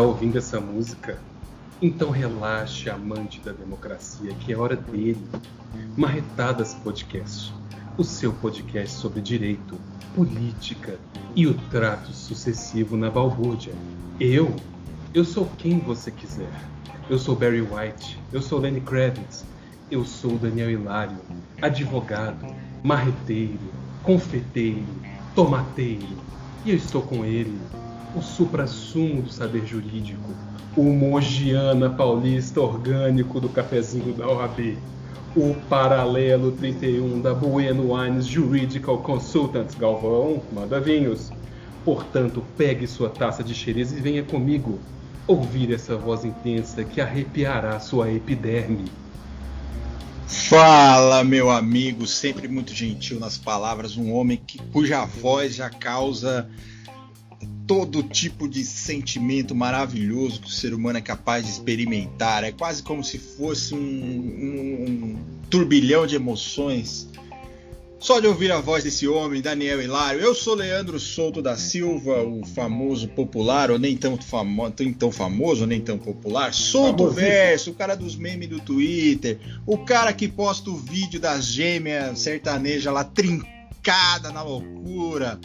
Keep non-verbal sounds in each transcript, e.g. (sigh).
Está ouvindo essa música? Então relaxe, amante da democracia, que é hora dele. Marretadas Podcast, o seu podcast sobre direito, política e o trato sucessivo na balbúrdia. Eu? Eu sou quem você quiser. Eu sou Barry White, eu sou Lenny Kravitz, eu sou Daniel Hilário, advogado, marreteiro, confeteiro, tomateiro. E eu estou com ele, o supra-sumo do saber jurídico, o Mogiana paulista orgânico do cafezinho da OAB, o paralelo 31 da Bueno Wines Juridical Consultants Galvão, manda vinhos. Portanto, pegue sua taça de xerez e venha comigo ouvir essa voz intensa que arrepiará sua epiderme. Fala, meu amigo, sempre muito gentil nas palavras, um homem que, cuja voz já causa todo tipo de sentimento maravilhoso que o ser humano é capaz de experimentar. É quase como se fosse um, um, um turbilhão de emoções. Só de ouvir a voz desse homem, Daniel Hilário. Eu sou Leandro Souto da Silva, o famoso popular, ou nem tão, famo nem tão famoso, nem tão popular. Souto Verso, o cara dos memes do Twitter. O cara que posta o vídeo das gêmeas sertaneja lá trincada na loucura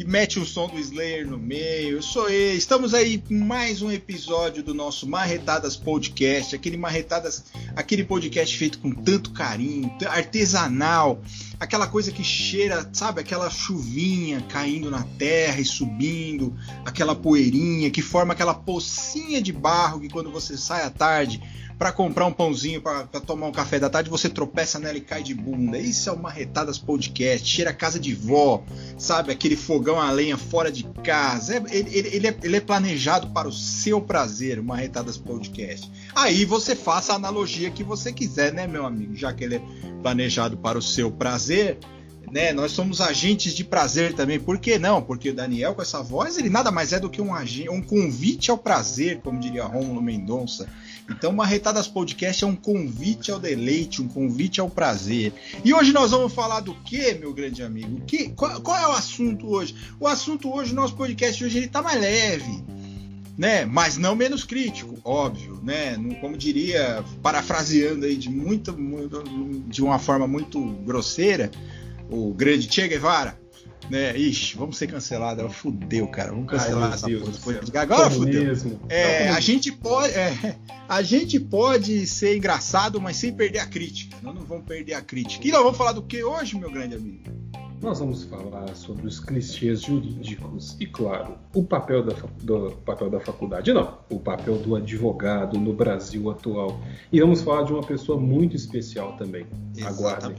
e mete o som do Slayer no meio. Eu sou eu. Estamos aí com mais um episódio do nosso Marretadas Podcast, aquele Marretadas, aquele podcast feito com tanto carinho, artesanal, aquela coisa que cheira, sabe, aquela chuvinha caindo na terra e subindo, aquela poeirinha que forma aquela pocinha de barro que quando você sai à tarde para comprar um pãozinho, para tomar um café da tarde, você tropeça nela e cai de bunda. Isso é uma Marretadas Podcast, cheira a casa de vó, sabe? Aquele fogão a lenha fora de casa. É, ele, ele, ele, é, ele, é, planejado para o seu prazer, uma Marretadas Podcast. Aí você faça a analogia que você quiser, né, meu amigo? Já que ele é planejado para o seu prazer, né? Nós somos agentes de prazer também. Por que não? Porque o Daniel, com essa voz, ele nada mais é do que um, um convite ao prazer, como diria Rômulo Mendonça. Então, Marretadas Podcast é um convite ao deleite, um convite ao prazer. E hoje nós vamos falar do que, meu grande amigo? Que, qual, qual, é o assunto hoje? O assunto hoje, nosso podcast hoje, ele tá mais leve. Né? Mas não menos crítico, óbvio, né? Como diria, parafraseando aí de muito, muito de uma forma muito grosseira, o grande Che Guevara, né? Ixi, vamos ser cancelados. Fudeu, cara. Vamos cancelar Ai, essa Deus porra. Agora Como fudeu. Mesmo. É, a gente pode. É, a gente pode ser engraçado, mas sem perder a crítica. Nós não vamos perder a crítica. E nós vamos falar do que hoje, meu grande amigo? Nós vamos falar sobre os clichês jurídicos e, claro, o papel da, do papel da faculdade, não, o papel do advogado no Brasil atual. E vamos falar de uma pessoa muito especial também. Aguardem.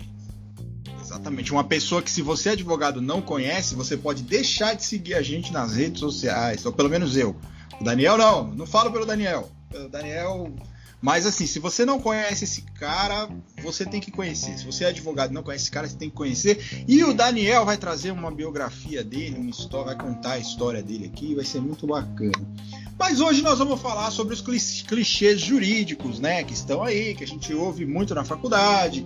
Exatamente. Uma pessoa que, se você é advogado não conhece, você pode deixar de seguir a gente nas redes sociais, ou pelo menos eu. O Daniel não, não falo pelo Daniel. Pelo Daniel. Mas assim, se você não conhece esse cara, você tem que conhecer. Se você é advogado e não conhece esse cara, você tem que conhecer. E o Daniel vai trazer uma biografia dele, uma história, vai contar a história dele aqui, vai ser muito bacana. Mas hoje nós vamos falar sobre os clichês jurídicos, né? Que estão aí, que a gente ouve muito na faculdade,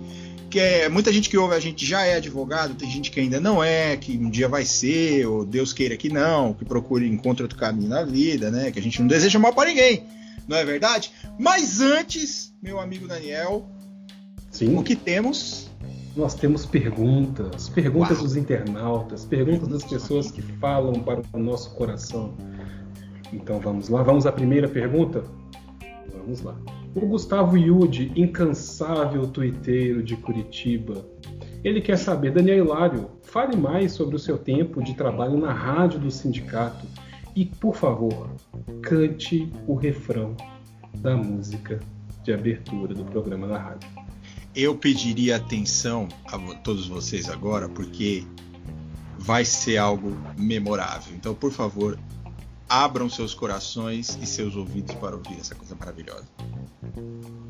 que é muita gente que ouve a gente já é advogado, tem gente que ainda não é, que um dia vai ser, ou Deus queira que não, que procure encontre outro caminho na vida, né? Que a gente não deseja mal para ninguém, não é verdade? Mas antes, meu amigo Daniel, Sim. o que temos? Nós temos perguntas, perguntas Uau. dos internautas, perguntas das pessoas que falam para o nosso coração. Então vamos lá, vamos à primeira pergunta? Vamos lá. O Gustavo Yudi, incansável tuiteiro de Curitiba, ele quer saber, Daniel Hilário, fale mais sobre o seu tempo de trabalho na rádio do sindicato e, por favor, cante o refrão da música de abertura do programa da rádio. Eu pediria atenção a todos vocês agora, porque vai ser algo memorável. Então, por favor, abram seus corações e seus ouvidos para ouvir essa coisa maravilhosa.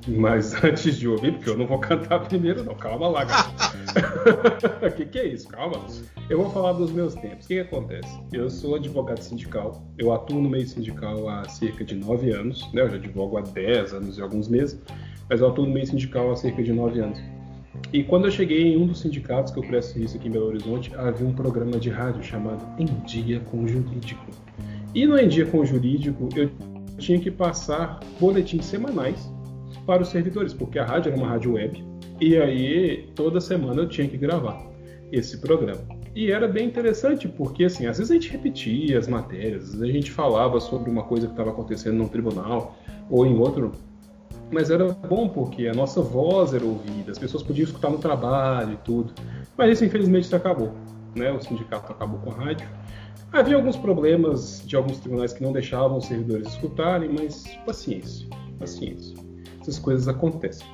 Mas (laughs) antes de ouvir, porque eu não vou cantar primeiro, não. Calma lá, O (laughs) (laughs) que, que é isso? Calma. Eu vou falar dos meus tempos. O que, que acontece? Eu sou advogado sindical. Eu atuo no meio sindical há cerca de nove anos. Né? Eu já advogo há dez anos e alguns meses. Mas eu atuo no meio sindical há cerca de nove anos. E quando eu cheguei em um dos sindicatos que eu presto serviço aqui em Belo Horizonte, havia um programa de rádio chamado Em Dia com o Jurídico. E no Em Dia com o Jurídico, eu tinha que passar boletins semanais para os servidores, porque a rádio era uma rádio web, e aí toda semana eu tinha que gravar esse programa. E era bem interessante, porque assim, às vezes a gente repetia as matérias, às vezes a gente falava sobre uma coisa que estava acontecendo num tribunal ou em outro, mas era bom porque a nossa voz era ouvida, as pessoas podiam escutar no trabalho e tudo. Mas isso infelizmente acabou, né? O sindicato acabou com a rádio. Havia alguns problemas de alguns tribunais que não deixavam os servidores escutarem, mas paciência, paciência. Essas coisas acontecem,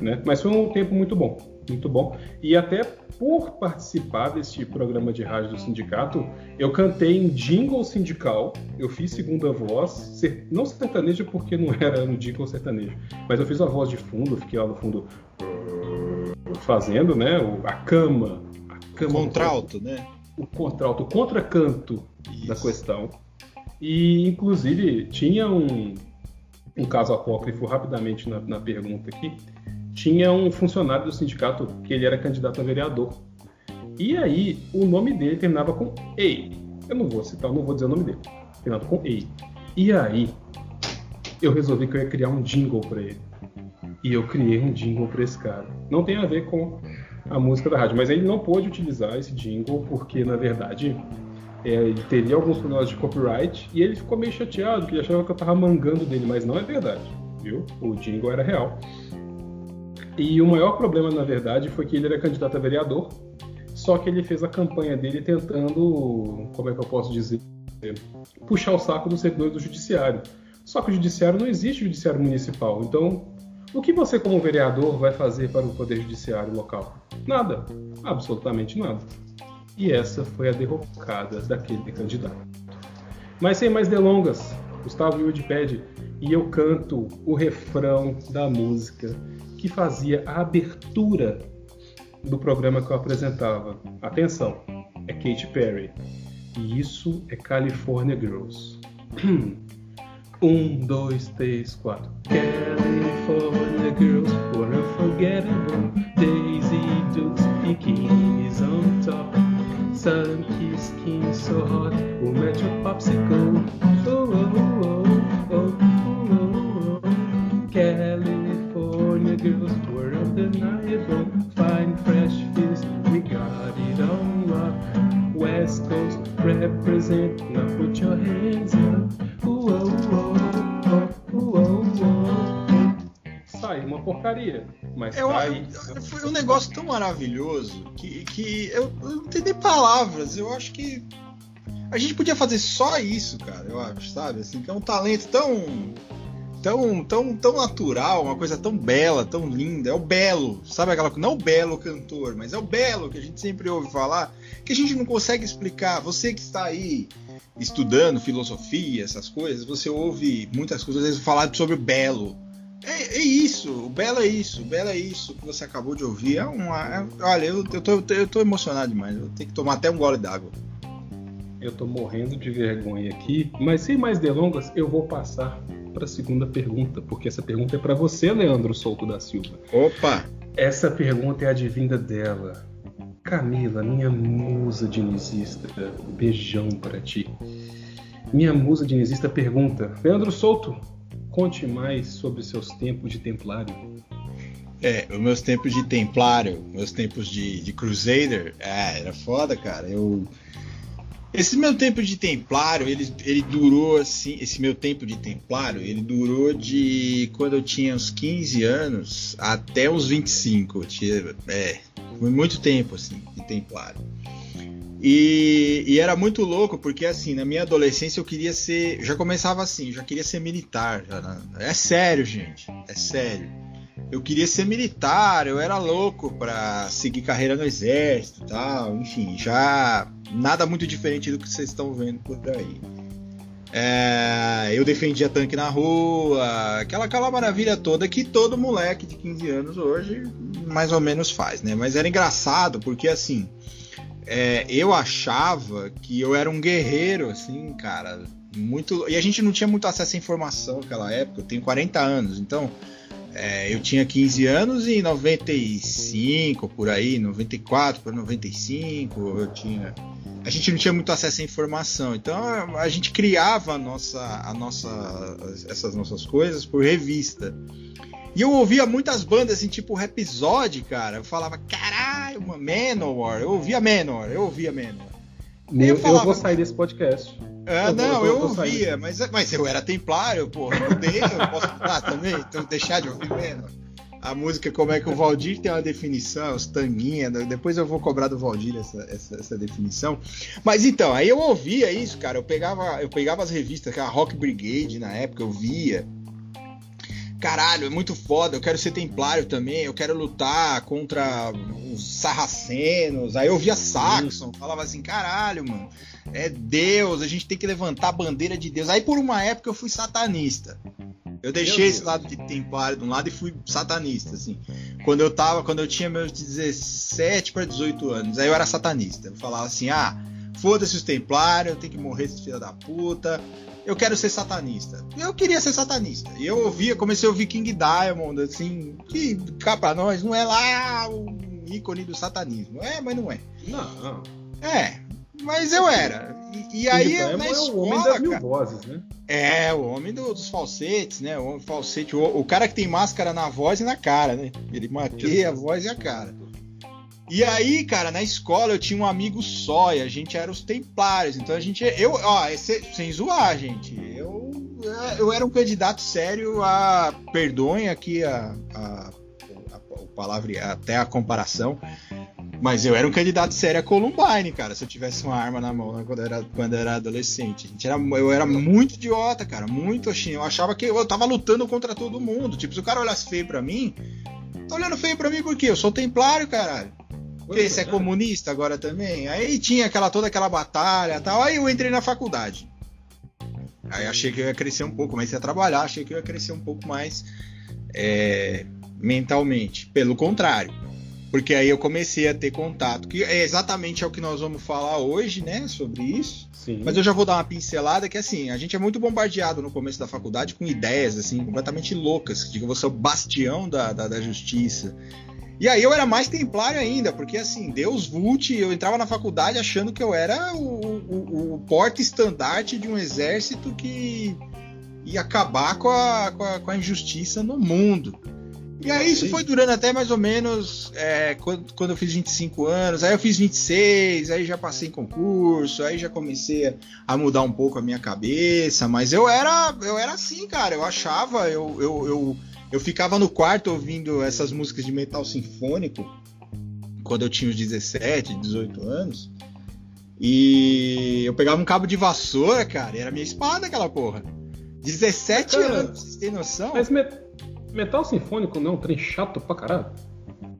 né? Mas foi um tempo muito bom, muito bom. E até por participar deste programa de rádio do sindicato, eu cantei em jingle sindical, eu fiz segunda voz, não sertanejo porque não era no jingle sertanejo, mas eu fiz a voz de fundo, fiquei lá no fundo fazendo, né, a cama, a cama contralto, né? O contralto, o contracanto Isso. da questão. E inclusive tinha um, um caso apócrifo rapidamente na, na pergunta aqui, tinha um funcionário do sindicato que ele era candidato a vereador. E aí, o nome dele terminava com EI. Eu não vou citar, não vou dizer o nome dele. Terminava com EI. E aí, eu resolvi que eu ia criar um jingle para ele. E eu criei um jingle para esse cara. Não tem a ver com a música da rádio, mas ele não pôde utilizar esse jingle porque, na verdade, é, ele teria alguns problemas de copyright e ele ficou meio chateado, porque ele achava que eu tava mangando dele, mas não é verdade, viu? O jingle era real. E o maior problema, na verdade, foi que ele era candidato a vereador, só que ele fez a campanha dele tentando, como é que eu posso dizer, puxar o saco dos servidores do judiciário. Só que o judiciário não existe judiciário municipal, então o que você, como vereador, vai fazer para o poder judiciário local? Nada, absolutamente nada. E essa foi a derrocada daquele candidato. Mas sem mais delongas, Gustavo Yudi pede e eu canto o refrão da música que fazia a abertura do programa que eu apresentava. Atenção, é Katy Perry. E isso é California Girls. (clears throat) um, dois, três, quatro. California Girls were unforgettable. Daisy Dukes, bikinis on top. Sun-kissed skin so hot, we'll match your popsicle. Maravilhoso que, que eu, eu não tenho nem palavras. Eu acho que a gente podia fazer só isso, cara. Eu acho, sabe? Assim, que é um talento tão tão, tão, tão natural, uma coisa tão bela, tão linda. É o belo, sabe aquela não o belo cantor, mas é o belo que a gente sempre ouve falar, que a gente não consegue explicar. Você que está aí estudando filosofia, essas coisas, você ouve muitas coisas às vezes falar sobre o belo. É, é, isso, o Belo é isso, o Belo é isso que você acabou de ouvir. É uma, é, olha, eu, eu, tô, eu tô emocionado demais, eu tenho que tomar até um gole d'água. Eu tô morrendo de vergonha aqui, mas sem mais delongas, eu vou passar para a segunda pergunta, porque essa pergunta é para você, Leandro Souto da Silva. Opa! Essa pergunta é advinda dela. Camila, minha musa dinizista, beijão para ti. Minha musa dinizista pergunta: Leandro Souto, Conte mais sobre seus tempos de templário. É, os meus tempos de templário, meus tempos de, de crusader, é, era foda, cara. Eu esse meu tempo de templário, ele, ele durou assim, esse meu tempo de templário, ele durou de quando eu tinha uns 15 anos até uns 25. Eu tinha, é, foi muito tempo assim de templário. E, e, era muito louco, porque assim, na minha adolescência eu queria ser. Já começava assim, já queria ser militar. Já, é sério, gente. É sério. Eu queria ser militar, eu era louco pra seguir carreira no exército e tal. Enfim, já nada muito diferente do que vocês estão vendo por aí. É, eu defendia tanque na rua, aquela, aquela maravilha toda que todo moleque de 15 anos hoje mais ou menos faz, né? Mas era engraçado porque assim é, eu achava que eu era um guerreiro, assim, cara. Muito. E a gente não tinha muito acesso à informação naquela época. Eu tenho 40 anos, então. É, eu tinha 15 anos e 95 por aí, 94 para 95, eu tinha a gente não tinha muito acesso à informação. Então a gente criava a nossa, a nossa, essas nossas coisas por revista. E eu ouvia muitas bandas assim, tipo Rhapsody, cara. Eu falava, caralho, uma Manowar. Eu ouvia Manowar, eu ouvia Manowar. Eu, eu, falava, eu, vou sair desse podcast. Ah, eu não, eu, eu ouvia, mas, mas eu era templário, porra. Eu mudei, eu posso mudar também, então deixar de ouvir Manowar a música, como é que o Valdir tem uma definição, os tanguinha, depois eu vou cobrar do Valdir essa, essa, essa, definição. Mas então, aí eu ouvia isso, cara, eu pegava, eu pegava as revistas, que a Rock Brigade na época, eu via. Caralho, é muito foda, eu quero ser templário também, eu quero lutar contra os sarracenos. Aí eu via Saxon, falava assim, caralho, mano, é Deus, a gente tem que levantar a bandeira de Deus. Aí por uma época eu fui satanista. Eu deixei esse lado de templário de um lado e fui satanista, assim. Quando eu tava, quando eu tinha meus 17 para 18 anos, aí eu era satanista. Eu falava assim: ah, foda-se os templários, eu tenho que morrer esses filhos da puta. Eu quero ser satanista. Eu queria ser satanista. E eu ouvia, comecei a ouvir King Diamond, assim, que cá pra nós não é lá o ícone do satanismo. É, mas não é. Não. É, mas eu era. E, e aí eu, na escola, é o homem das mil vozes, né? É, o homem do, dos falsetes, né? O falsete, o, o, cara que tem máscara na voz e na cara, né? Ele maqueia a voz e a cara. E aí, cara, na escola eu tinha um amigo só e a gente era os templários. Então a gente. Eu, ó, esse, sem zoar, gente. Eu, eu era um candidato sério a. Perdoem aqui a, a, palavra, até a comparação mas eu era um candidato sério a Columbine, cara, se eu tivesse uma arma na mão né, quando, era, quando era adolescente. Era, eu era muito idiota, cara, muito assim. Eu achava que eu tava lutando contra todo mundo. Tipo, se o cara olhasse feio pra mim, tá olhando feio pra mim por quê? Eu sou templário, caralho. Porque você é, comunista agora também? Aí tinha aquela toda aquela batalha tal. Aí eu entrei na faculdade. Aí achei que eu ia crescer um pouco, comecei a trabalhar, achei que eu ia crescer um pouco mais é, mentalmente. Pelo contrário porque aí eu comecei a ter contato, que é exatamente é o que nós vamos falar hoje, né, sobre isso. Sim. Mas eu já vou dar uma pincelada que assim, a gente é muito bombardeado no começo da faculdade com ideias assim completamente loucas, de que você é o bastião da, da, da justiça. E aí eu era mais templário ainda, porque assim, Deus Vult, eu entrava na faculdade achando que eu era o, o, o porta-estandarte de um exército que ia acabar com a, com a, com a injustiça no mundo. E aí isso foi durando até mais ou menos é, quando, quando eu fiz 25 anos, aí eu fiz 26, aí já passei em concurso, aí já comecei a, mudar um pouco a minha cabeça, mas eu era eu era assim, cara, eu achava, eu, eu, eu, eu ficava no quarto ouvindo essas músicas de metal sinfônico quando eu tinha uns 17, 18 anos. E eu pegava um cabo de vassoura, cara, e era minha espada aquela porra. 17 anos, vocês têm noção? Mas Metal sinfônico não é um trem chato pra caralho?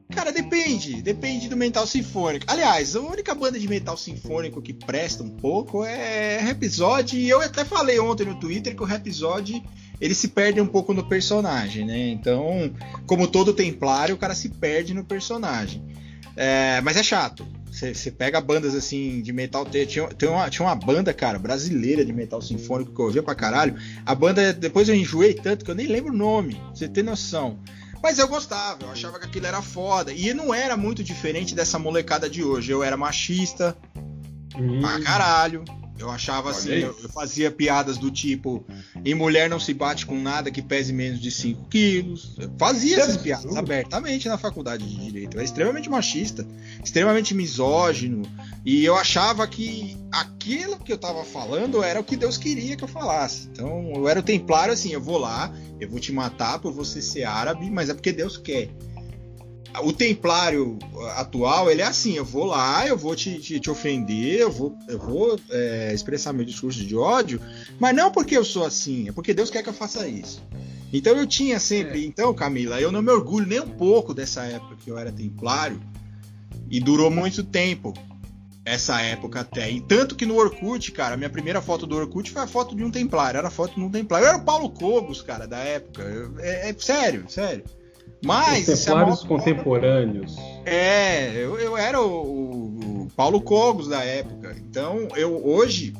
Cara, depende. Depende do metal sinfônico. Aliás, a única banda de metal sinfônico que presta um pouco é Rhapsody. E eu até falei ontem no Twitter que o Rhapsody ele se perde um pouco no personagem, né? Então, como todo templário, o cara se perde no personagem. É, mas é chato. Você pega bandas assim de metal. Tinha, tinha, uma, tinha uma banda, cara, brasileira de metal sinfônico que eu ouvia pra caralho. A banda, depois eu enjoei tanto que eu nem lembro o nome, pra você ter noção. Mas eu gostava, eu achava que aquilo era foda. E não era muito diferente dessa molecada de hoje. Eu era machista hum. pra caralho. Eu achava assim, eu, eu, fazia piadas do tipo: em mulher não se bate com nada que pese menos de 5 quilos. Eu fazia essas piadas abertamente na faculdade de direito. Eu era extremamente machista, extremamente misógino. E eu achava que aquilo que eu tava falando era o que Deus queria que eu falasse. Então eu era o templário assim: eu vou lá, eu vou te matar por você ser árabe, mas é porque Deus quer o templário atual, ele é assim, eu vou lá, eu vou te, te, te ofender, eu vou, eu vou é, expressar meu discurso de ódio, mas não porque eu sou assim, é porque Deus quer que eu faça isso. Então eu tinha sempre, é. então Camila, eu não me orgulho nem um pouco dessa época que eu era templário, e durou muito tempo, essa época até. E tanto que no Orkut, cara, minha primeira foto do Orkut foi a foto de um templário, era a foto de um templário. Eu era o Paulo Cogos, cara, da época. é, é sério, sério. Mas. Os templários é contemporâneos. É, eu, eu era o, o, Paulo Cogos da época. Então, eu hoje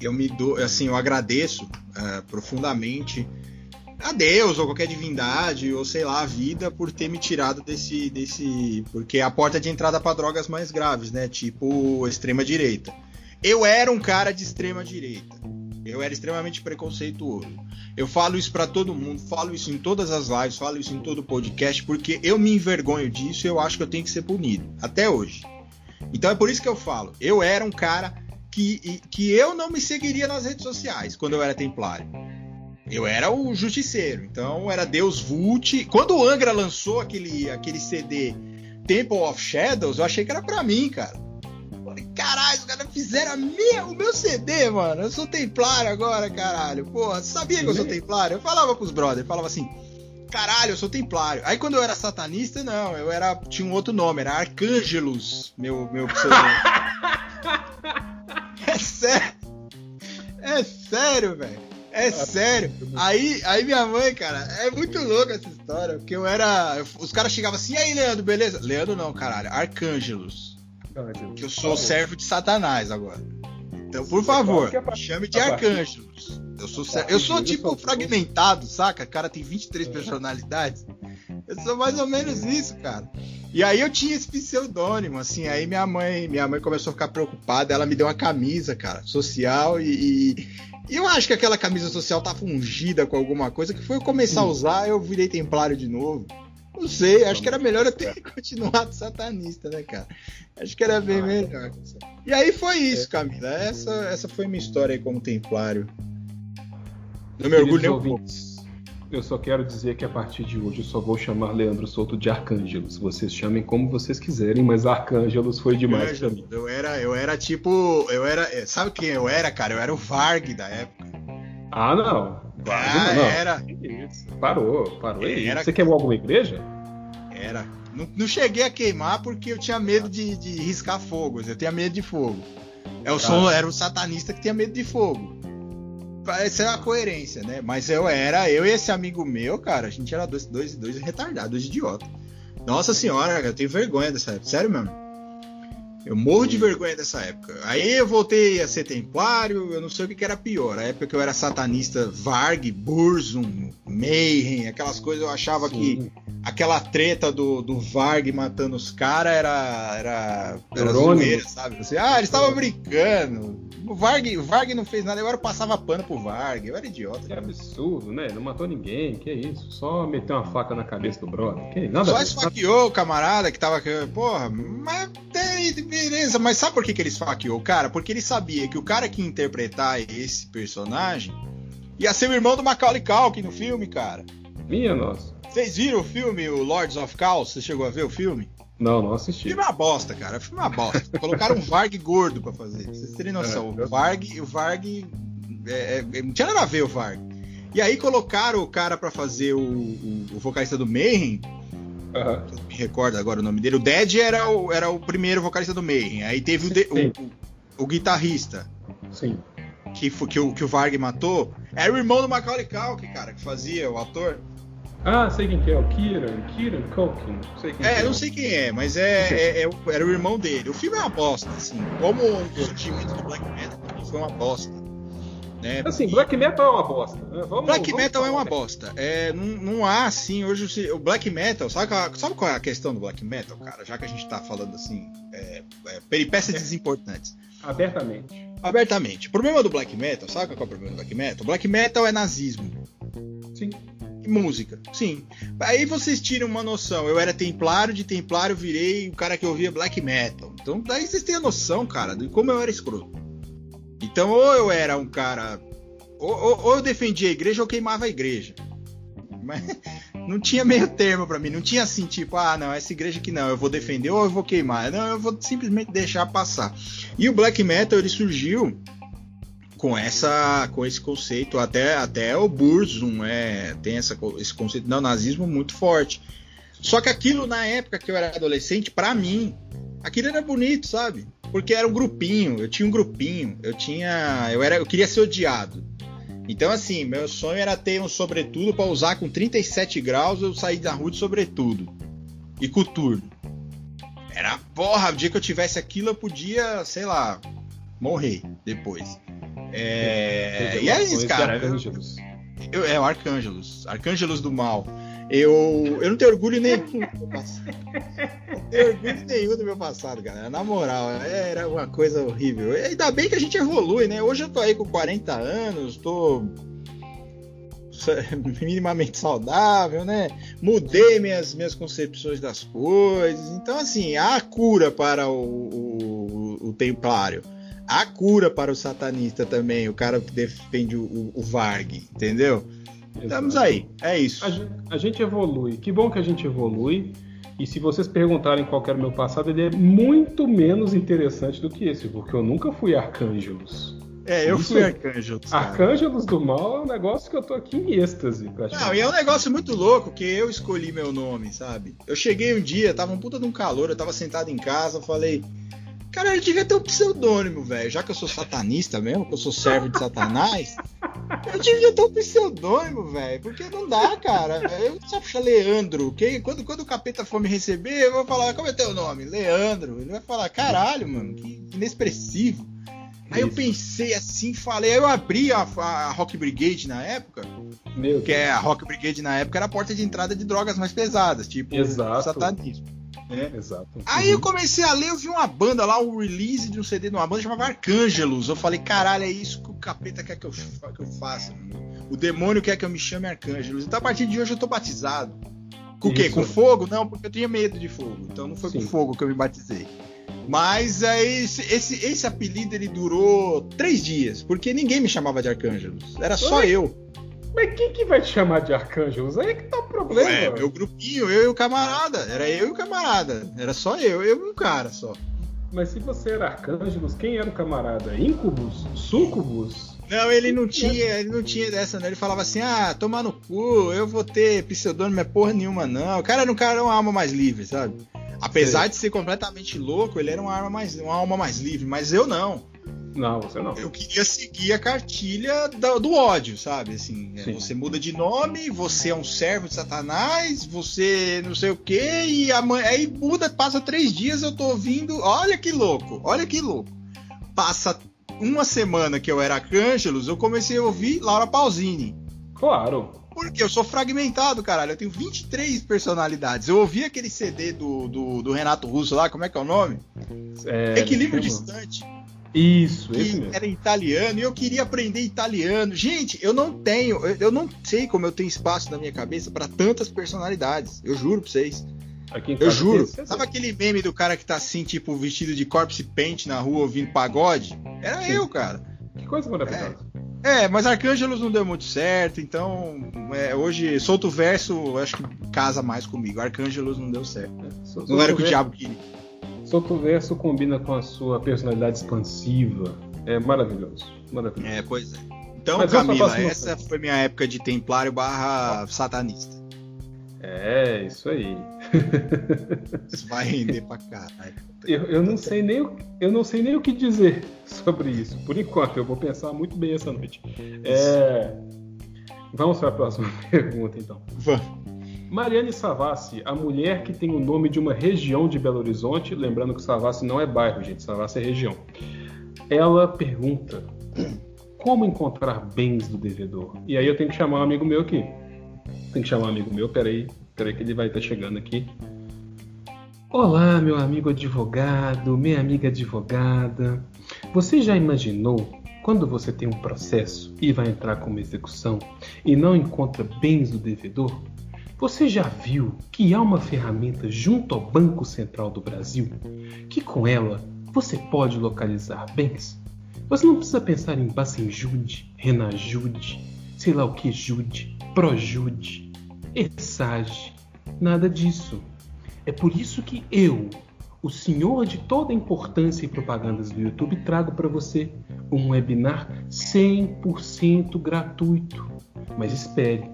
eu me dou, assim, eu agradeço uh, profundamente a Deus ou qualquer divindade ou sei lá a vida por ter me tirado desse desse porque é a porta de entrada para drogas mais graves, né? Tipo extrema direita. Eu era um cara de extrema direita. Eu era extremamente preconceituoso. Eu falo isso para todo mundo, falo isso em todas as lives, falo isso em todo podcast porque eu me envergonho disso e eu acho que eu tenho que ser punido até hoje. Então é por isso que eu falo. Eu era um cara que, que eu não me seguiria nas redes sociais quando eu era templário. Eu era o justiceiro, então era Deus Vult. Quando o Angra lançou aquele, aquele CD Temple of Shadows, eu achei que era pra mim, cara. Caralho, os caras fizeram minha, o meu CD, mano. Eu sou templário agora, caralho. Porra, sabia que eu sou templário? Eu falava pros brothers, falava assim, caralho, eu sou templário. Aí quando eu era satanista, não, eu era. Tinha um outro nome, era Arcângelos, meu, meu pseudônimo. (laughs) é sério. É sério, velho. É sério. Aí, aí minha mãe, cara, é muito louca essa história. Porque eu era. Os caras chegavam assim, e aí, Leandro, beleza? Leandro não, caralho. Arcângelos. Que eu sou servo de Satanás agora. Então, por favor, me chame de Arcângelos. Eu sou, eu sou tipo fragmentado, saca? O cara tem 23 personalidades. Eu sou mais ou menos isso, cara. E aí eu tinha esse pseudônimo, assim, aí minha mãe, minha mãe começou a ficar preocupada, ela me deu uma camisa, cara, social e, e, e eu acho que aquela camisa social tá fungida com alguma coisa, que foi eu começar a usar, eu virei templário de novo. Não sei, acho que era melhor eu ter (laughs) continuado satanista, né, cara? Acho que era bem melhor. E aí foi isso, é. Camila. Essa, essa foi minha história aí como templário. Não me orgulho um pouco. Eu só quero dizer que a partir de hoje eu só vou chamar Leandro Souto de Arcângelos. Vocês chamem como vocês quiserem, mas Arcângelos foi demais pra mim. Eu era, eu era tipo. Eu era. Sabe quem eu era, cara? Eu era o Varg da época. Ah, não. Ah, não. era. Parou, parou. Era... Você queimou alguma igreja? Era. Não, não, cheguei a queimar porque eu tinha medo de, de riscar fogo. Eu tinha medo de fogo. Eu ah. sou, era o satanista que tinha medo de fogo essa é a coerência, né? Mas eu era, eu e esse amigo meu, cara, a gente era dois, dois, dois retardados, dois idiotas. Nossa senhora, eu tenho vergonha dessa época, sério mesmo. Eu morro de vergonha dessa época. Aí eu voltei a ser templário, eu não sei o que, era pior. A época que eu era satanista, Varg, Burzum, Mayhem, aquelas coisas, eu achava Sim. que aquela treta do, do Varg matando os caras era, era, era zoeira, sabe? Assim, ah, eles estavam brincando. O Varg, o Varg não fez nada, agora eu passava pano pro Varg. Eu era idiota. Que absurdo, né? Não matou ninguém, que isso? Só meteu uma faca na cabeça do brother. Que nada Só esfaqueou o camarada que tava. Porra, mas beleza, mas sabe por que, que ele esfaqueou? Cara, porque ele sabia que o cara que ia interpretar esse personagem ia ser o irmão do Macaulay Culkin no filme, cara. Minha nossa. Vocês viram o filme, o Lords of Chaos? Você chegou a ver o filme? Não, não assisti. O filme é uma bosta, cara. O filme é uma bosta. Colocaram um Varg gordo pra fazer. Pra vocês terem noção. É, o Varg, o Varg é, é, não tinha nada a ver o Varg. E aí colocaram o cara para fazer o, o, o, vocalista do Mayhem. Uhum. Me recordo agora o nome dele. O Dead era o, era o primeiro vocalista do Mayhem. Aí teve o, de, o, o, guitarrista. Sim. Que, que, o, que o Varg matou. Era o irmão do Macaulay Culkin, cara, que fazia o ator. Ah, sei quem que é, o Kieran, Kieran Culkin. Sei quem é, é, não sei quem é, mas é, é, é, era o irmão dele. O filme é uma bosta, assim. Como o surgimento do Black Metal foi uma bosta. Né? Assim, Black Metal é uma bosta. Né? Vamos, Black vamos Metal é uma bosta. É, não, não há, assim, hoje o Black Metal, sabe, sabe qual é a questão do Black Metal, cara? Já que a gente tá falando assim, é, é, peripécias é. desimportantes. Abertamente. Abertamente. O problema do Black Metal, sabe qual é o problema do Black Metal? Black Metal é nazismo. Sim música, sim. Aí vocês tiram uma noção. Eu era templário, de templário virei o cara que ouvia black metal. Então daí vocês têm a noção, cara, de como eu era escroto. Então ou eu era um cara. Ou, ou, ou eu defendia a igreja ou queimava a igreja. Mas (laughs) não tinha meio termo para mim. Não tinha assim, tipo, ah, não, essa igreja aqui não, eu vou defender ou eu vou queimar. Não, eu vou simplesmente deixar passar. E o black metal ele surgiu com essa com esse conceito até até o Burzum é tem essa, esse conceito do nazismo muito forte só que aquilo na época que eu era adolescente para mim aquilo era bonito sabe porque era um grupinho eu tinha um grupinho eu tinha eu era eu queria ser odiado então assim meu sonho era ter um sobretudo para usar com 37 graus eu sair da rua de sobretudo e coturno era porra o dia que eu tivesse aquilo eu podia sei lá morrer depois é... E é isso, cara. Eu, é o Arcângelos. Arcângelos do Mal. Eu, eu não tenho orgulho nenhum do meu (laughs) passado. Não tenho orgulho nenhum do meu passado, galera. Na moral, era uma coisa horrível. E ainda bem que a gente evolui, né? Hoje eu tô aí com 40 anos, tô (laughs) minimamente saudável, né? Mudei minhas, minhas concepções das coisas. Então, assim, há cura para o, o, o templário. Há cura para o satanista também, o cara que defende o, o Varg, entendeu? Estamos aí, é isso. A, a, gente evolui. Que bom que a gente evolui. E se vocês perguntarem qual era o meu passado, ele é muito menos interessante do que esse, porque eu nunca fui Arcângelos. É, eu Isso, fui Arcângelos. Arcângelos do Mal é um negócio que eu tô aqui em êxtase. Não, e é um negócio muito louco que eu escolhi meu nome, sabe? Eu cheguei um dia, tava um puta de um calor, eu tava sentado em casa, falei. Cara, ele devia ter um pseudônimo, velho. Já que eu sou satanista mesmo, que eu sou servo de Satanás, eu devia ter um pseudônimo, velho. Porque não dá, cara. Eu só puxar Leandro. Que, quando, quando o capeta for me receber, eu vou falar, como é teu nome? Leandro. Ele vai falar, caralho, mano, que inexpressivo. Aí eu pensei assim, falei, aí eu abri a, a Rock Brigade na época. Meu que é a Rock Brigade na época era a porta de entrada de drogas mais pesadas, tipo Exato. satanismo. É. Exato. Aí eu comecei a ler, eu vi uma banda lá, um release de um CD de uma banda chamada Arcângelos. Eu falei, caralho, é isso que o capeta quer que eu, que eu faça. O demônio quer que eu me chame Arcângelos. Então a partir de hoje eu tô batizado. Com o quê? Com fogo? Não, porque eu tinha medo de fogo. Então não foi Sim. com fogo que eu me batizei. Mas aí, esse, esse, esse, apelido ele durou três dias, porque ninguém me chamava de Arcângelos. Era só Oi? eu. Mas quem que vai te chamar de Arcângelos? Aí é que tá o problema. É, meu grupinho, eu e o camarada. Era eu e o camarada. Era só eu, eu e um cara só. Mas se você era Arcângelos, quem era o camarada? Incubus? Sucubus? Não, ele não tinha, ele não tinha dessa, não. Ele falava assim, ah, toma no cu, eu vou ter pseudônimo, é porra nenhuma, não. O cara era um cara uma alma mais livre, sabe? Apesar Sim. de ser completamente louco, ele era uma arma mais, uma alma mais livre, mas eu não. Não, você não. Eu queria seguir a cartilha do, do ódio, sabe? Assim, é, você muda de nome, você é um servo de Satanás, você não sei o quê, e a mãe, aí muda, passa três dias, eu tô ouvindo. Olha que louco, olha que louco. Passa uma semana que eu era Arcângelos, eu comecei a ouvir Laura Pausini. Claro. Porque eu sou fragmentado, caralho. Eu tenho 23 personalidades. Eu ouvi aquele CD do, do, do Renato Russo lá, como é que é o nome? É, Equilíbrio Distante. Isso, que esse mesmo. era italiano e eu queria aprender italiano. Gente, eu não tenho, eu não sei como eu tenho espaço na minha cabeça para tantas personalidades. Eu juro pra vocês. eu juro. Sabe aquele meme do cara que tá assim, tipo, vestido de corpse paint na rua ouvindo pagode? Era Sim. eu, cara. Que coisa maravilhosa. É, é mas Arcângelos não deu muito certo, então é, hoje Solto Verso acho que casa mais comigo. Arcângelos não deu certo. É, não era o que o diabo queria. Solto Verso combina com a sua personalidade expansiva. É maravilhoso. maravilhoso. É, pois é. Então, Mas Camila, essa foi minha época de templário barra satanista. É, isso aí. (laughs) Isso vai render pra caralho. Eu, eu, não sei nem o, eu não sei nem o que dizer sobre isso. Por enquanto, eu vou pensar muito bem essa noite. É, vamos para a próxima (laughs) pergunta, então. Vamos. Mariane Savassi, a mulher que tem o nome de uma região de Belo Horizonte, lembrando que Savassi não é bairro, gente, Savassi é região. Ela pergunta: como encontrar bens do devedor? E aí eu tenho que chamar um amigo meu aqui. Tem que chamar um amigo meu, peraí, peraí que ele vai estar chegando aqui. Olá, meu amigo advogado, minha amiga advogada. Você já imaginou quando você tem um processo e vai entrar com uma execução e não encontra bens do devedor? Você já viu que há uma ferramenta junto ao Banco Central do Brasil que com ela você pode localizar bens? Você não precisa pensar em Bacenjude, Renajude, sei lá o que Jude, Projude, Essage, nada disso. É por isso que eu, o senhor de toda a importância e propagandas do YouTube, trago para você um webinar 100% gratuito. Mas espere,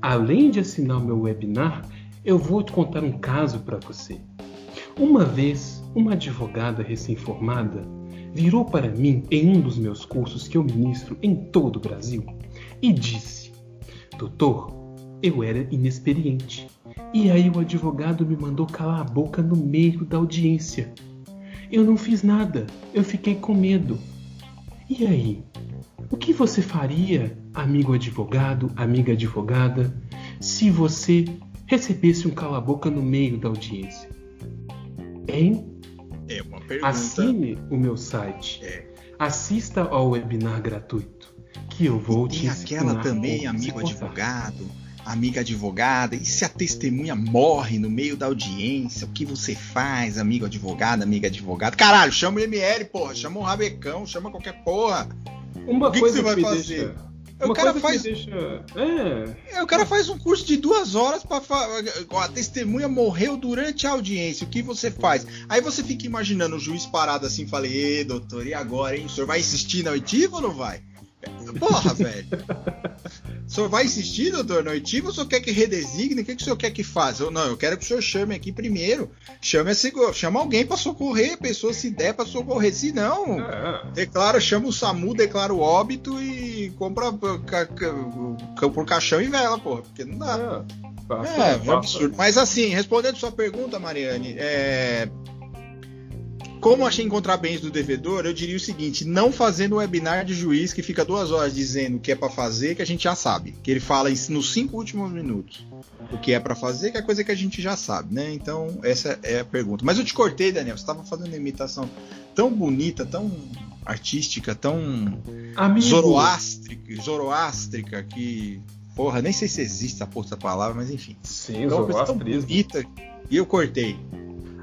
Além de assinar o meu webinar, eu vou te contar um caso para você. Uma vez, uma advogada recém-formada virou para mim em um dos meus cursos que eu ministro em todo o Brasil e disse: Doutor, eu era inexperiente. E aí o advogado me mandou calar a boca no meio da audiência. Eu não fiz nada, eu fiquei com medo. E aí? O que você faria amigo advogado, amiga advogada, se você recebesse um cala-boca no meio da audiência? Hein? É uma pergunta. Assine o meu site. É. Assista ao webinar gratuito que eu vou E te tem aquela também, amigo advogado, amiga advogada, e se a testemunha morre no meio da audiência, o que você faz, amigo advogado, amiga advogada? Caralho, chama o ML, porra, chama o Rabecão, chama qualquer porra. Uma O que que coisa você vai me fazer? deixa. O Uma cara coisa faz- deixa. É. É, o cara faz um curso de duas horas para a testemunha morreu durante a audiência. O que você faz? Aí você fica imaginando o juiz parado assim, falei, Ê, doutor, e agora, hein? O senhor vai insistir na oitiva ou não vai? Porra, velho. (laughs) O senhor vai insistir, doutor, na oitiva ou o senhor quer que redesigne? O que, que o senhor quer que faça? Eu, não, eu quero que o senhor chame aqui primeiro. Chame, a segu- chama alguém para socorrer a pessoa, se der para socorrer. Se não, é. Declara, chama o SAMU, declara o óbito e compra por caixão e vela, porra. Porque não dá. É, Faça- É, é um faça- absurdo. Mas assim, respondendo sua pergunta, Mariane, é... como achei encontrar bens do devedor, eu diria o seguinte: não fazendo um webinar de juiz que fica duas horas dizendo o que é pra fazer, que a gente já sabe. Que ele fala nos cinco últimos minutos o que é pra fazer, que é coisa que a gente já sabe, né? Então, essa é a pergunta. Mas eu te cortei, Daniel. Você estava fazendo uma imitação tão bonita, tão artística, tão Amigo, zoroástrica, zoroástrica que. Porra, nem sei se existe essa porra palavra, mas enfim. Sim, uma coisa tão zoroastrismo. bonita e eu cortei.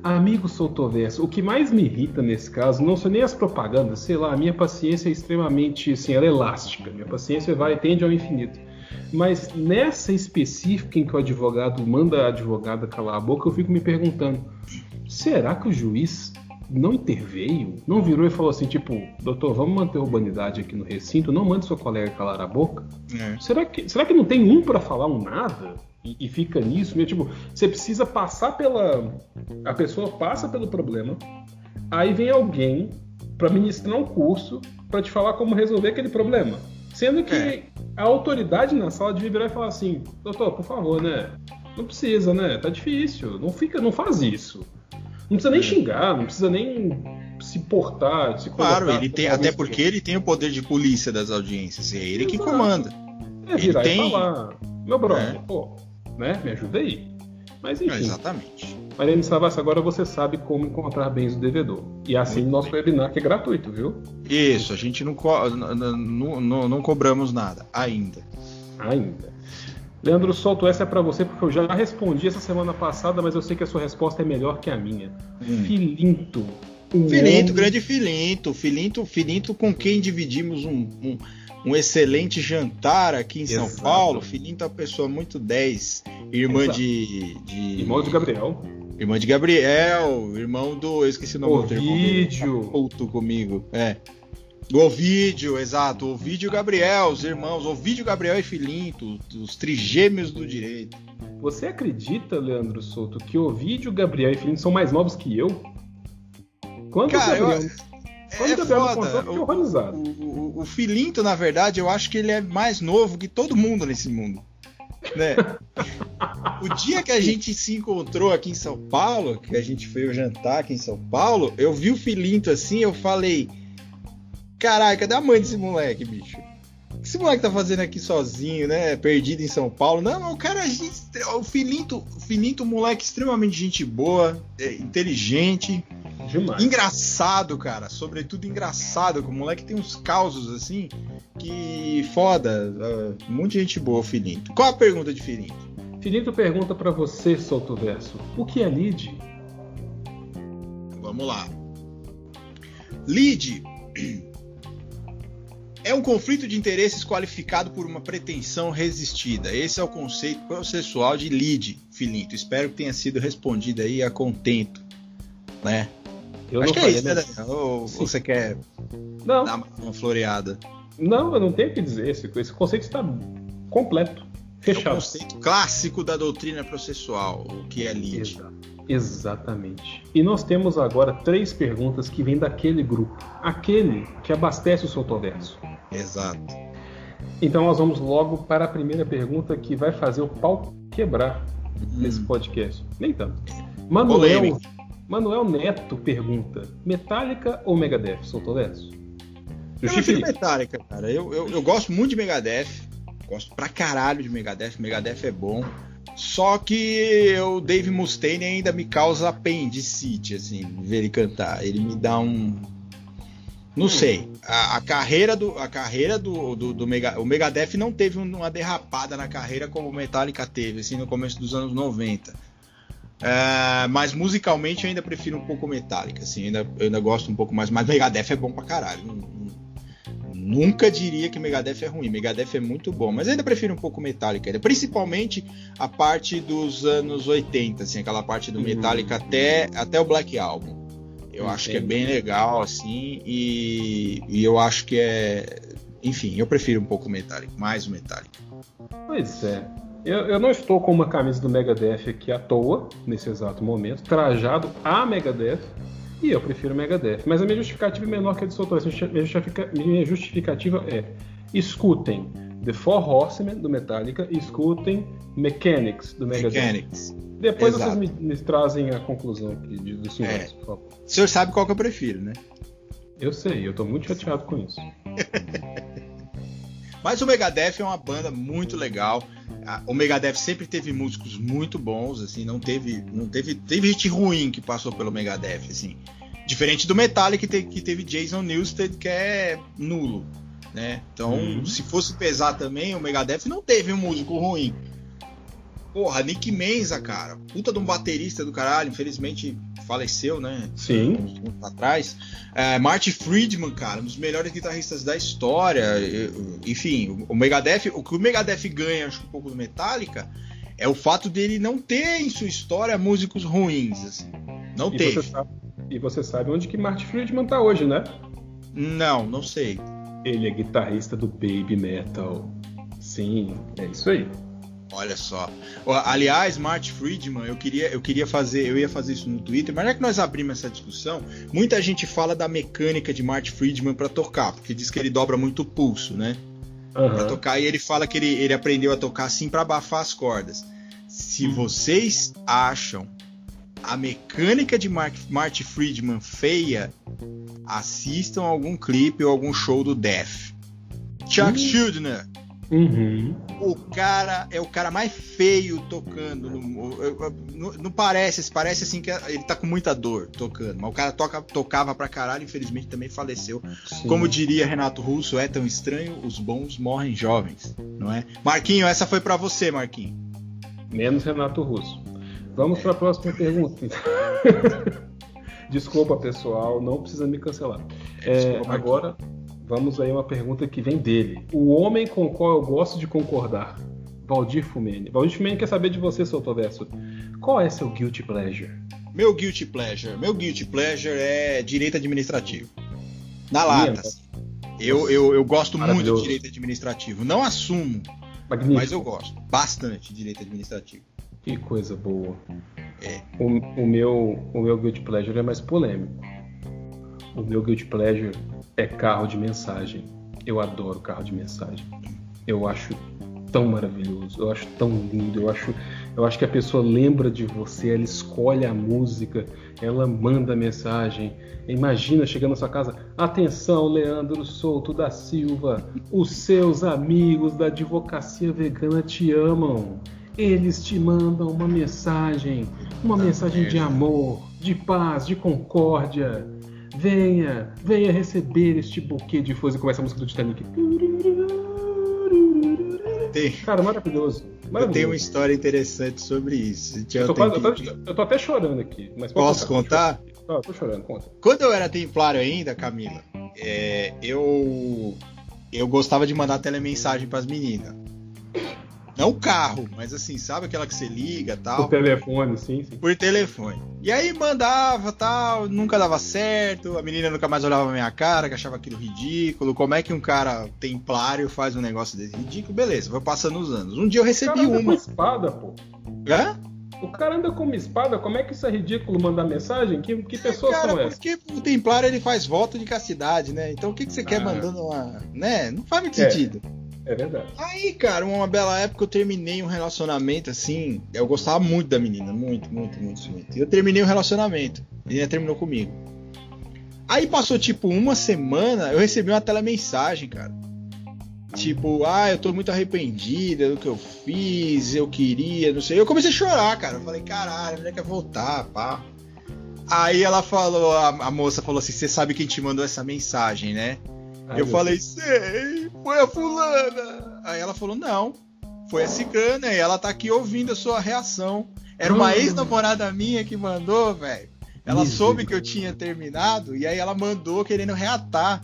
Amigo Soltoverso, o que mais me irrita nesse caso não são nem as propagandas, sei lá, a minha paciência é extremamente, assim, ela é elástica, minha paciência vai tende ao infinito. Mas nessa específica em que o advogado manda a advogada calar a boca, eu fico me perguntando, será que o juiz não interveio? Não virou e falou assim, tipo, doutor, vamos manter a urbanidade aqui no recinto, não mande seu colega calar a boca? É. Será que, será que não tem um pra falar um nada? E, e fica nisso mesmo? Tipo, você precisa passar pela. A pessoa passa pelo problema, aí vem alguém pra ministrar um curso pra te falar como resolver aquele problema. Sendo que É. a autoridade na sala devia virar e falar assim: doutor, por favor, né? Não precisa, né? Tá difícil. Não fica, não faz isso. Não precisa nem xingar, não precisa nem se portar, se Claro, ele tem, até porque ele tem o poder de polícia das audiências, é ele que Exato. comanda. É virar ele tem- e falar, meu brother, É. pô, né? Me ajuda aí. Mas É, enfim, exatamente. Mariane Savassi, agora você sabe como encontrar bens do devedor. E assim Muito nosso bem. webinar que é gratuito, viu? Isso, a gente não, co- não, não, não cobramos nada ainda. Ainda. Leandro Souto, essa é pra você porque eu já respondi essa semana passada, mas eu sei que a sua resposta é melhor que a minha. Hum. Filinto. o Filinto, homem- grande Filinto, Filinto, Filinto com quem dividimos um, um, um excelente jantar aqui em São Exato. Paulo. Filinto é uma pessoa muito 10, irmã de, de. Irmão de Gabriel. Irmã de Gabriel, irmão do. Eu esqueci o nome do irmão dele. Tá puto comigo. É. O Ovídio, exato. Ovídio e Gabriel, os irmãos. Ovídio, Gabriel e Filinto, os trigêmeos do direito. Você acredita, Leandro Souto, que Ovídio, Gabriel e Filinto são mais novos que eu? Quando Cara, o Gabriel, eu- quando é o Gabriel foda. contou, eu fiquei O- horrorizado. O, o, o Filinto, na verdade, eu acho que ele é mais novo que todo mundo nesse mundo. Né? (laughs) o dia que a gente se encontrou aqui em São Paulo, que a gente foi jantar aqui em São Paulo, eu vi o Filinto assim, eu falei: Caralho, cadê a mãe desse moleque, bicho? O que esse moleque tá fazendo aqui sozinho, né? Perdido em São Paulo. Não, o cara é gente. O Filinto, o Filinto, moleque extremamente gente boa, é, inteligente. Demais. Engraçado, cara. Sobretudo engraçado. que O moleque tem uns causos assim que foda. Uh, muita gente boa, o Filinto. Qual a pergunta de Filinto? Filinto pergunta pra você, Solto Verso, o que é lead? Vamos lá. Lead é um conflito de interesses qualificado por uma pretensão resistida. Esse é o conceito processual de lead, Filinto. Espero que tenha sido respondido aí a contento, né? Eu Acho não que é isso, né, né? Daniel? Ou Sim. você quer Não, dar uma floreada? não, eu não tenho o que dizer. Esse, esse conceito está completo, É o fechado. conceito clássico da doutrina processual, o que é lead. Exa- Exatamente. E nós temos agora três perguntas que vêm daquele grupo, aquele que abastece o Soltoverso. Exato. Então nós vamos logo para a primeira pergunta que vai fazer o pau quebrar nesse podcast. Nem tanto. Manuel, Polêmica. Manuel Neto pergunta: Metallica ou Megadeth? Soltoverso? Eu prefiro Metallica, cara. Eu, eu, eu gosto muito de Megadeth. Gosto pra caralho de Megadeth. Megadeth é bom. Só que o Dave Mustaine ainda me causa apendicite, assim, ver ele cantar. Ele me dá um. Não sei. A, a carreira do. A carreira do, do, do Mega, o Megadeth não teve uma derrapada na carreira como o Metallica teve, assim, no começo dos anos 90. É, mas musicalmente eu ainda prefiro um pouco Metallica, assim, ainda, eu ainda gosto um pouco mais. Mas Megadeth é bom pra caralho. Nunca diria que Megadeth é ruim. Megadeth é muito bom, mas ainda prefiro um pouco Metallica, ainda. principalmente a parte dos anos 80, assim, aquela parte do uhum. Metallica uhum. até, até o Black Album. Eu Entendi. acho que é bem legal, assim, e, e eu acho que é. Enfim, eu prefiro um pouco Metallica, mais o Metallica. Pois é. Eu, eu, não estou com uma camisa do Megadeth aqui à toa, nesse exato momento, trajado a Megadeth. E eu prefiro Megadeth. Mas a minha justificativa é menor que a de Sotor. Minha justificativa é: escutem The Four Horsemen do Metallica e escutem Mechanics do Megadeth. Mechanics. Depois Exato. vocês me, me, trazem a conclusão aqui do senhor, é. por favor. O senhor sabe qual que eu prefiro, né? Eu sei, eu tô muito chateado com isso. (laughs) Mas o Megadeth é uma banda muito legal. O Megadeth sempre teve músicos muito bons, assim, não teve, não teve, teve gente ruim que passou pelo Megadeth, assim. Diferente do Metallica que teve, que teve Jason Newsted, que é nulo, né? Então, uhum. se fosse pesar também, o Megadeth não teve um músico ruim. Porra, Nick Menza, cara, puta de um baterista do caralho, infelizmente faleceu, né? Sim. Um atrás. É, Marty Friedman, cara, um dos melhores guitarristas da história. Enfim, o Megadeth, o que o Megadeth ganha, acho um pouco do Metallica, é o fato dele não ter em sua história músicos ruins, assim. Não e teve. Você sabe, e você sabe onde que Marty Friedman tá hoje, né? Não, não sei. Ele é guitarrista do Baby Metal. Sim, é isso aí. Olha só. Aliás, Marty Friedman, eu queria, eu queria fazer, eu ia fazer isso no Twitter, mas já que nós abrimos essa discussão, muita gente fala da mecânica de Marty Friedman para tocar, porque diz que ele dobra muito o pulso, né? Uhum. Pra tocar, e ele fala que ele, ele aprendeu a tocar assim para abafar as cordas. Se uhum. vocês acham a mecânica de Mark, Marty Friedman feia, assistam algum clipe ou algum show do Death. Chuck uhum. Schuldiner Uhum. O cara é o cara mais feio tocando. No, não parece, parece assim que ele tá com muita dor tocando. Mas o cara toca, tocava pra caralho, infelizmente também faleceu. Sim. Como diria Renato Russo, é tão estranho, os bons morrem jovens, não é? Marquinho, essa foi para você, Marquinho. Menos Renato Russo. Vamos é. para a próxima pergunta. (laughs) Desculpa, pessoal, não precisa me cancelar. É, agora Vamos aí uma pergunta que vem dele. O homem com o qual eu gosto de concordar. Valdir Fumene. Valdir Fumene quer saber de você, seu Toverso. Qual é seu guilty pleasure? Meu guilty pleasure. Meu guilty pleasure é direito administrativo. Na lata. Eu, eu, eu gosto muito de direito administrativo. Não assumo, Magnífico. mas eu gosto bastante de direito administrativo. Que coisa boa. É. O, o, meu, o meu guilty pleasure é mais polêmico. O meu guilty pleasure é carro de mensagem. Eu adoro carro de mensagem. Eu acho tão maravilhoso, eu acho tão lindo, eu acho, eu acho que a pessoa lembra de você, ela escolhe a música, ela manda a mensagem. Imagina chegando na sua casa, atenção, Leandro Souto da Silva, os seus amigos da advocacia vegana te amam. Eles te mandam uma mensagem, uma mensagem de amor, de paz, de concórdia. Venha, venha receber este buquê de flores e começa a música do Titanic. Tem. Cara, maravilhoso. maravilhoso. Eu tenho uma história interessante sobre isso. Eu tô, quase, eu, tô, eu tô, até chorando aqui. Mas Posso contar? Não, eu tô chorando, conta. Quando eu era templário ainda, Camila, é, eu, eu gostava de mandar telemensagem pras meninas. Não o carro, mas assim, sabe aquela que você liga tal? Por telefone, sim, sim. Por telefone. E aí mandava tal, nunca dava certo, a menina nunca mais olhava a minha cara, que achava aquilo ridículo. Como é que um cara templário faz um negócio desse ridículo? Beleza, foi passando os anos. Um dia eu recebi o cara anda uma. Com espada, pô. Hã? O cara anda com uma espada, como é que isso é ridículo mandar mensagem? Que, que pessoas cara, são essas? Porque o templário ele faz voto de castidade, né? Então o que, que você ah. quer mandando uma. né? Não faz muito é. sentido. É verdade. Aí, cara, uma bela época eu terminei um relacionamento assim. Eu gostava muito da menina, muito, muito, muito, muito. Eu terminei o um relacionamento. A menina terminou comigo. Aí passou tipo uma semana, eu recebi uma telemensagem, cara. Tipo, ah, eu tô muito arrependida do que eu fiz, eu queria, não sei. Eu comecei a chorar, cara. Eu falei, caralho, a mulher quer voltar, pá. Aí ela falou, a, a moça falou assim: Você sabe quem te mandou essa mensagem, né? Ai, eu falei, sei, foi a fulana. Aí ela falou, não, foi a cigana e ela tá aqui ouvindo a sua reação. Era uma hum. ex-namorada minha que mandou, velho. Ela Isso. soube que eu tinha terminado e aí ela mandou querendo reatar.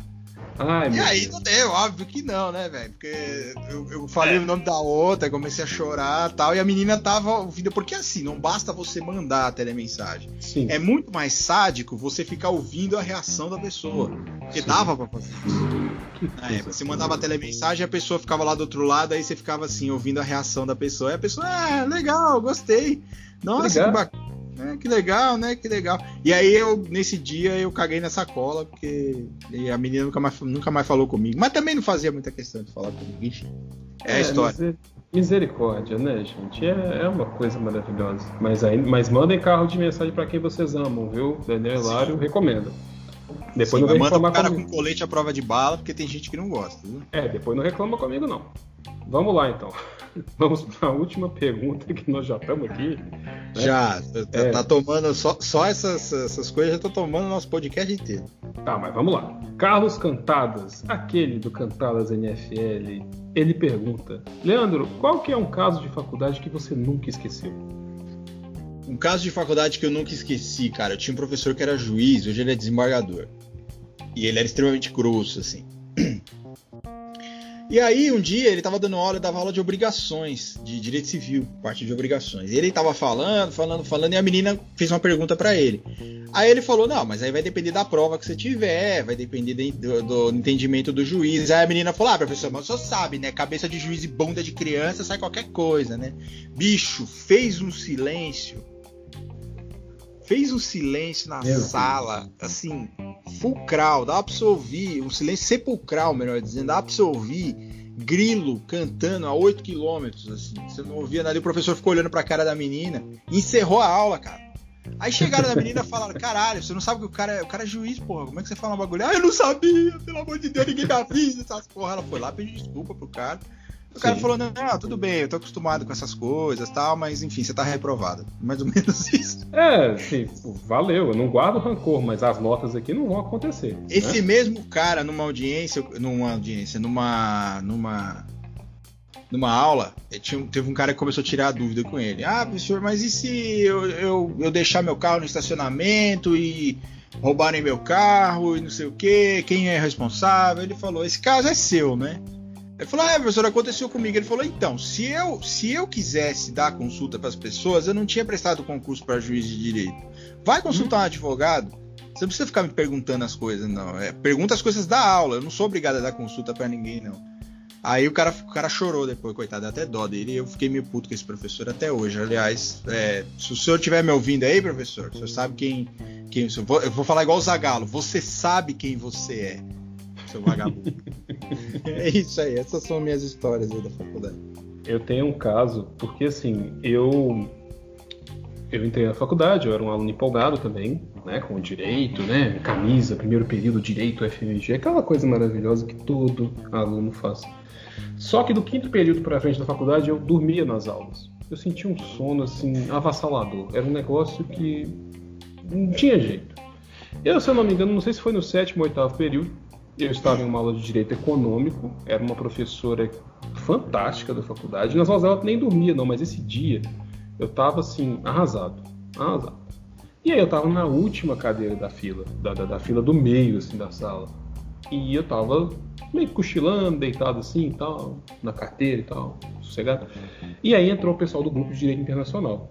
Ai, e aí não deu, óbvio que não, né, velho? Porque eu, eu falei é. o nome da outra, comecei a chorar tal, e a menina tava ouvindo. Porque assim, não basta você mandar a telemensagem. Sim. É muito mais sádico você ficar ouvindo a reação da pessoa. Porque Sim. dava pra fazer isso. É, você mandava a telemensagem, a pessoa ficava lá do outro lado, aí você ficava assim, ouvindo a reação da pessoa. E a pessoa, ah, legal, gostei. Nossa, que bacana é, que legal, né? Que legal. E aí eu, nesse dia, eu caguei nessa cola, porque a menina nunca mais, nunca mais falou comigo. Mas também não fazia muita questão de falar comigo, enfim. É, é a história. Misericórdia, né, gente? É, é uma coisa maravilhosa. Mas, aí, mas mandem carro de mensagem para quem vocês amam, viu? Daniel Hilário recomenda. Depois Sim, não manda o cara comigo. com colete à prova de bala, porque tem gente que não gosta. Viu? É, depois não reclama comigo, não. Vamos lá, então. (laughs) Vamos para a última pergunta que nós já estamos aqui. Né? Já, tá, é... tá, tomando só, só essas, essas coisas já tô tomando nosso podcast inteiro. Tá, mas vamos lá. Carlos Cantadas, aquele do Cantadas NFL, ele pergunta: Leandro, qual que é um caso de faculdade que você nunca esqueceu? Um caso de faculdade que eu nunca esqueci, cara. Eu tinha um professor que era juiz, hoje ele é desembargador. E ele era extremamente grosso, assim. E aí, um dia, ele tava dando aula, dava aula de obrigações, de direito civil, parte de obrigações. E ele tava falando, falando, falando, e a menina fez uma pergunta para ele. Aí ele falou: Não, mas aí vai depender da prova que você tiver, vai depender do, do entendimento do juiz. Aí a menina falou: Ah, professor, mas você sabe, né? Cabeça de juiz e bunda de criança sai qualquer coisa, né? Bicho, fez um silêncio fez um silêncio na Meu sala, Deus. assim, fulcral, dá pra você ouvir, um silêncio sepulcral, melhor dizendo, dá pra você ouvir grilo cantando a 8 quilômetros, assim, você não ouvia nada, o professor ficou olhando pra cara da menina e encerrou a aula, cara. Aí chegaram da menina e falaram: caralho, você não sabe que o cara, é, o cara é juiz, porra. Como é que você fala um bagulho? Ah, eu não sabia, pelo amor de Deus, ninguém me avisa essas porra. Ela foi lá pedir desculpa pro cara. O cara Sim. falou, não, tudo bem, eu tô acostumado com essas coisas tal, mas enfim, você tá reprovado. Mais ou menos (laughs) isso. É, sim, valeu, eu não guardo rancor, mas as notas aqui não vão acontecer. Né? Esse né? mesmo cara, numa audiência, numa audiência, numa. numa. numa aula, tinha, teve um cara que começou a tirar a dúvida com ele. Ah, professor, mas e se eu, eu, eu deixar meu carro no estacionamento e roubarem meu carro e não sei o que, quem é responsável? Ele falou, esse caso é seu, né? Ele falou: Ah, professor, aconteceu comigo. Ele falou: Então, se eu, se eu quisesse dar consulta para as pessoas, eu não tinha prestado concurso para juiz de direito. Vai consultar uhum. um advogado. Você não precisa ficar me perguntando as coisas, não. É, pergunta as coisas da aula. Eu não sou obrigado a dar consulta para ninguém, não. Aí o cara, o cara chorou depois, coitado, até dó dele. Eu fiquei meio puto com esse professor até hoje. Aliás, é, se o senhor estiver me ouvindo aí, professor, o senhor sabe quem. quem eu, vou, eu vou falar igual o Zagalo. Você sabe quem você é seu vagabundo. (laughs) é isso aí, essas são minhas histórias aí da faculdade. Eu tenho um caso, porque assim, eu eu entrei na faculdade, eu era um aluno empolgado também, né, com direito, né, camisa, primeiro período, direito, FMG, aquela coisa maravilhosa que todo aluno faz. Só que do quinto período para frente da faculdade eu dormia nas aulas. Eu sentia um sono assim avassalador. Era um negócio que não tinha jeito. Eu, se eu não me engano, não sei se foi no sétimo ou oitavo período, eu estava em uma aula de direito econômico, era uma professora fantástica da faculdade. Nas aulas ela nem dormia, não, mas esse dia eu estava assim, arrasado. Arrasado. E aí eu estava na última cadeira da fila, da, da, da, fila do meio, assim, da sala. E eu estava meio cochilando, deitado assim e tal, na carteira e tal, sossegado. E aí entrou o pessoal do grupo de Direito Internacional,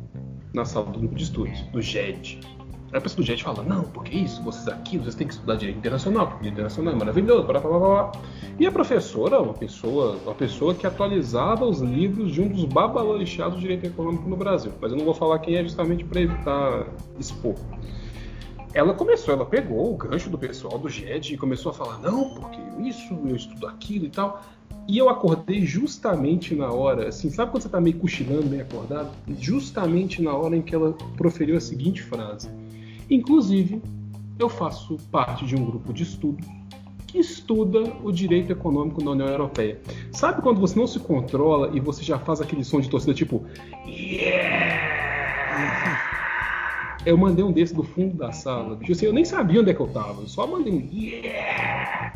na sala do grupo de estudos, do GED. Aí a pessoa do JET fala, não, porque isso, vocês aqui, vocês têm que estudar direito internacional, porque direito internacional é maravilhoso, blá, blá, blá, blá. E a professora, uma pessoa, uma pessoa que atualizava os livros de um dos babalorixados do direito econômico no Brasil. Mas eu não vou falar quem é justamente para evitar expor. Ela começou, ela pegou o gancho do pessoal do GED e começou a falar, não, porque isso, eu estudo aquilo e tal. E eu acordei justamente na hora, assim, sabe quando você tá meio cochilando, meio acordado? Justamente na hora em que ela proferiu a seguinte frase Inclusive, eu faço parte de um grupo de estudos que estuda o direito econômico na União Europeia. Sabe quando você não se controla e você já faz aquele som de torcida tipo. Yeah! Eu mandei um desse do fundo da sala. Assim, eu nem sabia onde é que eu tava. Eu só mandei um. Yeah!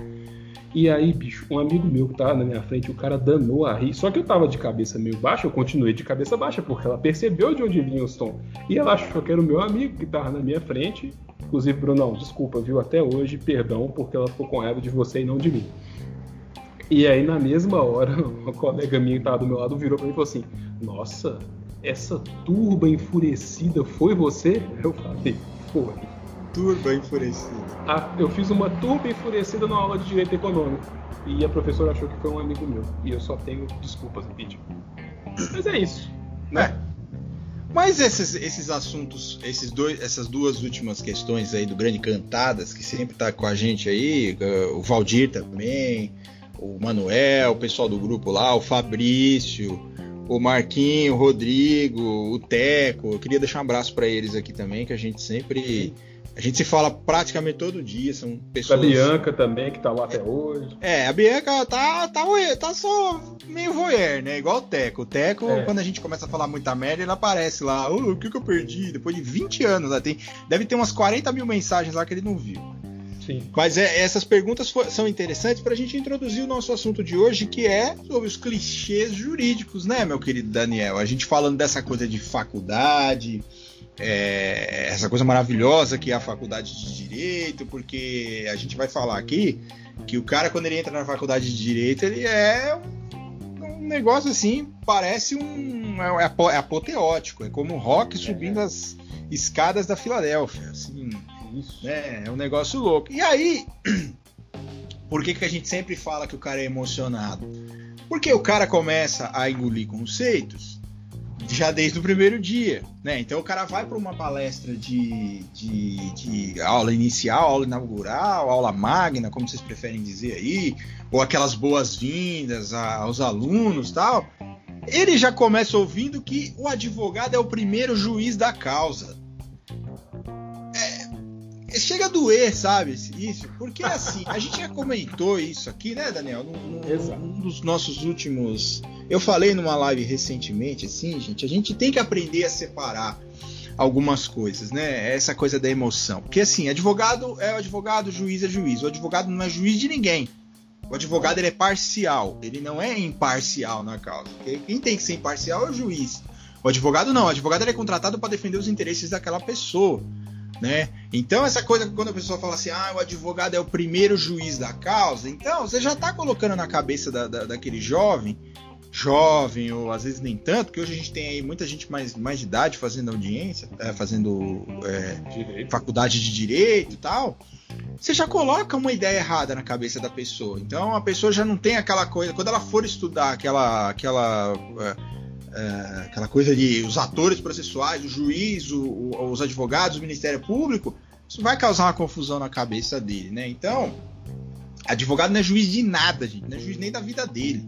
E aí, bicho, um amigo meu que tava na minha frente, o cara danou a rir. Só que eu tava de cabeça meio baixa, eu continuei de cabeça baixa, porque ela percebeu de onde vinha o som. E ela achou que era o meu amigo que tava na minha frente. Inclusive, Brunão, desculpa, viu? Até hoje, perdão, porque ela ficou com raiva de você e não de mim. E aí, na mesma hora, (laughs) uma colega minha que tava do meu lado virou pra mim e falou assim: Nossa, essa turba enfurecida foi você? Eu falei: Foi. Turba enfurecida. Ah, eu fiz uma turba enfurecida na aula de direito econômico. E a professora achou que foi um amigo meu. E eu só tenho desculpas no vídeo. Mas é isso, né? É. Mas esses, esses assuntos, esses dois, essas duas últimas questões aí do Grande Cantadas, que sempre tá com a gente aí, o Valdir também, o Manuel, o pessoal do grupo lá, o Fabrício, o Marquinho, o Rodrigo, o Teco. Eu queria deixar um abraço para eles aqui também, que a gente sempre a gente se fala praticamente todo dia, são pessoas. A Bianca também, que tá lá até hoje. É, a Bianca tá, tá, tá só meio voyeur, né? Igual o Teco. O Teco, é. quando a gente começa a falar muita merda, ele aparece lá. Oh, o que, que eu perdi? Depois de 20 anos, né? Tem, deve ter umas 40 mil mensagens lá que ele não viu. Sim. Mas é, essas perguntas for, são interessantes para a gente introduzir o nosso assunto de hoje, que é sobre os clichês jurídicos, né, meu querido Daniel? A gente falando dessa coisa de faculdade, é, essa coisa maravilhosa que é a faculdade de direito, porque a gente vai falar aqui que o cara quando ele entra na faculdade de direito ele é um, um negócio assim, parece um é, é, é apoteótico, é como o rock subindo as escadas da Filadélfia, assim. Né, é um negócio louco. E aí, (clears throat) por que, que a gente sempre fala que o cara é emocionado? Porque o cara começa a engolir conceitos já desde o primeiro dia, né? Então o cara vai para uma palestra de, de, de, aula inicial, aula inaugural, aula magna, como vocês preferem dizer aí, ou aquelas boas-vindas aos alunos tal. Ele já começa ouvindo que o advogado é o primeiro juiz da causa. Chega a doer, sabe? Isso, porque assim, a gente já comentou isso aqui, né, Daniel? Num, num dos nossos últimos eu falei numa live recentemente, assim, gente, a gente tem que aprender a separar algumas coisas, né? Essa coisa da emoção. Porque assim, advogado é o advogado, juiz é juiz. O advogado não é juiz de ninguém. O advogado ele é parcial, ele não é imparcial na causa. Quem tem que ser imparcial é o juiz. O advogado não, o advogado ele é contratado para defender os interesses daquela pessoa. Né? Então, essa coisa quando a pessoa fala assim, ah, o advogado é o primeiro juiz da causa, então você já está colocando na cabeça da, da, daquele jovem jovem, ou às vezes nem tanto, que hoje a gente tem aí muita gente mais, mais de idade fazendo audiência, é, fazendo é, faculdade de direito e tal, você já coloca uma ideia errada na cabeça da pessoa. Então a pessoa já não tem aquela coisa. Quando ela for estudar aquela. aquela é, é aquela coisa de os atores processuais, o juiz, o, o, os advogados, o Ministério Público, isso vai causar uma confusão na cabeça dele, né? Então, advogado não é juiz de nada, gente, não é juiz nem da vida dele.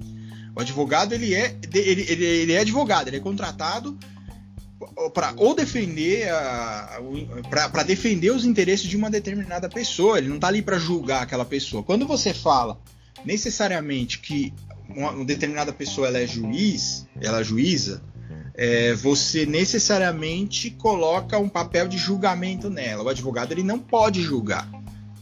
O advogado ele é, ele, ele, ele é advogado, ele é contratado para ou defender para defender os interesses de uma determinada pessoa. Ele não está ali para julgar aquela pessoa. Quando você fala necessariamente que uma, uma determinada pessoa ela é juiz, ela é juíza, é, você necessariamente coloca um papel de julgamento nela. O advogado ele não pode julgar.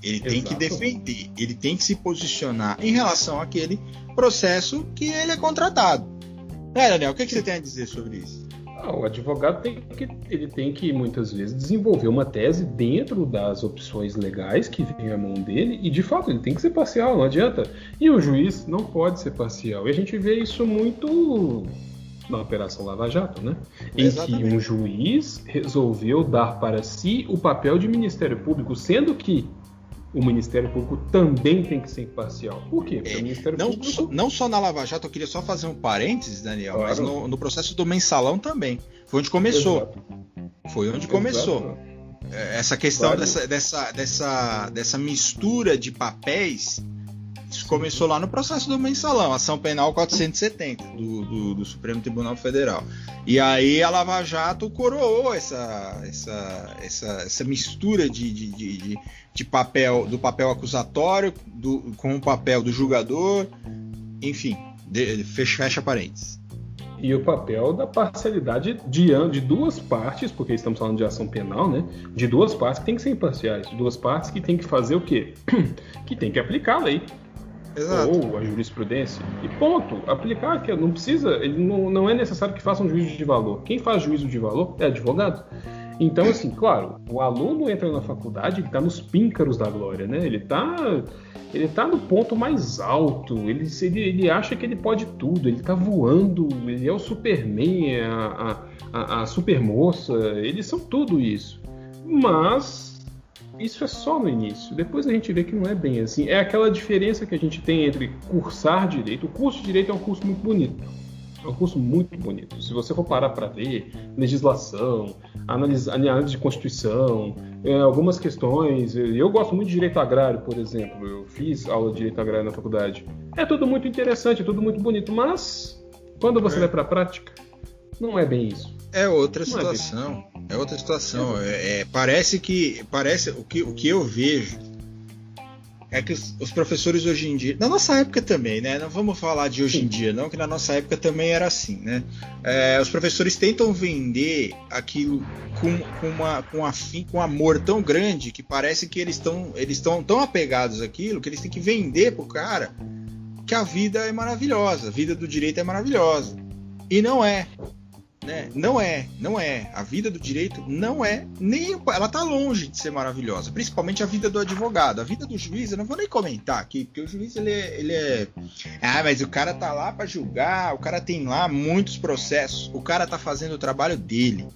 Ele Exato. tem que defender, ele tem que se posicionar em relação àquele processo que ele é contratado. É, Daniel, o que, que você tem a dizer sobre isso? Ah, o advogado tem que, ele tem que muitas vezes desenvolver uma tese dentro das opções legais que vem à mão dele e de fato ele tem que ser parcial, não adianta. E o juiz não pode ser parcial. E a gente vê isso muito na Operação Lava Jato, né? Em Exatamente. que um juiz resolveu dar para si o papel de Ministério Público, sendo que o Ministério Público também tem que ser imparcial. Por quê? Porque é, o Ministério não, Público. So, não só na Lava Jato, eu queria só fazer um parênteses, Daniel, claro. mas no, no, processo do mensalão também. Foi onde começou. Exato. Foi onde Exato. começou. É, essa questão claro. dessa, dessa, dessa, dessa mistura de papéis Isso começou lá no processo do mensalão, ação penal 470 do, do, do, Supremo Tribunal Federal. E aí a Lava Jato coroou essa, essa, essa, essa mistura de, de, de, de, papel do papel acusatório do, com o papel do julgador, enfim, de, fecha, fecha parênteses e o papel da parcialidade de, de duas partes, porque estamos falando de ação penal, né? De duas partes que tem que ser imparciais, de duas partes que tem que fazer o quê? (clears throat) que tem que aplicar a lei. Exato. Ou a jurisprudência. E ponto. Aplicar, que não precisa, ele não, não é necessário que faça um juízo de valor. Quem faz juízo de valor é advogado. Então, assim, claro, o aluno entra na faculdade, ele está nos píncaros da glória, né? Ele está ele tá no ponto mais alto, ele, ele, ele acha que ele pode tudo, ele está voando, ele é o Superman, é a, a, a supermoça, eles são tudo isso. Mas isso é só no início. Depois a gente vê que não é bem assim. É aquela diferença que a gente tem entre cursar direito. O curso de direito é um curso muito bonito é um curso muito bonito. Se você for parar para ver legislação, análise, análise de constituição, é, algumas questões. Eu gosto muito de direito agrário, por exemplo. Eu fiz aula de direito agrário na faculdade. É tudo muito interessante, é tudo muito bonito, mas quando você é. vai para a prática, não é bem isso. É outra situação. É, é, outra situação. É, é, parece que parece o que, o que eu vejo é que os, os, professores hoje em dia, na nossa época também, né? Não vamos falar de hoje em dia, não, que na nossa época também era assim, né? É, os professores tentam vender aquilo com, com, uma, com, afim, com amor tão grande que parece que eles estão eles estão tão apegados àquilo que eles têm que vender pro cara que a vida é maravilhosa, a vida do direito é maravilhosa. E não é. Né? Não é, não é. A vida do direito não é nem. Ela tá longe de ser maravilhosa, principalmente a vida do advogado. A vida do juiz, eu não vou nem comentar aqui, porque o juiz ele é. Ele é... Ah, mas o cara tá lá para julgar, o cara tem lá muitos processos, o cara tá fazendo o trabalho dele.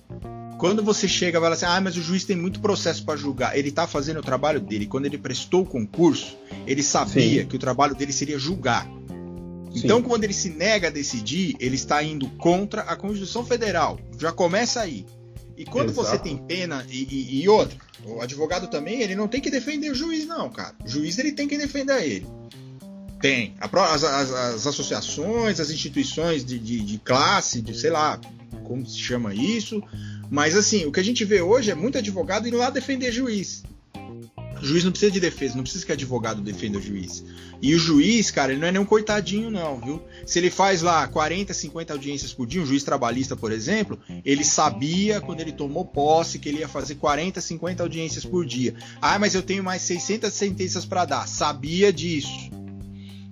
Quando você chega e fala assim, ah, mas o juiz tem muito processo para julgar, ele tá fazendo o trabalho dele. Quando ele prestou o concurso, ele sabia Sim. que o trabalho dele seria julgar. Então, quando ele se nega a decidir, ele está indo contra a Constituição Federal. Já começa aí. E quando Exato. você tem pena e, e, e, outra, o advogado também, ele não tem que defender o juiz, não, cara. O juiz ele tem que defender ele. Tem. As, as, as associações, as instituições de, de, de, classe, de sei lá, como se chama isso. Mas assim, o que a gente vê hoje é muito advogado indo lá defender juiz. O juiz não precisa de defesa, não precisa que advogado defenda o juiz. E o juiz, cara, ele não é nem um coitadinho, não, viu? Se ele faz lá 40, 50 audiências por dia, um juiz trabalhista, por exemplo, ele sabia quando ele tomou posse que ele ia fazer 40, 50 audiências por dia. Ah, mas eu tenho mais 600 sentenças para dar. Sabia disso.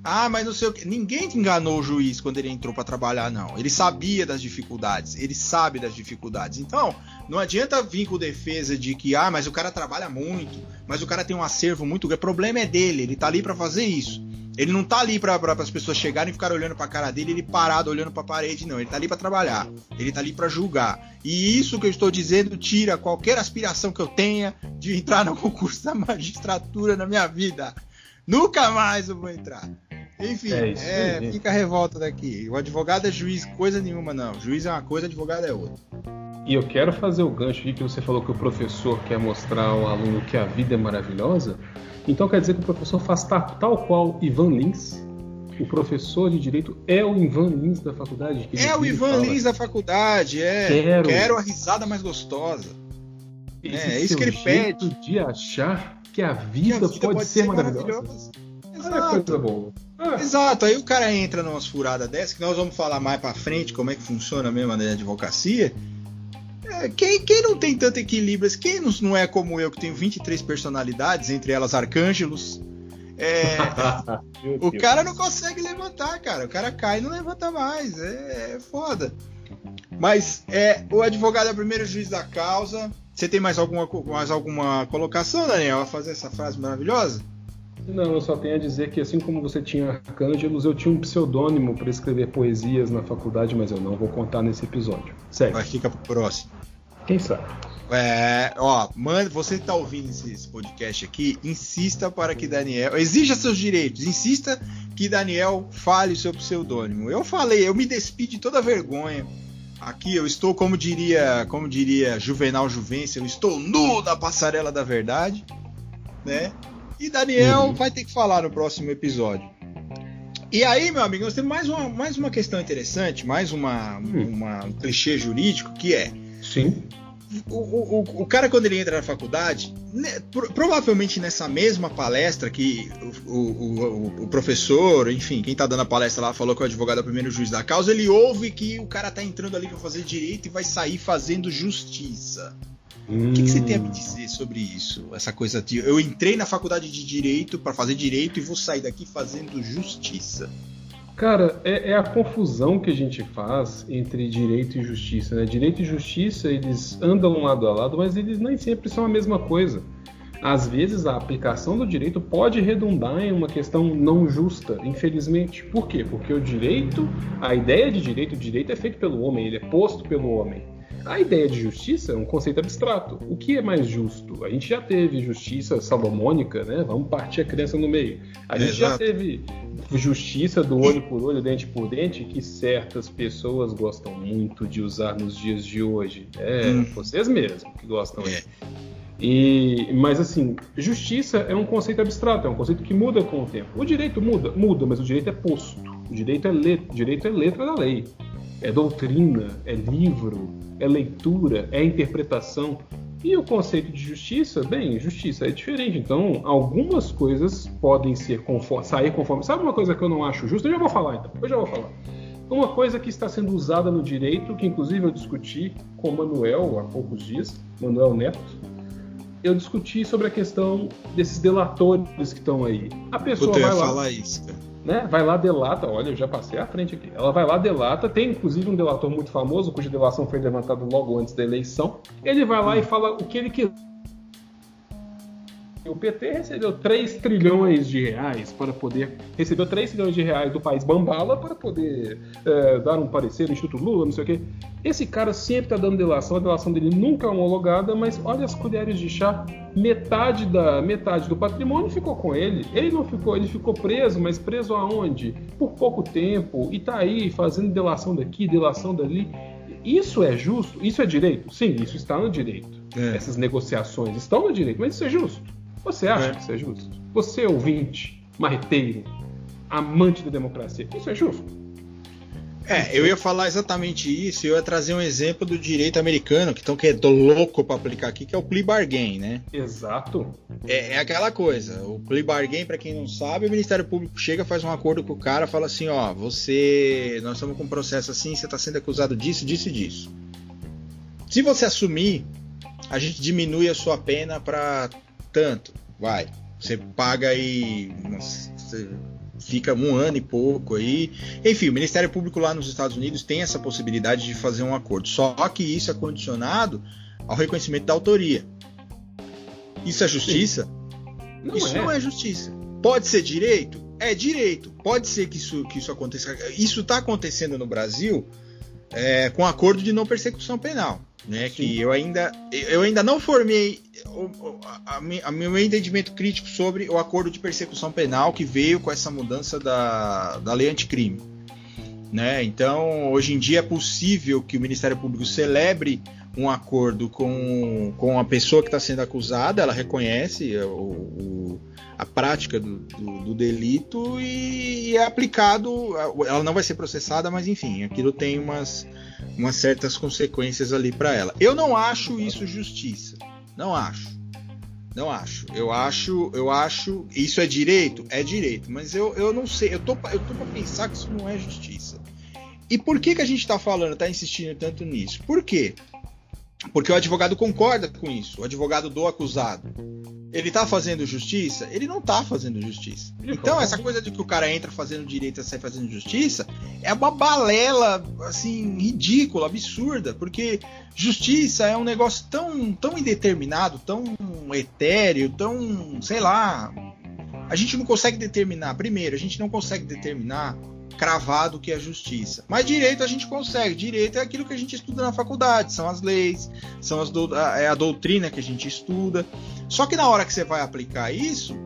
Ah, mas não sei o que. Ninguém enganou o juiz quando ele entrou para trabalhar, não. Ele sabia das dificuldades, ele sabe das dificuldades. Então, não adianta vir com defesa de que, ah, mas o cara trabalha muito, mas o cara tem um acervo muito grande. O problema é dele, ele tá ali para fazer isso. Ele não tá ali para as pessoas chegarem e ficar olhando para a cara dele, ele parado olhando para a parede, não. Ele tá ali para trabalhar, ele tá ali para julgar. E isso que eu estou dizendo tira qualquer aspiração que eu tenha de entrar no concurso da magistratura na minha vida. Nunca mais eu vou entrar. Enfim, é, isso, é, fica a revolta daqui. O advogado é juiz, coisa nenhuma, não. Juiz é uma coisa, advogado é outra. E eu quero fazer o gancho aqui que você falou que o professor quer mostrar ao aluno que a vida é maravilhosa. Então quer dizer que o professor faz tal qual Ivan Lins. O professor de direito é o Ivan Lins da faculdade? é o Ivan fala, Lins da faculdade, é. Quero, quero a risada mais gostosa. É, é isso que ele pede. de achar que a vida, que a vida pode, pode, ser, ser maravilhosa. maravilhosa. Exato. coisa boa. Ah. Exato, aí o cara entra numa furada dessa, que nós vamos falar mais pra frente como é que funciona mesmo a advocacia. É, quem, quem não tem tanto equilíbrio, quem não, não é como eu, que tenho 23 personalidades, entre elas arcângelos, é, (laughs) o cara não consegue levantar, cara. O cara cai e não levanta mais. É, é foda. Mas é, o advogado é o primeiro juiz da causa. Você tem mais alguma, mais alguma colocação, Daniel, a fazer essa frase maravilhosa? Não, eu só tenho a dizer que assim como você tinha Arcângelos, eu tinha um pseudônimo para escrever poesias na faculdade, mas eu não vou contar nesse episódio. Segue. Vai ficar pro próximo. Quem sabe? É, ó, mano, você que tá ouvindo esse, esse, podcast aqui, insista para que Daniel. Exija seus direitos, insista que Daniel fale o seu pseudônimo. Eu falei, eu me despi de toda vergonha. Aqui eu estou, como diria, como diria Juvenal Juvencio, eu estou nu na passarela da verdade, né? E Daniel uhum. vai ter que falar no próximo episódio. E aí, meu amigo, nós temos mais uma, mais uma questão interessante, mais uma, hum. uma um clichê jurídico, que é. Sim. O, o, o cara, quando ele entra na faculdade, né, provavelmente nessa mesma palestra que o, o, o professor, enfim, quem está dando a palestra lá falou que o advogado é o primeiro juiz da causa, ele ouve que o cara está entrando ali para fazer direito e vai sair fazendo justiça. Hum. O que, que, você tem a me dizer sobre isso? Essa coisa de eu entrei na faculdade de direito para fazer direito e vou sair daqui fazendo justiça. Cara, é, é, a confusão que a gente faz entre direito e justiça. Né? Direito e justiça eles andam lado a lado, mas eles nem sempre são a mesma coisa. Às vezes a aplicação do direito pode redundar em uma questão não justa, infelizmente. Por quê? Porque o direito, a ideia de direito, o direito é feito pelo homem, ele é posto pelo homem. A ideia de justiça é um conceito abstrato. O que é mais justo? A gente já teve justiça salomônica, né? Vamos partir a criança no meio. A gente Exato. já teve justiça do olho por olho, dente por dente, que certas pessoas gostam muito de usar nos dias de hoje. É, hum. vocês mesmos que gostam. É. E, mas assim, justiça é um conceito abstrato, é um conceito que muda com o tempo. O direito muda, muda, mas o direito é posto. O direito é, let, direito é letra da lei é doutrina, é livro, é leitura, é interpretação. E o conceito de justiça, bem, justiça é diferente. Então, algumas coisas podem ser conforme, sair conforme. Sabe uma coisa que eu não acho justa? Eu já vou falar então. Eu já vou falar. Uma coisa que está sendo usada no direito, que inclusive eu discuti com o Manuel há poucos dias, Manuel Neto, eu discuti sobre a questão desses delatores que estão aí. A pessoa Puta, vai lá. falar isso, cara né? Vai lá, delata, olha, eu já passei à frente aqui. Ela vai lá, delata, tem inclusive um delator muito famoso, cuja delação foi levantada logo antes da eleição. Ele vai lá e fala o que ele quer o PT recebeu 3 trilhões de reais para poder. Recebeu 3 trilhões de reais do país Bambala para poder é, dar um parecer no Instituto Lula, não sei o quê. Esse cara sempre está dando delação, a delação dele nunca é homologada, mas olha as colheres de chá. Metade da metade do patrimônio ficou com ele. Ele não ficou, ele ficou preso, mas preso aonde? Por pouco tempo. E tá aí fazendo delação daqui, delação dali. Isso é justo? Isso é direito? Sim, isso está no direito. É. Essas negociações estão no direito, mas isso é justo. Você acha é. que isso é justo? Você, ouvinte, marreteiro, amante da democracia, isso é justo? É, eu ia falar exatamente isso, eu ia trazer um exemplo do direito americano, que estão que é louco para aplicar aqui, que é o plea bargain, né? Exato. É, é aquela coisa, o plea bargain, para quem não sabe, o Ministério Público chega, faz um acordo com o cara, fala assim, ó, você, nós estamos com um processo assim, você está sendo acusado disso, disso e disso. Se você assumir, a gente diminui a sua pena para tanto, vai. Você paga aí. Você fica um ano e pouco aí. Enfim, o Ministério Público lá nos Estados Unidos tem essa possibilidade de fazer um acordo. Só que isso é condicionado ao reconhecimento da autoria. Isso é justiça? Não isso é. não é justiça. Pode ser direito? É direito. Pode ser que isso, que isso aconteça. Isso está acontecendo no Brasil é, com acordo de não persecução penal né? Sim. Que eu ainda, eu ainda não formei o, a, a, meu entendimento crítico sobre o acordo de persecução penal que veio com essa mudança da, da lei anticrime. Né? Então, hoje em dia é possível que o Ministério Público celebre um acordo com, com a pessoa que está sendo acusada, ela reconhece o, o, a prática do, do, do delito e, e, é aplicado. Ela não vai ser processada, mas enfim, aquilo tem umas, umas certas consequências ali para ela. Eu não acho isso justiça. Não acho. Não acho. Eu acho, eu acho. Isso é direito? É direito. Mas eu, eu não sei. Eu tô, eu tô pra pensar que isso não é justiça. E por que, que a gente está falando, está insistindo tanto nisso? Por quê? Porque o advogado concorda com isso, o advogado do acusado. Ele está fazendo justiça? Ele não está fazendo justiça. Então, essa coisa de que o cara entra fazendo direito e sai fazendo justiça é uma balela, assim, ridícula, absurda, porque justiça é um negócio tão, tão indeterminado, tão etéreo, tão, sei lá. A gente não consegue determinar. Primeiro, a gente não consegue determinar cravado que é justiça. Mas direito a gente consegue. Direito é aquilo que a gente estuda na faculdade, são as leis, são as do, é a doutrina que a gente estuda. Só que na hora que você vai aplicar isso,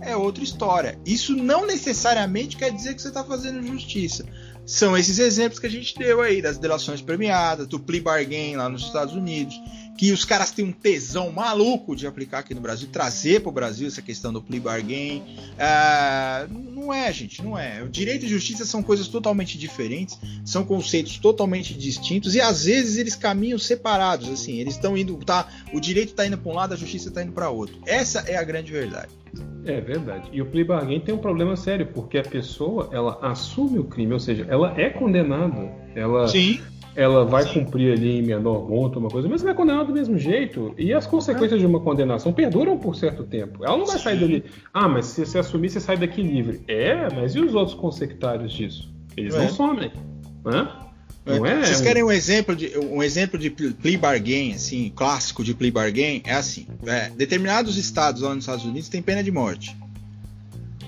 é outra história. Isso não necessariamente quer dizer que você está fazendo justiça. São esses exemplos que a gente deu aí, das delações premiadas, do plea bargain lá nos Estados Unidos, que os caras têm um tesão maluco de aplicar aqui no Brasil, trazer para o Brasil essa questão do plea bargain. Uh, não é, gente, não é. O direito e justiça são coisas totalmente diferentes, são conceitos totalmente distintos e às vezes eles caminham separados, assim, eles estão indo, tá, o direito está indo para um lado, a justiça está indo para outro. Essa é a grande verdade. É verdade. E o plea bargain tem um problema sério, porque a pessoa, ela assume o crime, ou seja, ela é condenada. Ela Sim ela vai Sim. cumprir ali em menor monta, uma coisa, mas ela é condenada do mesmo jeito. E as consequências é. de uma condenação perduram por certo tempo. Ela não vai Sim. sair dali. Ah, mas se você assumir, você sai daqui livre. É, mas e os outros consectários disso? Eles é. não somem. Né? Não é, Vocês querem um exemplo de um exemplo de plea bargain, assim, clássico de plea bargain? É assim: é, determinados estados lá nos Estados Unidos têm pena de morte.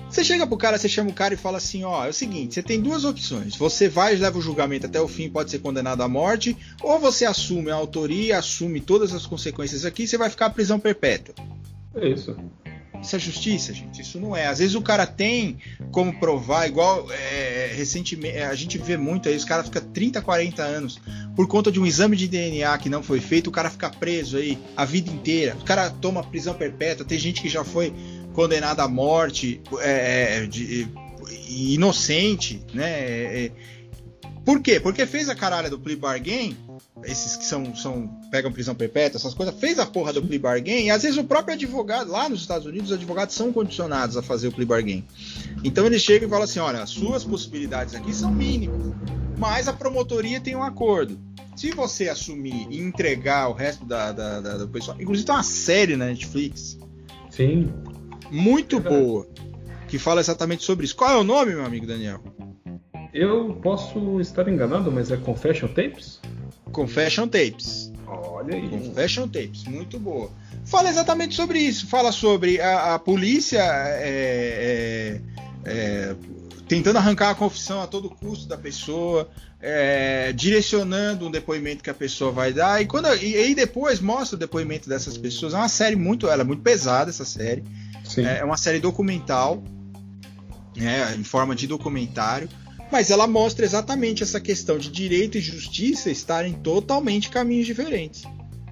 Você chega pro cara, você chama o cara e fala assim: ó, é o seguinte, você tem duas opções. Você vai e leva o julgamento até o fim, pode ser condenado à morte, ou você assume a autoria, assume todas as consequências aqui, você vai ficar à prisão perpétua. É isso. Isso é justiça, gente. Isso não é. Às vezes o cara tem como provar, igual é, recentemente, a gente vê muito aí, os caras ficam 30, 40 anos por conta de um exame de DNA que não foi feito, o cara fica preso aí a vida inteira. O cara toma prisão perpétua. Tem gente que já foi condenado à morte, é, é de, inocente, né? É, é, por quê? Porque fez a caralho do plea bargain, esses que são, são pegam prisão perpétua, essas coisas, fez a porra do plea bargain, e às vezes o próprio advogado, lá nos Estados Unidos, os advogados são condicionados a fazer o plea bargain. Então ele chega e fala assim: olha, as suas possibilidades aqui são mínimas, mas a promotoria tem um acordo. Se você assumir e entregar o resto da, da, da do pessoal, inclusive tem uma série na Netflix. Sim muito é boa que fala exatamente sobre isso. Qual é o nome, meu amigo Daniel? Eu posso estar enganado, mas é Confession Tapes? Confession Tapes. Olha aí. Confession Tapes, muito boa. Fala exatamente sobre isso. Fala sobre a, a polícia é, é, é, tentando arrancar a confissão a todo custo da pessoa, é, direcionando um depoimento que a pessoa vai dar. E, quando, e, e depois mostra o depoimento dessas pessoas. É uma série muito, ela é muito pesada essa série. Sim. É, é uma série documental, né, em forma de documentário, mas ela mostra exatamente essa questão de direito e justiça estarem totalmente caminhos diferentes.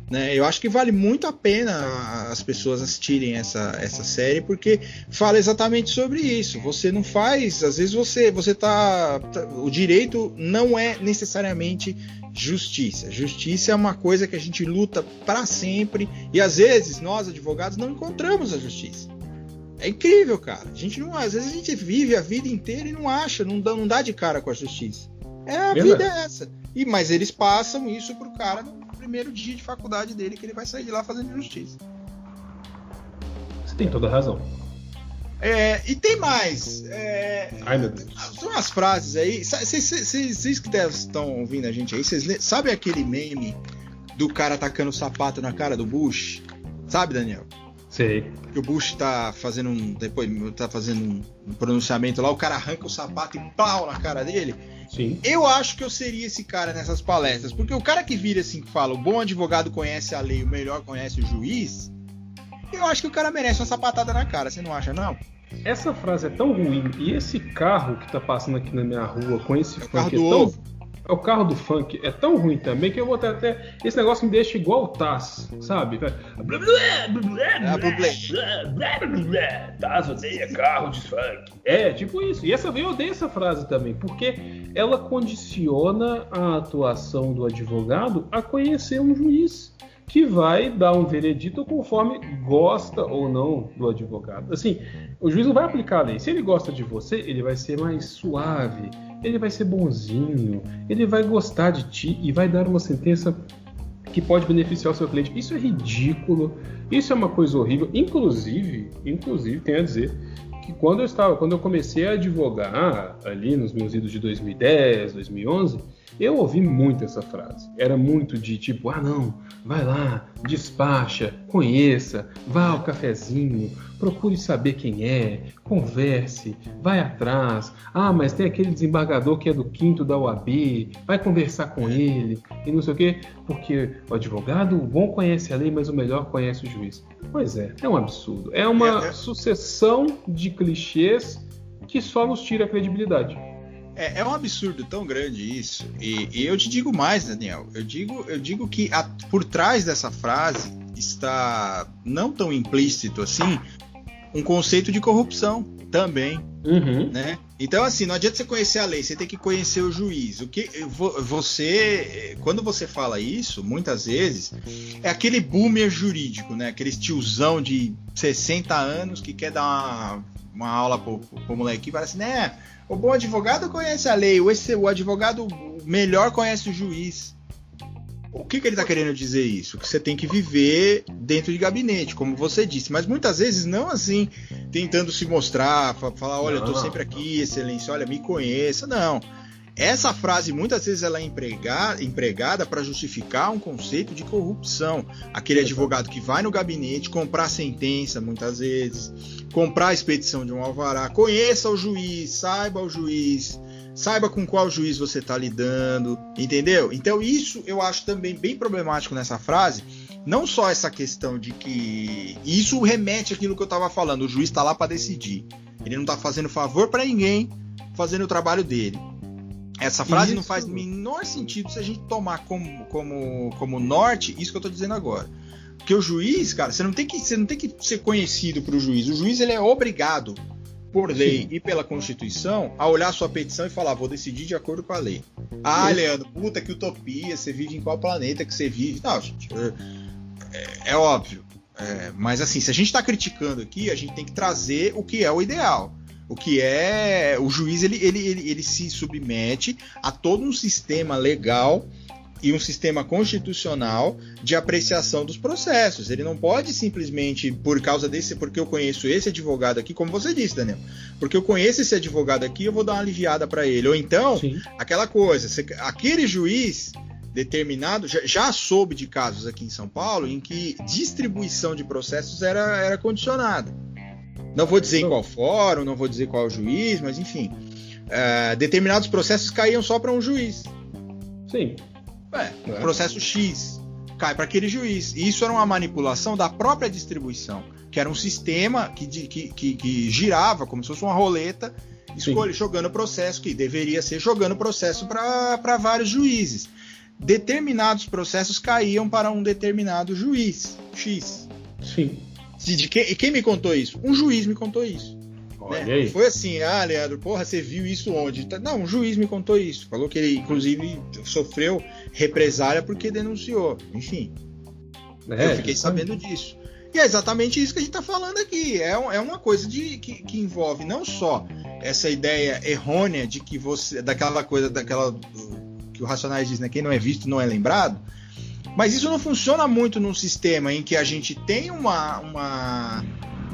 Né? Eu acho que vale muito a pena as pessoas assistirem essa, essa série porque fala exatamente sobre isso. Você não faz, às vezes você você tá, tá o direito não é necessariamente justiça. Justiça é uma coisa que a gente luta para sempre e às vezes nós advogados não encontramos a justiça. É incrível, cara. A gente não, às vezes a gente vive a vida inteira e não acha, não dá, não dá de cara com a justiça. É a Verdade. vida é essa. E mas eles passam isso pro cara no primeiro dia de faculdade dele que ele vai sair de lá fazendo justiça. Você tem toda a razão. É, e tem mais. É, Ai, meu Deus. São umas frases aí. Vocês que estão ouvindo a gente aí, vocês sabem aquele meme do cara tacando o sapato na cara do Bush? Sabe, Daniel? Sei. Que o Bush tá fazendo um. Depois tá fazendo um, pronunciamento lá, o cara arranca o sapato e pau na cara dele. Sim. Eu acho que eu seria esse cara nessas palestras. Porque o cara que vira assim que fala, o bom advogado conhece a lei, o melhor conhece o juiz. Eu acho que o cara merece uma sapatada na cara, você não acha, não? Essa frase é tão ruim e esse carro que tá passando aqui na minha rua com esse é do é tão... ovo o carro do funk é tão ruim também que eu vou até. até esse negócio me deixa igual o Taz, sabe? Taz odeia carro de funk. É, tipo isso. E essa eu odeio essa frase também, porque ela condiciona a atuação do advogado a conhecer um juiz que vai dar um veredito conforme gosta ou não do advogado. Assim, o juiz não vai aplicar a lei. Se ele gosta de você, ele vai ser mais suave ele vai ser bonzinho, ele vai gostar de ti e vai dar uma sentença que pode beneficiar o seu cliente. Isso é ridículo, isso é uma coisa horrível. Inclusive, inclusive, tenho a dizer que quando eu estava, quando eu comecei a advogar ali nos meus idos de 2010, 2011, eu ouvi muito essa frase. Era muito de tipo, ah não, vai lá, despacha, conheça, vá ao cafezinho, procure saber quem é, converse, vai atrás. Ah, mas tem aquele desembargador que é do quinto da UAB, vai conversar com ele e não sei o quê, porque o advogado o bom conhece a lei, mas o melhor conhece o juiz. Pois é, é um absurdo. É uma é, é. sucessão de clichês que só nos tira a credibilidade. É, é, um absurdo tão grande isso. E, e, eu te digo mais, Daniel. Eu digo, eu digo que a, por trás dessa frase está não tão implícito assim um conceito de corrupção também, uhum. né? Então assim, não adianta você conhecer a lei, você tem que conhecer o juiz. O que você, quando você fala isso, muitas vezes é aquele boomer jurídico, né? Aquele tiozão de 60 anos que quer dar uma, uma aula pro, pro moleque e fala assim, né? O bom advogado conhece a lei, o, esse, o advogado melhor conhece o juiz. O que, que ele está querendo dizer isso? Que você tem que viver dentro de gabinete, como você disse, mas muitas vezes não assim, tentando se mostrar, falar, olha, eu estou sempre aqui, excelência, olha, me conheça. Não. Essa frase muitas vezes ela é empregada, empregada para justificar um conceito de corrupção. Aquele advogado que vai no gabinete comprar sentença, muitas vezes, comprar a expedição de um alvará, conheça o juiz, saiba o juiz, saiba com qual juiz você está lidando, entendeu? Então isso eu acho também bem problemático nessa frase. Não só essa questão de que isso remete àquilo que eu estava falando, o juiz está lá para decidir. Ele não está fazendo favor para ninguém, fazendo o trabalho dele. Essa frase isso. não faz o menor sentido se a gente tomar como, como, como norte isso que eu estou dizendo agora. Porque o juiz, cara, você não tem que, você não tem que ser conhecido para o juiz. O juiz ele é obrigado por lei Sim. e pela Constituição, a olhar sua petição e falar, vou decidir de acordo com a lei. Ah, Leandro, puta que utopia, você vive em qual planeta que você vive? Não, gente, é, é óbvio. É, mas assim, se a gente está criticando aqui, a gente tem que trazer o que é o ideal. O que é. O juiz ele, ele, ele, ele se submete a todo um sistema legal e um sistema constitucional de apreciação dos processos. Ele não pode simplesmente, por causa desse, porque eu conheço esse advogado aqui, como você disse, Daniel, porque eu conheço esse advogado aqui, eu vou dar uma aliviada para ele. Ou então, Sim. aquela coisa, aquele juiz determinado, já, já, soube de casos aqui em São Paulo em que distribuição de processos era, era condicionada. Não vou dizer em qual fórum, não vou dizer qual juiz, mas enfim. Uh, determinados processos caíam só para um juiz. Sim. É, é. processo X cai para aquele juiz. E isso era uma manipulação da própria distribuição, que era um sistema que, que, que, que girava como se fosse uma roleta, escolhe, jogando processo, que deveria ser jogando processo para vários juízes. Determinados processos caíam para um determinado juiz, X. Sim. De, quem, e quem me contou isso? Um juiz me contou isso. Olha né? aí. Foi assim, ah, Leandro, porra, você viu isso onde? Tá, não, um juiz me contou isso. Falou que ele, inclusive, sofreu represália porque denunciou. Enfim. É, eu fiquei sabendo disso. E é exatamente isso que a gente está falando aqui. É, é uma coisa de, que, que, envolve não só essa ideia errônea de que você. daquela coisa, daquela. que o Racionais diz, né? Quem não é visto não é lembrado. Mas isso não funciona muito num sistema em que a gente tem uma, uma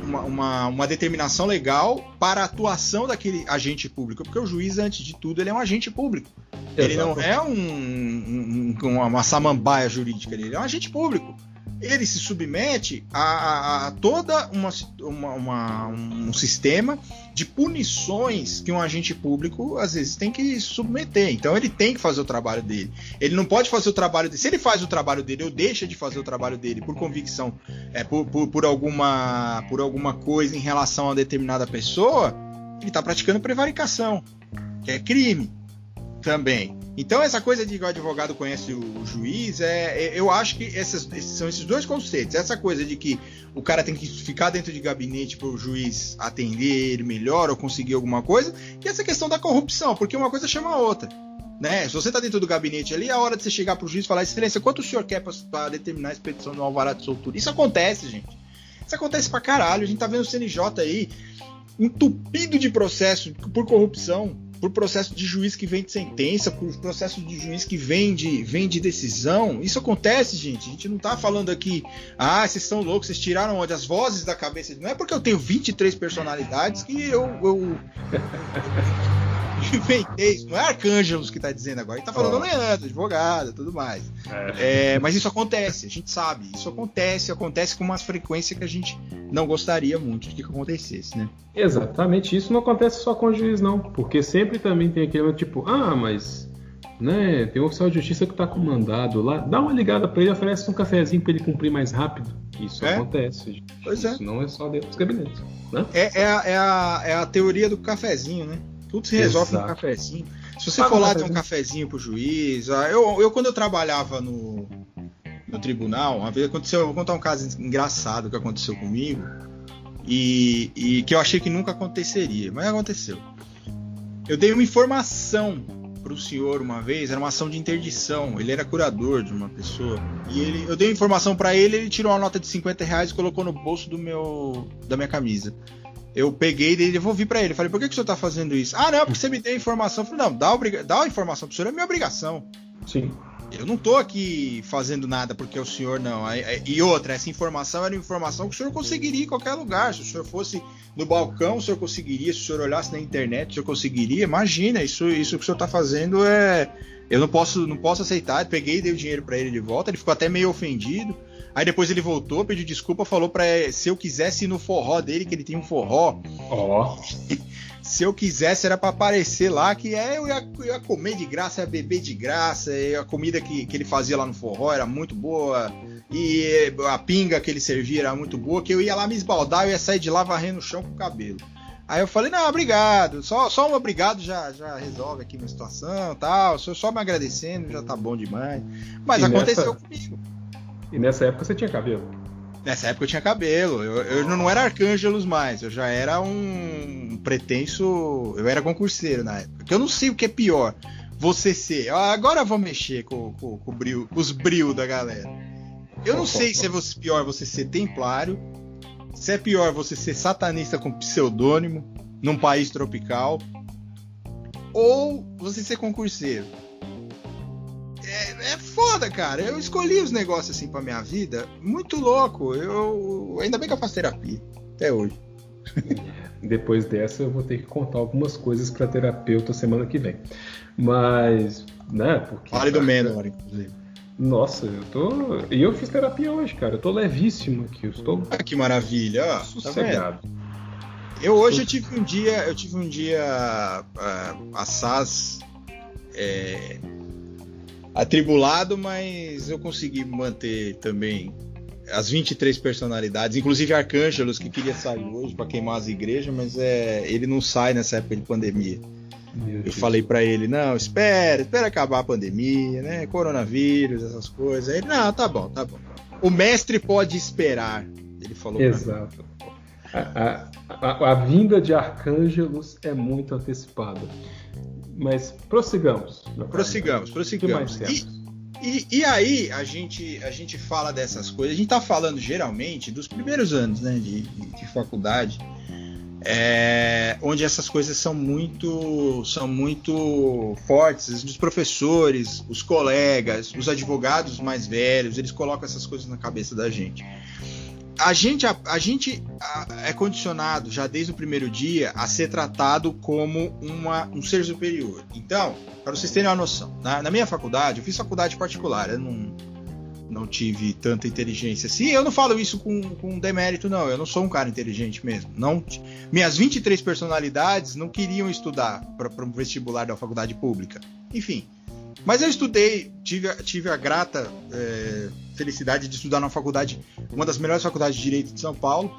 uma, uma, uma, determinação legal para a atuação daquele agente público, porque o juiz, antes de tudo, ele é um agente público. Exato. Ele não é um, um, uma samambaia jurídica, ele é um agente público ele se submete a, a, a toda uma, uma, uma, um sistema de punições que um agente público às vezes tem que submeter. Então ele tem que fazer o trabalho dele. Ele não pode fazer o trabalho dele. Se ele faz o trabalho dele ou deixa de fazer o trabalho dele por convicção, é, por, por, por alguma, por alguma coisa em relação a determinada pessoa, ele está praticando prevaricação, que é crime também. Então essa coisa de que o advogado conhece o juiz, é, é eu acho que esses, são esses dois conceitos. Essa coisa de que o cara tem que ficar dentro de gabinete para o juiz atender ele melhor ou conseguir alguma coisa, e essa questão da corrupção, porque uma coisa chama a outra. Né? Se você está dentro do gabinete ali, é a hora de você chegar para o juiz e falar: Excelência, quanto o senhor quer para determinar a expedição do alvará de soltura? Isso acontece, gente. Isso acontece pra caralho. A gente tá vendo o CNJ aí entupido de processo por corrupção por processo de juiz que vem de sentença, por processo de juiz que vem de, vem de decisão. Isso acontece, gente. A gente não tá falando aqui, ah, vocês estão loucos, vocês tiraram onde? As vozes da cabeça. Não é porque eu tenho 23 personalidades que eu. eu... (laughs) inventei isso. Não é Arcângelos que está dizendo agora. Ele está falando oh. Leandro, advogado, tudo mais. É. É, mas isso acontece, a gente sabe. Isso acontece, acontece com uma frequência que a gente não gostaria muito de que acontecesse, né? Exatamente. Isso não acontece só com o juiz, não. Porque sempre também tem aquele tipo, ah, mas né? Tem um oficial de justiça que está com mandado lá. Dá uma ligada para ele, oferece um cafezinho para ele cumprir mais rápido. Isso é? acontece. Pois Isso é. não é só dentro dos gabinetes. Né? É, é, a, é, a, é a teoria do cafezinho, né? Tudo se resolve Exato. num cafezinho. Se você for lá ter um cafezinho pro juiz. Ah, eu, eu quando eu trabalhava no, no tribunal, uma vez aconteceu, eu vou contar um caso engraçado que aconteceu comigo. E, e que eu achei que nunca aconteceria, mas aconteceu. Eu dei uma informação para o senhor uma vez, era uma ação de interdição. Ele era curador de uma pessoa. E ele, eu dei informação para ele, ele tirou uma nota de 50 reais e colocou no bolso do meu, da minha camisa. Eu peguei e devolvi para ele. Falei, por que, que o senhor está fazendo isso? Ah, não, porque você me deu a informação. Eu falei, não, dá, dá a informação para o senhor, é minha obrigação. Sim. Eu não tô aqui fazendo nada porque é o senhor não. E outra, essa informação era informação que o senhor conseguiria em qualquer lugar. Se o senhor fosse no balcão, o senhor conseguiria. Se o senhor olhasse na internet, o senhor conseguiria. Imagina, isso, isso que o senhor tá fazendo é. Eu não posso, não posso aceitar. Eu peguei e dei o dinheiro para ele de volta. Ele ficou até meio ofendido. Aí depois ele voltou, pediu desculpa, falou para se eu quisesse ir no forró dele, que ele tem um forró. Ó. Oh. Se eu quisesse era para aparecer lá, que é, eu ia, eu ia, comer de graça, ia beber de graça, a comida que, que ele fazia lá no forró era muito boa, e a pinga que ele servia era muito boa, que eu ia lá me esbaldar, eu ia sair de lá varrendo o chão com o cabelo. Aí eu falei, não, obrigado, só, só um obrigado já, já resolve aqui minha situação tal, só, só me agradecendo já tá bom demais. Mas e aconteceu nessa... comigo. E nessa época você tinha cabelo? Nessa época eu tinha cabelo. Eu, eu não era Arcângelos mais. Eu já era um pretenso. Eu era concurseiro na época. Que eu não sei o que é pior. Você ser. Agora eu vou mexer com, com, com, com os brilhos da galera. Eu não sei se é pior você ser templário. Se é pior você ser satanista com pseudônimo num país tropical. Ou você ser concurseiro é, foda, cara. Eu escolhi os negócios assim pra minha vida, muito louco. Eu ainda bem que eu faço terapia até hoje. (laughs) Depois dessa eu vou ter que contar algumas coisas para terapeuta semana que vem. Mas, né, porque Fale do Menor, inclusive. Nossa, eu tô. E eu fiz terapia hoje, cara. Eu tô levíssimo aqui. Eu estou. Ah, que maravilha! Tá Sossegado. Tá eu hoje eu tive um dia, eu tive um dia uh, assaz é, atribulado, mas eu consegui manter também as 23 personalidades, inclusive Arcângelos, que queria sair hoje para queimar as igrejas, mas é, ele não sai nessa época de pandemia. Eu falei para ele, não, espera, espera acabar a pandemia, né? Coronavírus, essas coisas. Ele, não, tá bom, tá bom. O mestre pode esperar, ele falou. Exato. A, a, a, vinda de arcângelos é muito antecipada. Mas prossigamos. Prossigamos, prossigamos. E, e, e, aí a gente, a gente fala dessas coisas. A gente está falando geralmente dos primeiros anos né, de, de faculdade, é, onde essas coisas são muito, são muito fortes. Os professores, os colegas, os advogados mais velhos, eles colocam essas coisas na cabeça da gente a gente, a, a gente a, é condicionado já desde o primeiro dia a ser tratado como uma, um ser superior. Então, para vocês terem uma noção, na, na, minha faculdade, eu fiz faculdade particular, eu não, não tive tanta inteligência assim. Eu não falo isso com, com demérito, não. Eu não sou um cara inteligente mesmo. Não, minhas 23 personalidades não queriam estudar para um vestibular da faculdade pública. Enfim. Mas eu estudei, tive, tive a grata. É, felicidade de estudar na faculdade, uma das melhores faculdades de direito de São Paulo,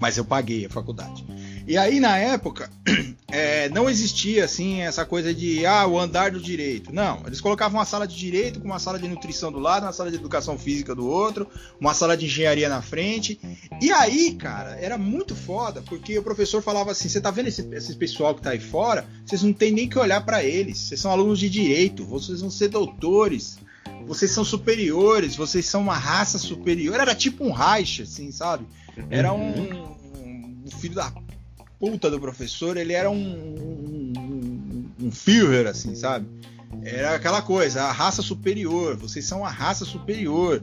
mas eu paguei a faculdade. E aí na época (clears throat) é, não existia assim essa coisa de ah o andar do direito. Não, eles colocavam uma sala de direito com uma sala de nutrição do lado, uma sala de educação física do outro, uma sala de engenharia na frente. E aí, cara, era muito foda porque o professor falava assim: você tá vendo esse, esse pessoal que tá aí fora? Vocês não tem nem que olhar para eles. Vocês são alunos de direito, vocês vão ser doutores vocês são superiores, vocês são uma raça superior. Era tipo um Reich, assim, sabe? Era um, um, um filho da puta do professor, ele era um, um, um Führer, assim, sabe? Era aquela coisa, a raça superior, vocês são a raça superior.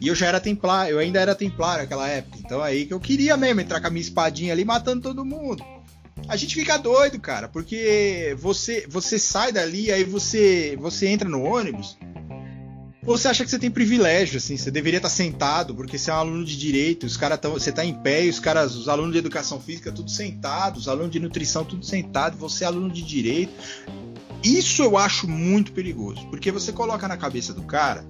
E eu já era templar, eu ainda era templar naquela época. Então aí que eu queria mesmo entrar com a minha espadinha ali matando todo mundo. A gente fica doido, cara, porque você você sai dali, aí você você entra no ônibus, você acha que você tem privilégio, assim, você deveria estar sentado, porque você é um aluno de direito, os caras estão. Você está em pé os caras, os alunos de educação física, tudo sentados, os alunos de nutrição, tudo sentado, você é aluno de direito. Isso eu acho muito perigoso, porque você coloca na cabeça do cara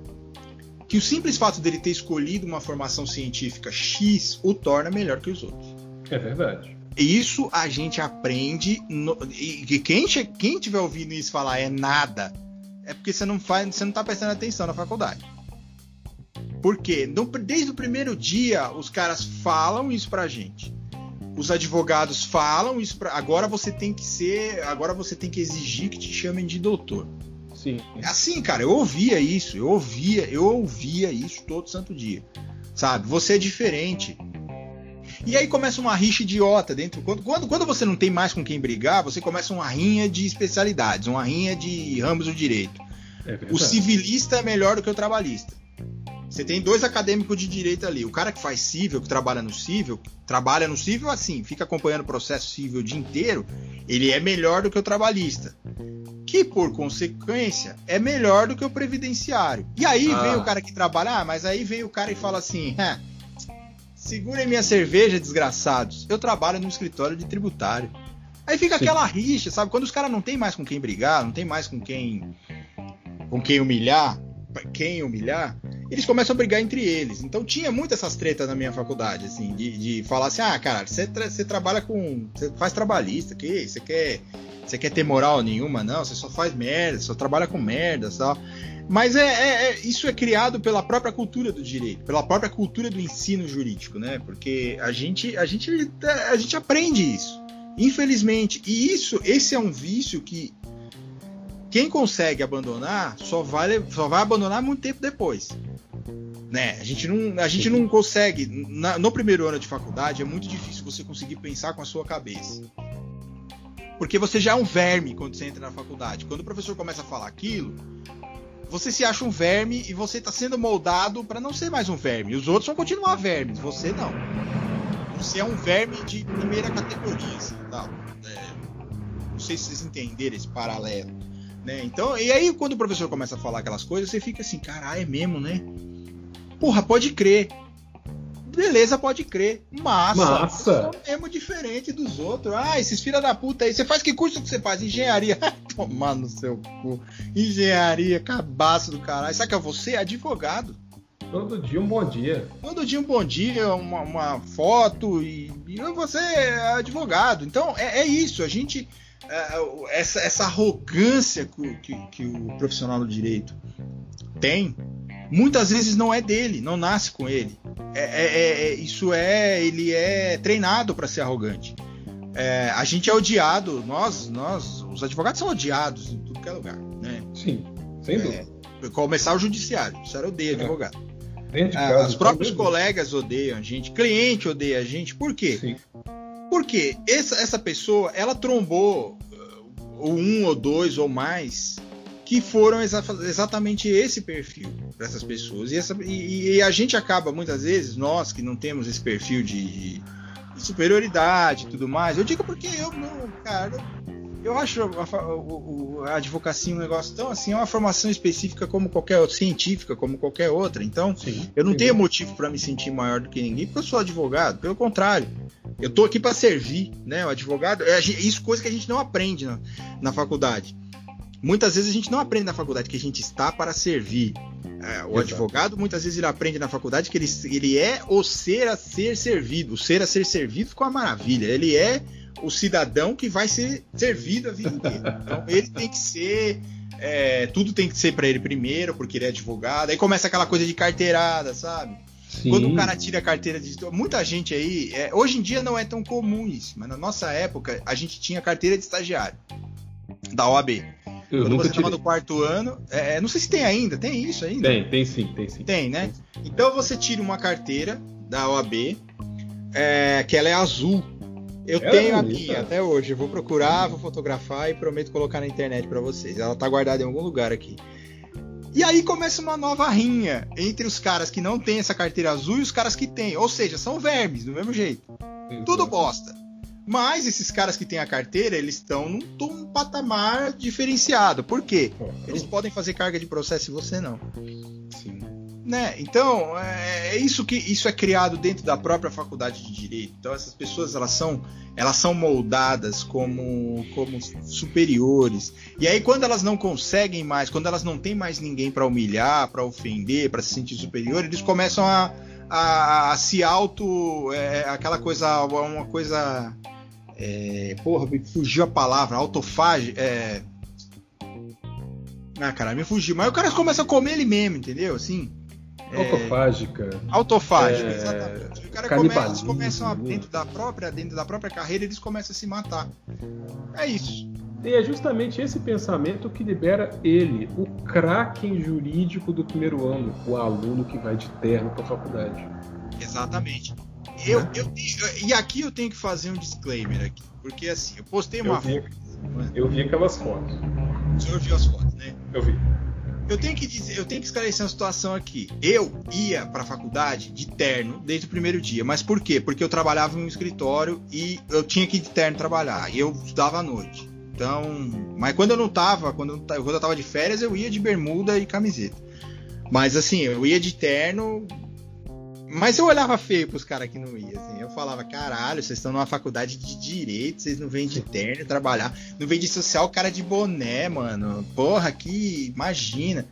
que o simples fato dele ter escolhido uma formação científica X o torna melhor que os outros. É verdade. Isso a gente aprende. No, e quem, quem tiver ouvindo isso falar é nada, é porque você não faz, você não tá prestando atenção na faculdade. Porque desde o primeiro dia os caras falam isso pra gente. Os advogados falam isso pra. Agora você tem que ser. Agora você tem que exigir que te chamem de doutor. Sim. É assim, cara, eu ouvia isso, eu ouvia, eu ouvia isso todo santo dia. Sabe? Você é diferente. E aí começa uma rixa idiota dentro. Quando, quando, quando você não tem mais com quem brigar, você começa uma rinha de especialidades, uma rinha de ramos do direito. É o civilista é melhor do que o trabalhista. Você tem dois acadêmicos de direito ali. O cara que faz civil, que trabalha no civil, trabalha no civil assim, fica acompanhando o processo civil o dia inteiro, ele é melhor do que o trabalhista. Que, por consequência, é melhor do que o previdenciário. E aí ah. vem o cara que trabalha, ah, mas aí vem o cara e fala assim: segurem minha cerveja, desgraçados. Eu trabalho no escritório de tributário. Aí fica Sim. aquela rixa, sabe? Quando os caras não tem mais com quem brigar, não tem mais com quem com quem humilhar, quem humilhar, eles começam a brigar entre eles. Então tinha muito essas tretas na minha faculdade, assim, de, de falar assim, ah, cara, você, tra trabalha com. Você faz trabalhista, que você quer. Você quer ter moral nenhuma, não, você só faz merda, só trabalha com merda tal. Mas é, é, é, isso é criado pela própria cultura do direito, pela própria cultura do ensino jurídico, né? Porque a gente, a gente, a gente aprende isso, infelizmente. E isso, esse é um vício que quem consegue abandonar só vai, só vai abandonar muito tempo depois. Né? A gente não, a gente não consegue. Na, no primeiro ano de faculdade é muito difícil você conseguir pensar com a sua cabeça. Porque você já é um verme quando você entra na faculdade. Quando o professor começa a falar aquilo, você se acha um verme e você está sendo moldado para não ser mais um verme. Os outros vão continuar vermes, você não. Você é um verme de primeira categoria. Assim, tá? é, não sei se vocês entenderam esse paralelo. Né? Então, e aí quando o professor começa a falar aquelas coisas, você fica assim, caralho, é mesmo, né? Porra, pode crer. Beleza, pode crer. Massa. Massa. É mesmo diferente dos outros. Ah, esses filha da puta aí. Você faz que curso que você faz? Engenharia. (laughs) Tomar no seu cu. Engenharia, cabaço do caralho. Sabe que é você? Advogado. Todo dia um bom dia. Todo dia um bom dia, uma, uma foto e, e, você é advogado. Então é, é isso. A gente. É, essa, essa arrogância que, que, que o profissional do direito tem muitas vezes não é dele, não nasce com ele. É, é, é, é isso é, ele é treinado para ser arrogante. É, a gente é odiado, nós, nós, os advogados são odiados em tudo que é lugar, né? Sim, sem é, dúvida. começar o judiciário, o odeia advogado. Ah, os próprios colegas odeiam a gente, cliente odeia a gente, por quê? Sim. Porque essa, essa pessoa, ela trombou uh, um ou dois ou mais que foram exa exatamente esse perfil para essas pessoas. E, essa, e, e, a gente acaba, muitas vezes, nós que não temos esse perfil de, de superioridade e tudo mais, eu digo porque eu não, cara, eu acho a, a, a, advocacia um negócio tão assim, é uma formação específica como qualquer outra, científica como qualquer outra. Então, Sim, eu não tenho motivo para me sentir maior do que ninguém, porque eu sou advogado. Pelo contrário, eu tô aqui para servir, né? O advogado, é isso coisa que a gente não aprende na, na faculdade. Muitas vezes a gente não aprende na faculdade que a gente está para servir. É, o Exato. advogado, muitas vezes, ele aprende na faculdade que ele, ele é o ser a ser servido. O ser a ser servido ficou uma maravilha. Ele é o cidadão que vai ser servido a vida inteira. Então, ele tem que ser. É, tudo tem que ser para ele primeiro, porque ele é advogado. Aí começa aquela coisa de carteirada, sabe? Sim. Quando o cara tira a carteira de. Muita gente aí. É, hoje em dia não é tão comum isso, mas na nossa época a gente tinha carteira de estagiário da OAB. Eu Quando você estava no quarto ano, é, é, não sei se tem ainda, tem isso ainda? Tem, tem sim, tem sim. Tem, né? Então você tira uma carteira da OAB, é, que ela é azul. Eu é tenho a minha até hoje. Eu vou procurar, vou fotografar e prometo colocar na internet para vocês. Ela tá guardada em algum lugar aqui. E aí começa uma nova rinha entre os caras que não têm essa carteira azul e os caras que têm. Ou seja, são vermes, do mesmo jeito. Tudo bosta. Mas esses caras que têm a carteira, eles estão num, num patamar diferenciado. Por quê? Eles podem fazer carga de processo e você não. Sim. Né? Então, é, é, isso que isso é criado dentro da própria faculdade de direito. Então, essas pessoas elas são elas são moldadas como como superiores. E aí quando elas não conseguem mais, quando elas não têm mais ninguém para humilhar, para ofender, para se sentir superior, eles começam a, a, a se auto é, aquela coisa uma coisa É, porra, me fugiu a palavra, autofage. É... Ah, cara, me fugiu. Mas o cara começa a comer ele mesmo, entendeu? Assim. É... Autofágica. Autofágica, é... exatamente. O cara começa, eles começam a, dentro da própria, dentro da própria carreira, eles começam a se matar. É isso. E é justamente esse pensamento que libera ele, o kraken jurídico do primeiro ano, o aluno que vai de terno para a faculdade. Exatamente. Eu, eu, eu, e aqui eu tenho que fazer um disclaimer aqui, porque assim, eu postei uma eu vi, foto. Eu vi aquelas fotos. O senhor viu as fotos, né? Eu vi. Eu tenho que dizer, eu tenho que esclarecer uma situação aqui. Eu ia para a faculdade de terno desde o primeiro dia, mas por quê? Porque eu trabalhava em um escritório e eu tinha que ir de terno trabalhar, e eu estudava à noite. Então, mas quando eu não tava, quando eu, quando eu tava de férias, eu ia de bermuda e camiseta. Mas assim, eu ia de terno. Mas eu olhava feio pros caras que não iam, assim. Eu falava, caralho, vocês estão numa faculdade de direito, vocês não vêm de terno trabalhar. Não vêm de social cara de boné, mano. Porra, que. Imagina.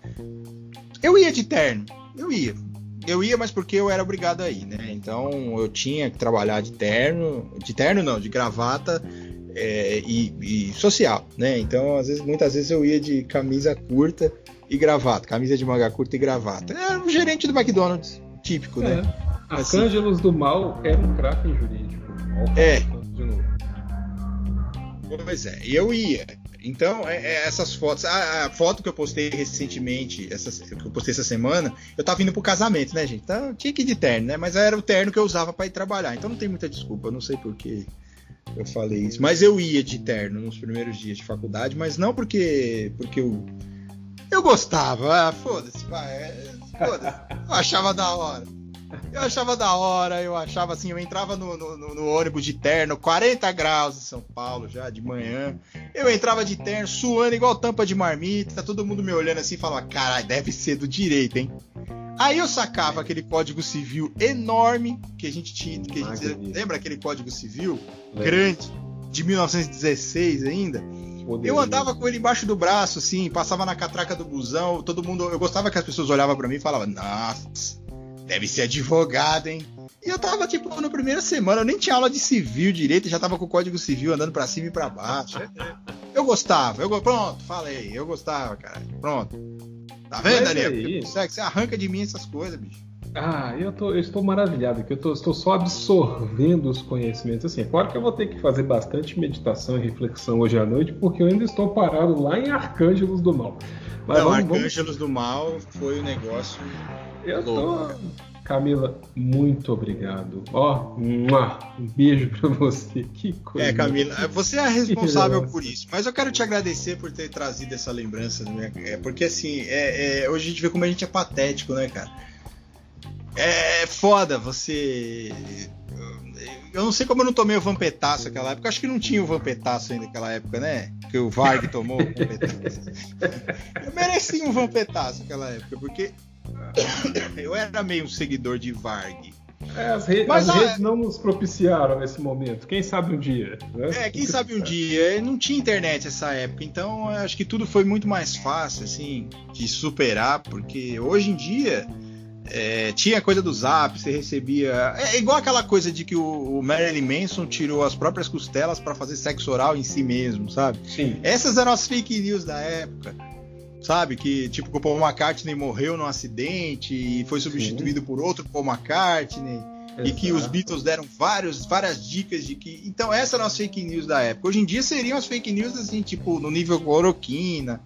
Eu ia de terno. Eu ia. Eu ia, mas porque eu era obrigado a ir, né? Então eu tinha que trabalhar de terno. De terno não, de gravata é, e, e, social, né? Então, às vezes, muitas vezes eu ia de camisa curta e gravata, camisa de manga curta e gravata. Era um gerente do McDonald's, típico, é. né? Arcângelos assim. do Mal era um craque jurídico. É. Pois é, e eu ia. Então, é, é essas fotos, a, a, foto que eu postei recentemente, essa, que eu postei essa semana, eu tava indo pro casamento, né, gente? Então, tinha que ir de terno, né? Mas era o terno que eu usava para ir trabalhar. Então não tem muita desculpa, eu não sei porquê eu falei isso. Mas eu ia de terno nos primeiros dias de faculdade, mas não porque porque eu eu gostava. Ah, foda-se, é, foda-se. Eu achava da hora. Eu achava da hora, eu achava assim, eu entrava no, no, no, ônibus de terno, 40 graus em São Paulo já, de manhã. Eu entrava de terno, suando igual tampa de marmita, todo mundo me olhando assim e falava, caralho, deve ser do direito, hein? Aí eu sacava aquele código civil enorme que a gente tinha. Que a gente, lembra aquele código civil grande de 1916 ainda? Eu andava com ele embaixo do braço, assim, passava na catraca do busão, todo mundo. Eu gostava que as pessoas olhavam para mim e falavam, nossa, deve ser advogado, hein? E eu tava, tipo, na primeira semana, eu nem tinha aula de civil direito, já tava com o código civil andando para cima e para baixo. Eu gostava, eu pronto, falei, eu gostava, cara. Pronto. Tá vendo, Mas Daniel? Você, você arranca de mim essas coisas, bicho. Ah, eu, tô, eu estou maravilhado aqui, eu tô, estou só absorvendo os conhecimentos. Assim, é claro que eu vou ter que fazer bastante meditação e reflexão hoje à noite, porque eu ainda estou parado lá em Arcângelos do Mal. Mas Não, vamos, Arcângelos vamos... do Mal foi o um negócio. Eu louco, tô. Camila, muito obrigado. Ó, oh, um beijo para você. Que coisa. É, Camila, você é responsável por isso. Mas eu quero te agradecer por ter trazido essa lembrança, né? Porque assim, é, é, hoje a gente vê como a gente é patético, né, cara? É foda você. Eu não sei como eu não tomei o vampetaço naquela época. Acho que não tinha o vampetaço ainda naquela época, né? Que o Varg tomou o vampetaço. (laughs) Eu mereci um vampetaço naquela época, porque eu era meio um seguidor de Varg. É, as, re Mas, as a... redes não nos propiciaram nesse momento. Quem sabe um dia. Né? É, quem sabe um dia. Não tinha internet nessa época, então acho que tudo foi muito mais fácil, assim, de superar, porque hoje em dia. É, tinha coisa do Zap, você recebia. É igual aquela coisa de que o, o Marilyn Manson tirou as próprias costelas para fazer sexo oral em si mesmo, sabe? Sim. Essas eram as fake news da época sabe? Que tipo o Paul McCartney morreu num acidente e foi substituído Sim. por outro Paul McCartney. Exato. E que os Beatles deram vários, várias dicas de que. Então, essa é a nossa fake news da época. Hoje em dia seriam as fake news, assim, tipo, no nível cloroquina.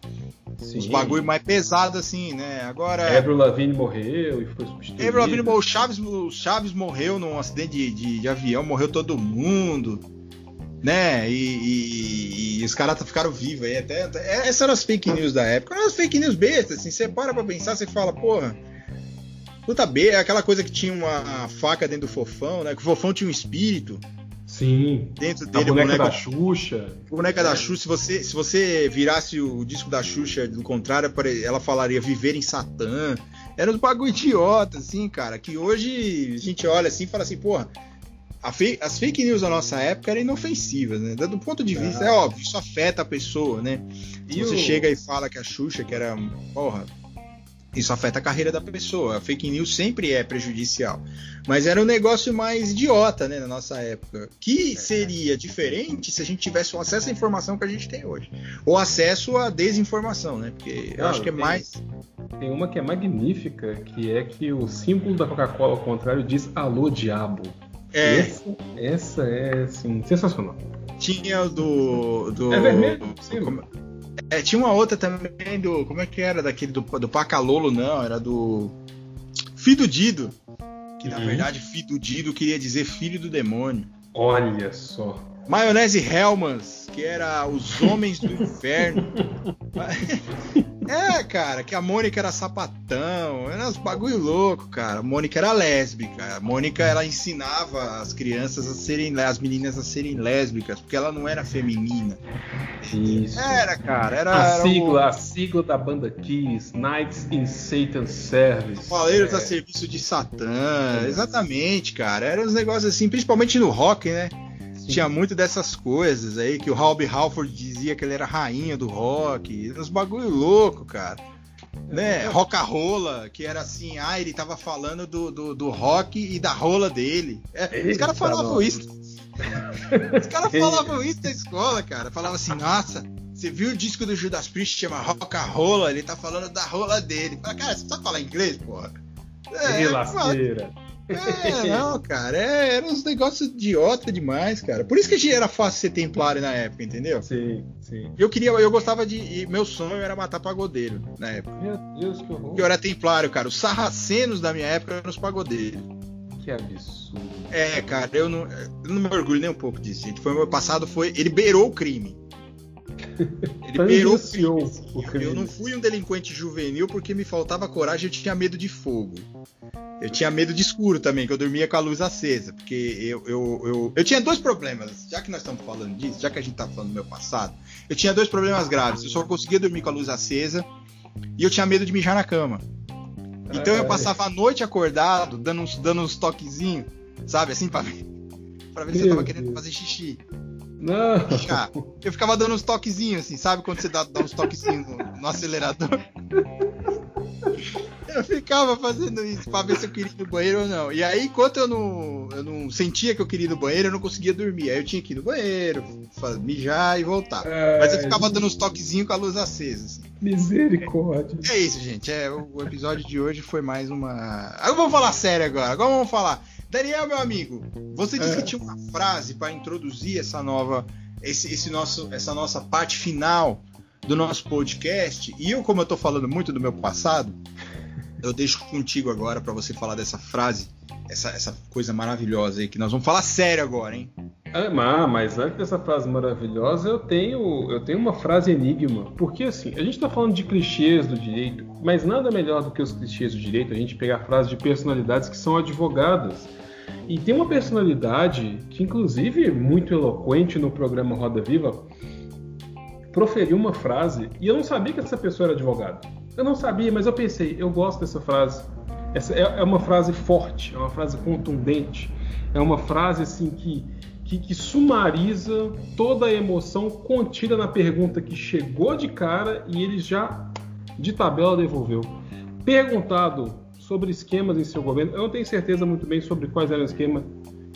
Sim. Os bagulho mais pesado, assim, né? Agora. Avril Lavigne morreu e foi substituído. Avril Lavigne morreu, o Chaves, o Chaves morreu num acidente de, de, de avião, morreu todo mundo né? E, e, e os caras ficaram vivos aí. Até, até, é, essas eram as fake news da época. Eram as fake news bestas, assim. Você para pra pensar, você fala, porra. Puta B, é aquela coisa que tinha uma faca dentro do fofão, né? Que o fofão tinha um espírito. Sim. Dentro dele, a boneca, boneca da Xuxa. A boneca da Xuxa, se você, se você virasse o disco da Xuxa do contrário, ela falaria viver em Satã. Era um bagulho idiota, assim, cara. Que hoje a gente olha assim e fala assim, porra as fake news da nossa época eram inofensivas, né? Do ponto de vista, ah. é óbvio, isso afeta a pessoa, né? Se e você o... chega e fala que a Xuxa, que era, porra, isso afeta a carreira da pessoa. A fake news sempre é prejudicial. Mas era um negócio mais idiota, né, na nossa época. Que seria diferente se a gente tivesse o acesso à informação que a gente tem hoje. Ou acesso à desinformação, né? Porque eu acho que é tem, mais. Tem uma que é magnífica, que é que o símbolo da Coca-Cola, ao contrário, diz alô diabo. É. Essa, essa é, assim, sensacional. Tinha o do. do É vermelho, sim. como- é, tinha uma outra também do. Como é que era? Daquele do, do Pacalolo, não. Era do. Fido Dido. Que na Uhum. verdade, Fido Dido queria dizer filho do demônio. Olha só. Maionese Hellmans, que era os homens do inferno. (laughs) é, cara, que a Mônica era sapatão, era uns bagulho louco, cara. A Mônica era lésbica. A Mônica ela ensinava as crianças a serem as meninas a serem lésbicas, porque ela não era feminina. Isso. Era, cara, era, a era sigla, a sigla da banda Kiss, Knights in Satan's Service. o Cavaleiros É, a serviço de Satã. Exatamente, cara. Eram uns negócios assim, principalmente no rock, né? Sim. Tinha muito dessas coisas aí, que o Robbie Halford dizia que ele era rainha do rock, uns bagulho louco, cara. Né? Rock-a-rola, que era assim, ah, ele tava falando do, do, do rock e da rola dele. É, os caras falavam isso. Os caras falavam isso na escola, cara. Falavam assim, nossa, você viu o disco do Judas Priest chama Rock-a-rola? Ele tá falando da rola dele. Fala, cara, você sabe falar inglês, porra? Que lasqueira. É, não, cara, é, eram uns negócios idiota demais, cara. Por isso que era fácil ser templário na época, entendeu? Sim, sim. Eu queria, eu gostava de. e meu sonho era matar pagodeiro na época. Meu Deus, que horror. Eu era templário, cara. Os sarracenos da minha época eram os pagodeiros. Que absurdo. É, cara, eu não, eu não me orgulho nem um pouco disso, gente. Foi meu passado, foi. Ele beirou o crime. (laughs) Ele o crime. o crime. Eu não fui um delinquente juvenil porque me faltava coragem, eu tinha medo de fogo. Eu tinha medo de escuro também, que eu dormia com a luz acesa. Porque eu, eu, eu, eu tinha dois problemas. Já que nós estamos falando disso, já que a gente tá falando do meu passado, eu tinha dois problemas graves. Eu só conseguia dormir com a luz acesa e eu tinha medo de mijar na cama. Então eu É. passava a noite acordado, dando uns, dando uns toquezinhos, sabe, assim, pra ver, pra ver se eu tava querendo fazer xixi. Não. Mijar. Eu ficava dando uns toquezinhos, assim, sabe quando você dá, dá uns toquezinhos no, no acelerador? Eu ficava fazendo isso pra ver se eu queria ir no banheiro ou não. E aí, enquanto eu não, eu não sentia que eu queria ir no banheiro, eu não conseguia dormir. Aí eu tinha que ir no banheiro, mijar e voltar. Mas eu ficava dando uns toquezinhos com a luz acesa, assim. Misericórdia. É isso, gente. É, o o episódio de hoje foi mais uma. Agora vamos falar sério agora. Agora vamos falar. Daniel, meu amigo, você disse É. que tinha uma frase para introduzir essa nova, esse, esse nosso, essa nossa parte final do nosso podcast. E eu, como eu tô falando muito do meu passado, eu deixo contigo agora para você falar dessa frase, essa, essa coisa maravilhosa aí que nós vamos falar sério agora, hein? Ah, mas- antes dessa frase maravilhosa, eu tenho, eu tenho uma frase enigma. Porque assim, a gente tá falando de clichês do direito, mas nada melhor do que os clichês do direito a gente pegar frases de personalidades que são advogadas. E tem uma personalidade que, inclusive, muito eloquente no programa Roda Viva, proferiu uma frase e eu não sabia que essa pessoa era advogada. Eu não sabia, mas eu pensei, eu gosto dessa frase. Essa é, é uma frase forte, é uma frase contundente, é uma frase assim que, que, que sumariza toda a emoção contida na pergunta que chegou de cara e ele já de tabela devolveu. Perguntado sobre esquemas em seu governo, eu não tenho certeza muito bem sobre quais eram esquema,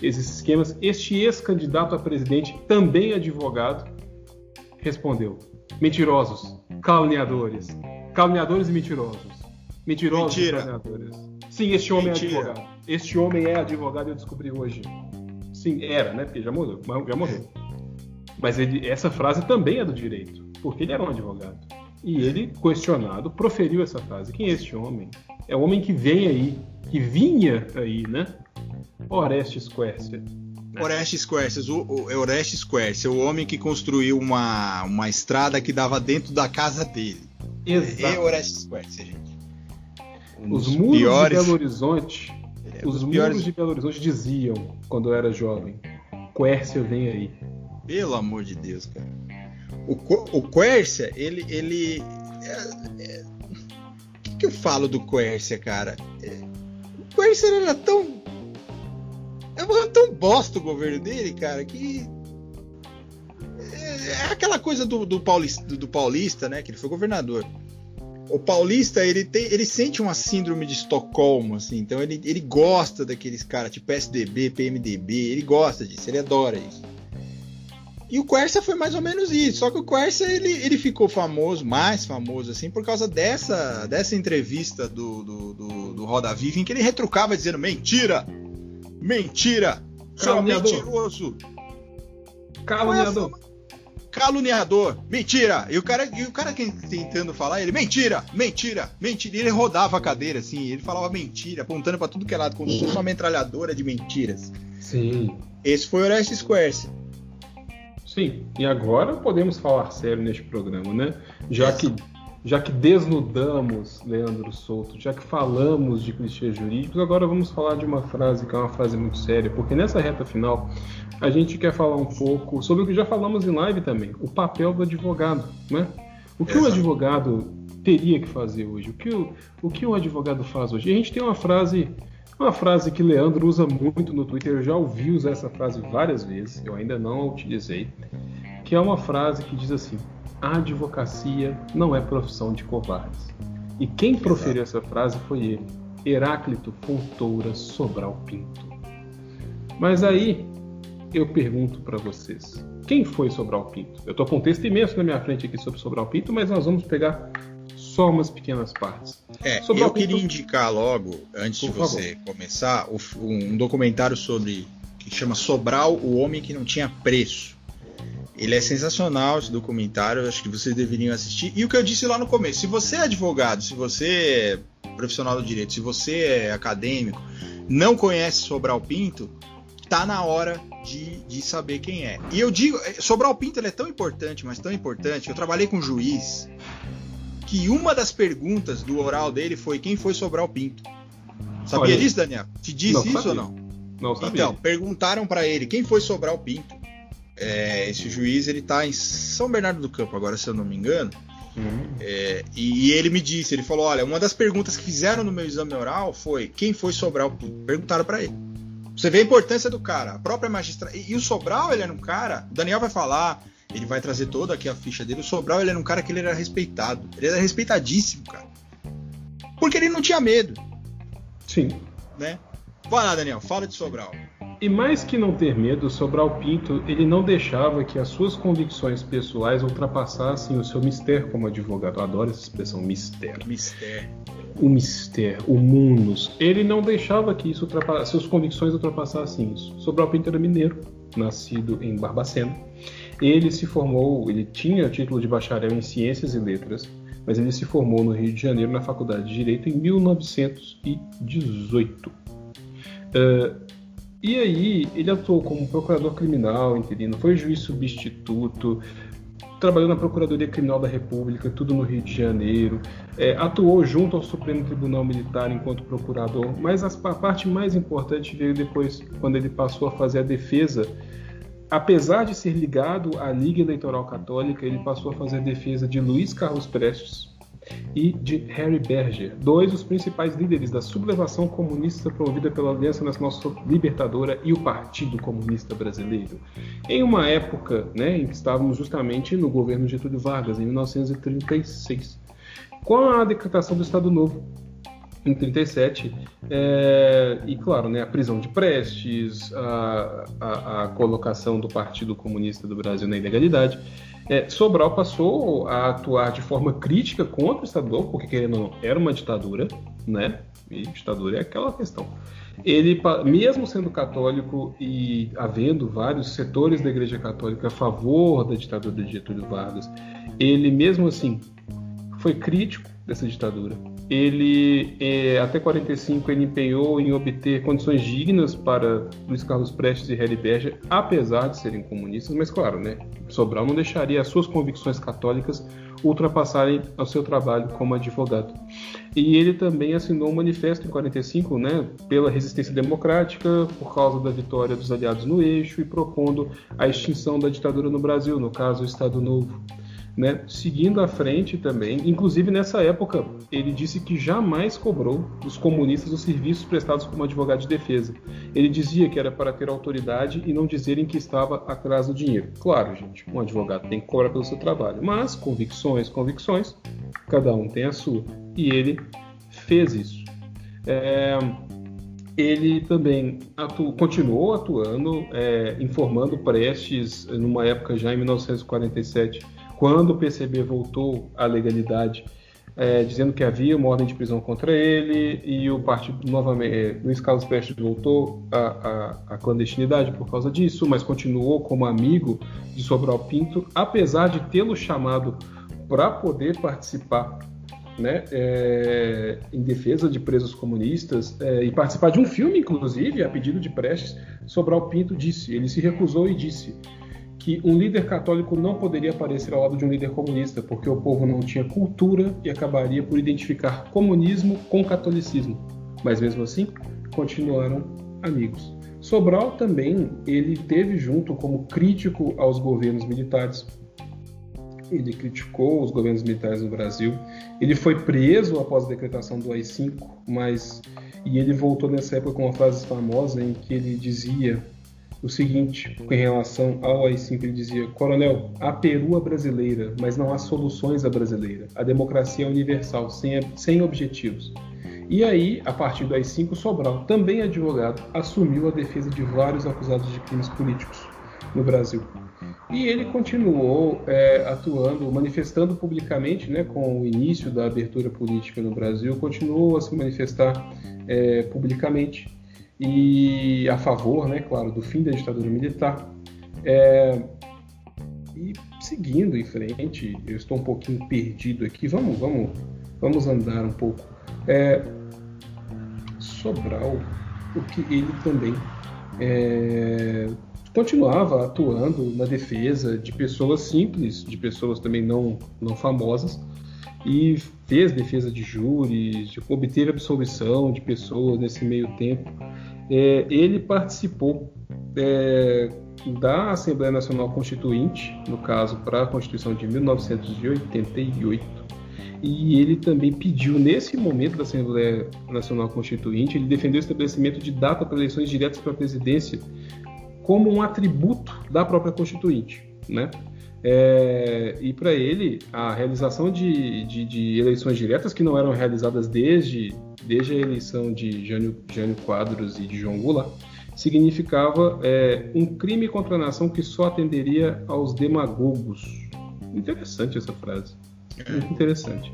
esses esquemas. Este ex-candidato a presidente, também advogado, respondeu: mentirosos, caluniadores, caluniadores e mentirosos. Mentirosos Mentira. e caluniadores. Sim, este homem Mentira. é advogado. Este homem é advogado, eu descobri hoje. Sim, era, né? Porque já morreu. mas- Já morreu. Mas ele- essa frase também é do direito, porque ele era um advogado. E ele, questionado, proferiu essa frase. Quem é este homem? É o homem que vem aí, que vinha aí, né? Orestes Quercia. Orestes Quercia, o, o, é Orestes Quercia, o homem que construiu uma, uma estrada que dava dentro da casa dele. É Exato. Orestes Quercia, gente. Um Os muros piores, de Belo Horizonte, é, os dos muros piores- de Belo Horizonte diziam, quando eu era jovem, Quercia vem aí. Pelo amor de Deus, cara. O, Co- o Quercia, ele. ele é- é- O que, que eu falo do Quercia, cara? É, o Quercia era tão. Era tão bosta o governo dele, cara, que. É, é aquela coisa do, do, paulista, do, do paulista, né? Que ele foi governador. O paulista, ele, tem, ele sente uma síndrome de Estocolmo, assim, então ele, ele gosta daqueles caras, tipo PSDB, PMDB, ele gosta disso, ele adora isso. E o Quercia foi mais ou menos isso, só que o Quercia, ele, ele ficou famoso, mais famoso, assim, por causa dessa, dessa entrevista do, do, do, do Roda Viva, em que ele retrucava dizendo, mentira, mentira, seu mentiroso. Caluniador caluniador, mentira. E o cara, e o cara tentando falar, ele, mentira, mentira, mentira. E ele rodava a cadeira assim, ele falava mentira, apontando para tudo que é lado, como se fosse uma metralhadora de mentiras. Sim. Esse foi o Orestes Squares. Sim, e agora podemos falar sério neste programa, né? Já que já que desnudamos Leandro Souto, já que falamos de clichês jurídicos, agora vamos falar de uma frase que é uma frase muito séria, porque nessa reta final a gente quer falar um pouco sobre o que já falamos em live também, o papel do advogado, né? O que Exato. o advogado teria que fazer hoje? O que o, o que o advogado faz hoje? E a gente tem uma frase, uma frase que Leandro usa muito no Twitter, eu já ouvi usar essa frase várias vezes, eu ainda não a utilizei, que é uma frase que diz assim: a advocacia não é profissão de covardes. E quem proferiu essa frase foi ele, Heráclito Fontoura Sobral Pinto. Mas aí eu pergunto para vocês, quem foi Sobral Pinto? Eu estou com um texto imenso na minha frente aqui sobre Sobral Pinto, mas nós vamos pegar só umas pequenas partes. É, Sobral eu Pinto... queria indicar logo, antes Por de você favor. começar, um documentário sobre que chama Sobral, o homem que não tinha preço. Ele é sensacional esse documentário, acho que vocês deveriam assistir. E o que eu disse lá no começo, se você é advogado, se você é profissional do direito, se você é acadêmico, não conhece Sobral Pinto, tá na hora de, de saber quem é. E eu digo, é, Sobral Pinto é tão importante, mas tão importante. Eu trabalhei com um juiz que uma das perguntas do oral dele foi quem foi Sobral Pinto. Sabia Olha, disso, Daniel? Te disse não, isso sabia. ou não? Não sabia. Então, perguntaram para ele quem foi Sobral Pinto. É, esse juiz ele tá em São Bernardo do Campo agora, se eu não me engano. Uhum. É, e, e, ele me disse, ele falou, olha, uma das perguntas que fizeram no meu exame oral foi quem foi Sobral Pinto. Perguntaram para ele. Você vê a importância do cara, a própria magistrada. E, e, o Sobral, ele era um cara. O Daniel vai falar, ele vai trazer toda aqui a ficha dele. O Sobral, ele era um cara que ele era respeitado. Ele era respeitadíssimo, cara. Porque ele não tinha medo. Sim. Né? Vai lá, Daniel, fala de Sobral. E mais que não ter medo, Sobral Pinto ele não deixava que as suas convicções pessoais ultrapassassem o seu mistério como advogado. Eu adoro essa expressão, mistério. Mistério. O mistério, o munus. Ele não deixava que isso suas convicções ultrapassassem isso. Sobral Pinto era mineiro, nascido em Barbacena. Ele se formou, ele tinha título de bacharel em Ciências e Letras, mas ele se formou no Rio de Janeiro na Faculdade de Direito em 1918. Uh, e aí, ele atuou como procurador criminal interino, foi juiz substituto, trabalhou na Procuradoria Criminal da República, tudo no Rio de Janeiro, é, atuou junto ao Supremo Tribunal Militar enquanto procurador, mas a, parte mais importante veio depois, quando ele passou a fazer a defesa. Apesar de ser ligado à Liga Eleitoral Católica, ele passou a fazer a defesa de Luiz Carlos Prestes, e de Harry Berger, dois dos principais líderes da sublevação comunista promovida pela Aliança Nacional Libertadora e o Partido Comunista Brasileiro, em uma época né, em que estávamos justamente no governo Getúlio Vargas, em 1936. Com a decretação do Estado Novo, em 37, é, e claro, né, a prisão de Prestes, a, a, a colocação do Partido Comunista do Brasil na ilegalidade, é, Sobral passou a atuar de forma crítica contra o Estado Novo, porque querendo ou não, era uma ditadura, né? E ditadura é aquela questão. Ele, mesmo sendo católico e havendo vários setores da Igreja Católica a favor da ditadura de Getúlio Vargas, ele mesmo assim foi crítico dessa ditadura. Ele, é, até 45, ele empenhou em obter condições dignas para Luiz Carlos Prestes e Harry Berger, apesar de serem comunistas, mas claro, né, Sobral não deixaria as suas convicções católicas ultrapassarem o seu trabalho como advogado. E ele também assinou um manifesto em 45, né, pela resistência democrática, por causa da vitória dos aliados no eixo e propondo a extinção da ditadura no Brasil, no caso o Estado Novo. Né? Seguindo à frente também, inclusive nessa época, ele disse que jamais cobrou dos comunistas os serviços prestados como advogado de defesa. Ele dizia que era para ter autoridade e não dizerem que estava atrás do dinheiro. Claro, gente, um advogado tem que cobrar pelo seu trabalho, mas convicções, convicções, cada um tem a sua. E ele fez isso. É, ele também atu continuou atuando, é, informando Prestes, numa época já em 1947 quando o PCB voltou à legalidade, é, dizendo que havia uma ordem de prisão contra ele e o partido novamente, é, Luiz Carlos Prestes voltou à, à, à, clandestinidade por causa disso, mas continuou como amigo de Sobral Pinto, apesar de tê-lo chamado para poder participar né, é, em defesa de presos comunistas é, e participar de um filme, inclusive, a pedido de Prestes, Sobral Pinto disse, ele se recusou e disse que um líder católico não poderia aparecer ao lado de um líder comunista, porque o povo não tinha cultura e acabaria por identificar comunismo com catolicismo. Mas mesmo assim, continuaram amigos. Sobral também ele teve junto como crítico aos governos militares. Ele criticou os governos militares no Brasil. Ele foi preso após a decretação do AI-5, mas e ele voltou nessa época com uma frase famosa em que ele dizia o seguinte em relação ao AI-5, ele dizia: Coronel, há perua brasileira, mas não há soluções à brasileira. A democracia é universal, sem, sem objetivos. E aí, a partir do AI-5, Sobral, também advogado, assumiu a defesa de vários acusados de crimes políticos no Brasil. E ele continuou é, atuando, manifestando publicamente, né, com o início da abertura política no Brasil, continuou a se manifestar é, publicamente e a favor, né, claro, do fim da ditadura militar. É, e seguindo em frente, eu estou um pouquinho perdido aqui. Vamos, vamos, vamos andar um pouco. É, Sobral, o que ele também é, continuava atuando na defesa de pessoas simples, de pessoas também não, não famosas, e fez defesa de júris, obteve absolvição de pessoas nesse meio tempo. É, ele participou é, da Assembleia Nacional Constituinte, no caso para a Constituição de 1988, e ele também pediu, nesse momento da Assembleia Nacional Constituinte, ele defendeu o estabelecimento de data para eleições diretas para a presidência como um atributo da própria Constituinte, né? É, e para ele, a realização de, de, de, eleições diretas, que não eram realizadas desde, desde a eleição de Jânio, Jânio Quadros e de João Goulart, significava é, um crime contra a nação que só atenderia aos demagogos. Interessante essa frase. Muito interessante.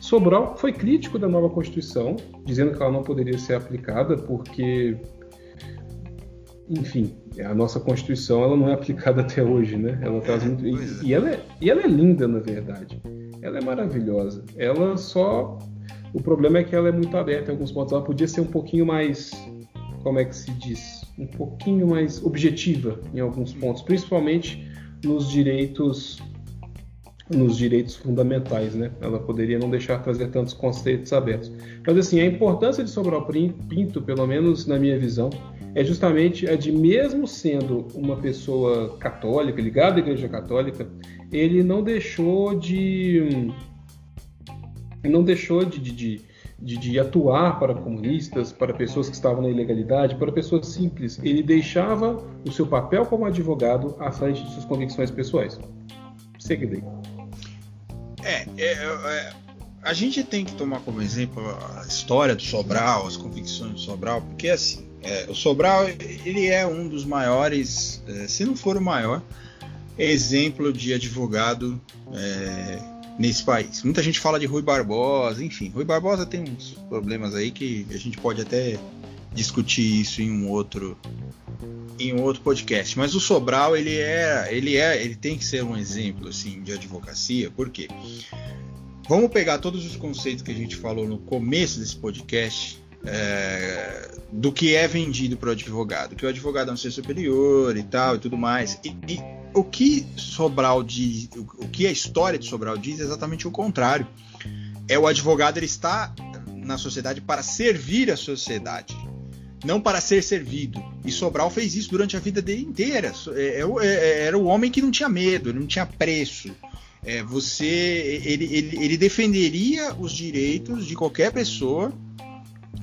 Sobral foi crítico da nova Constituição, dizendo que ela não poderia ser aplicada porque enfim, a nossa Constituição ela não é aplicada até hoje, né? Ela traz muito e, é. e, ela é, e ela é linda na verdade. Ela é maravilhosa. Ela só o problema é que ela é muito aberta em alguns pontos. Ela podia ser um pouquinho mais, como é que se diz, um pouquinho mais objetiva em alguns pontos, principalmente nos direitos nos direitos fundamentais, né? Ela poderia não deixar trazer tantos conceitos abertos. Mas assim, a importância de Sobral Pinto, pelo menos na minha visão, é justamente a de, mesmo sendo uma pessoa católica, ligada à Igreja Católica, ele não deixou de. não deixou de, de, de, de atuar para comunistas, para pessoas que estavam na ilegalidade, para pessoas simples. Ele deixava o seu papel como advogado à frente de suas convicções pessoais. Segue daí. É, é, é, a gente tem que tomar como exemplo a história do Sobral, as convicções do Sobral, porque assim é, o Sobral ele é um dos maiores, é, se não for o maior, exemplo de advogado é, nesse país. Muita gente fala de Rui Barbosa, enfim, Rui Barbosa tem uns problemas aí que a gente pode até discutir isso em um outro em um outro podcast. Mas o Sobral ele é ele é ele tem que ser um exemplo assim de advocacia, por quê? Vamos pegar todos os conceitos que a gente falou no começo desse podcast é, do que é vendido para o advogado, que o advogado é um ser superior e tal e tudo mais. E, e o que Sobral diz, o, o que a história de Sobral diz é exatamente o contrário. É o advogado ele está na sociedade para servir a sociedade, não para ser servido. E Sobral fez isso durante a vida dele inteira. É, é, é, era o homem que não tinha medo, não tinha preço. É, você, ele, ele, ele defenderia os direitos de qualquer pessoa,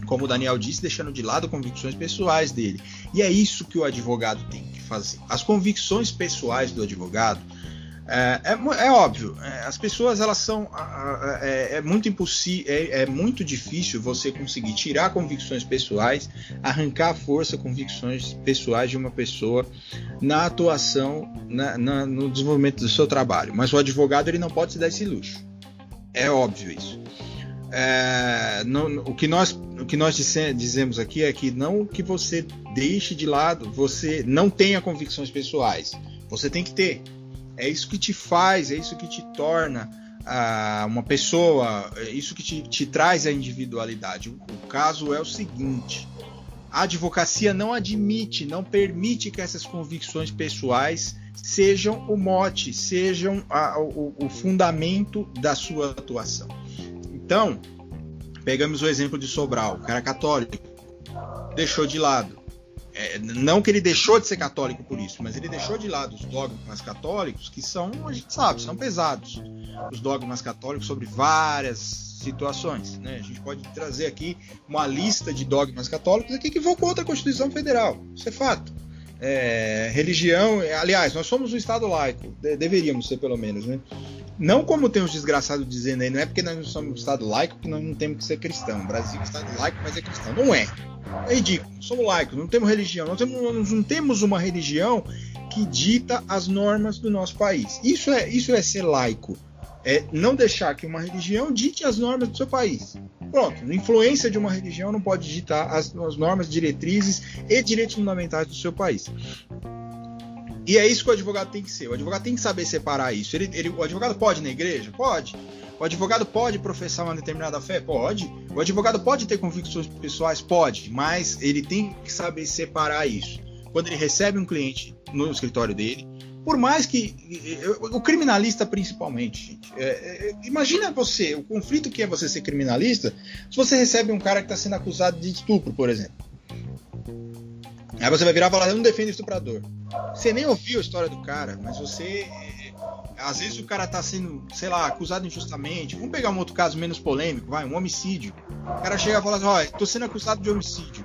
como o Daniel disse, deixando de lado convicções pessoais dele. E é isso que o advogado tem que fazer. As convicções pessoais do advogado é, é, é, óbvio, é, as pessoas elas são é, é muito impossível, é, é, muito difícil você conseguir tirar convicções pessoais, arrancar a força convicções pessoais de uma pessoa na atuação, na, na, no desenvolvimento do seu trabalho. Mas o advogado ele não pode se dar esse luxo, é óbvio isso. É, no, o que nós o que nós disse, dizemos aqui é que não que você deixe de lado, você não tenha convicções pessoais, você tem que ter é isso que te faz, é isso que te torna ah, uma pessoa, é isso que te, te traz a individualidade. O, o caso é o seguinte: a advocacia não admite, não permite que essas convicções pessoais sejam o mote, sejam a, o, o, fundamento da sua atuação. Então, pegamos o exemplo de Sobral, o cara católico, deixou de lado é, não que ele deixou de ser católico por isso, mas ele deixou de lado os dogmas católicos que são, a gente sabe, são pesados. Os dogmas católicos sobre várias situações. Né? A gente pode trazer aqui uma lista de dogmas católicos aqui que vão contra a Constituição Federal. Isso é fato. É, religião, aliás, nós somos um Estado laico, de, deveríamos ser pelo menos, né? Não como tem os desgraçados dizendo aí, não é porque nós não somos um Estado laico que nós não temos que ser cristão. O Brasil é um Estado laico, mas é cristão. Não é. É ridículo. Somos laicos, não temos religião. Nós, temos, nós não temos uma religião que dita as normas do nosso país. Isso é, isso é ser laico. É não deixar que uma religião dite as normas do seu país. Pronto, a influência de uma religião não pode ditar as, as normas, diretrizes e direitos fundamentais do seu país. E é isso que o advogado tem que ser. O advogado tem que saber separar isso. Ele, ele, o advogado pode ir na igreja? Pode. O advogado pode professar uma determinada fé? Pode. O advogado pode ter convicções pessoais? Pode. Mas ele tem que saber separar isso. Quando ele recebe um cliente no escritório dele, por mais que. O criminalista, principalmente, gente. É, é, imagina você, o conflito que é você ser criminalista, se você recebe um cara que está sendo acusado de estupro, por exemplo. Aí você vai virar e falar: Eu não defendo estuprador. Você nem ouviu a história do cara, mas você às vezes o cara tá sendo, sei lá, acusado injustamente. Vamos pegar um outro caso menos polêmico, vai, um homicídio. O cara chega e fala assim: ó, tô sendo acusado de homicídio.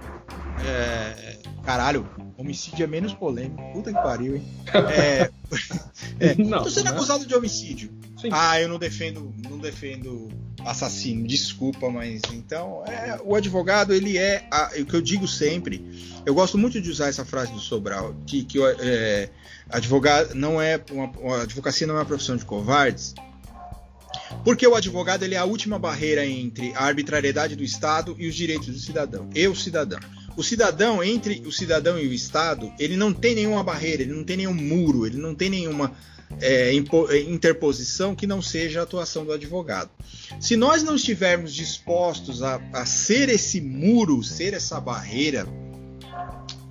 É, caralho, homicídio é menos polêmico. Puta que pariu, hein? É, (laughs) é, não, tô sendo não. acusado de homicídio. Sim. Ah, eu não defendo, não defendo assassino. Desculpa, mas então é, o advogado ele é a, o que eu digo sempre. Eu gosto muito de usar essa frase do Sobral, que, que é, advogado não é uma, advocacia não é uma profissão de covardes. Porque o advogado ele é a última barreira entre a arbitrariedade do Estado e os direitos do cidadão. Eu, cidadão. O cidadão, entre o cidadão e o Estado, ele não tem nenhuma barreira, ele não tem nenhum muro, ele não tem nenhuma é, é, interposição que não seja a atuação do advogado. Se nós não estivermos dispostos a, a ser esse muro, ser essa barreira,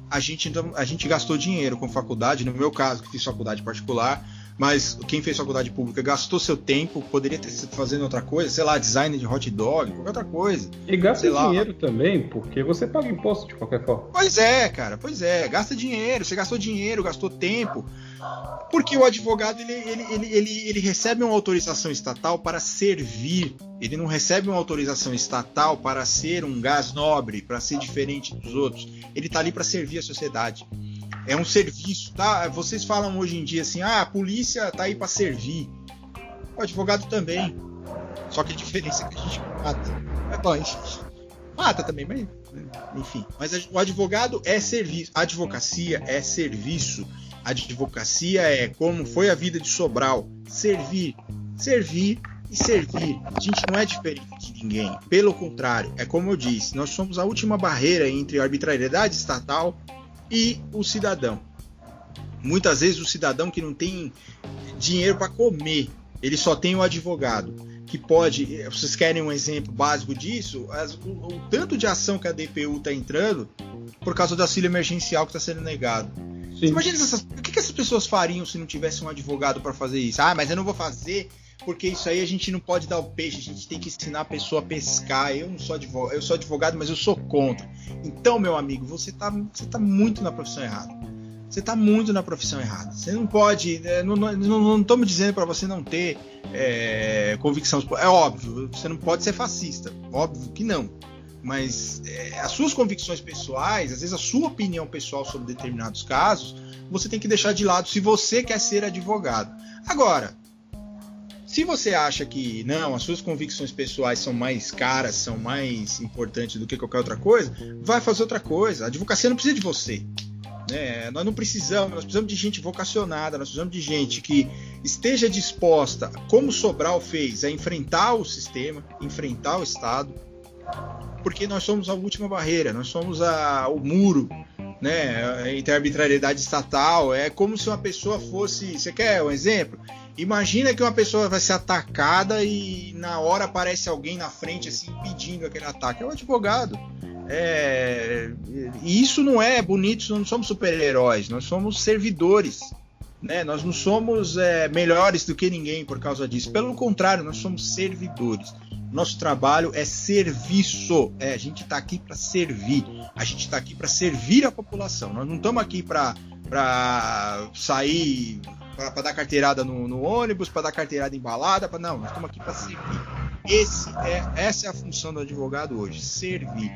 a gente, então, a gente gastou dinheiro com faculdade, no meu caso, que fiz faculdade particular, mas quem fez faculdade pública gastou seu tempo, poderia ter sido fazendo outra coisa, sei lá, design de hot dog, qualquer outra coisa. E gasta dinheiro lá. também, porque você paga imposto de qualquer forma. Pois é, cara, pois é, gasta dinheiro, você gastou dinheiro, gastou tempo. Porque o advogado ele, ele, ele, ele, ele recebe uma autorização estatal para servir, ele não recebe uma autorização estatal para ser um gás nobre, para ser diferente dos outros. Ele está ali para servir a sociedade é um serviço, tá? Vocês falam hoje em dia assim, ah, a polícia tá aí para servir. O advogado também. Só que a diferença é que a gente mata. É gente mata também, mas enfim. Mas o advogado é serviço. A advocacia é serviço. A advocacia é como foi a vida de Sobral, servir, servir e servir. A gente não é diferente de ninguém. Pelo contrário, é como eu disse, nós somos a última barreira entre a arbitrariedade estatal e o cidadão. Muitas vezes o cidadão que não tem dinheiro para comer, ele só tem o advogado que pode. Vocês querem um exemplo básico disso? As, o, o, tanto de ação que a DPU está entrando por causa do auxílio emergencial que está sendo negado. Imagina essas, o que, que essas pessoas fariam se não tivesse um advogado para fazer isso? Ah, mas eu não vou fazer porque isso aí a gente não pode dar o peixe, a gente tem que ensinar a pessoa a pescar. Eu não sou advogado, eu sou advogado, mas eu sou contra. Então, meu amigo, você está você tá muito na profissão errada. você está muito na profissão errada. Você não pode. É, não estamos dizendo para você não ter é, convicção. É óbvio, você não pode ser fascista. Óbvio que não. Mas é, as suas convicções pessoais, às vezes a sua opinião pessoal sobre determinados casos, você tem que deixar de lado se você quer ser advogado. Agora, se você acha que não, as suas convicções pessoais são mais caras, são mais importantes do que qualquer outra coisa, vai fazer outra coisa. A advocacia não precisa de você. Né? Nós não precisamos, nós precisamos de gente vocacionada, nós precisamos de gente que esteja disposta, como Sobral fez, a enfrentar o sistema, enfrentar o Estado, porque nós somos a última barreira, nós somos a, o muro né, entre a arbitrariedade estatal. É como se uma pessoa fosse. Você quer um exemplo? Imagina que uma pessoa vai ser atacada e na hora aparece alguém na frente assim impedindo aquele ataque. É o advogado. É, e isso não é bonito, não somos super-heróis, nós somos servidores. Né? Nós não somos é, melhores do que ninguém por causa disso. Pelo contrário, nós somos servidores. Nosso trabalho é serviço. É, a gente está aqui para servir. A gente está aqui para servir a população. Nós não estamos aqui para sair, para dar carteirada no, no ônibus, para dar carteirada embalada. Pra, não, nós estamos aqui para servir. Esse é, essa é a função do advogado hoje: servir.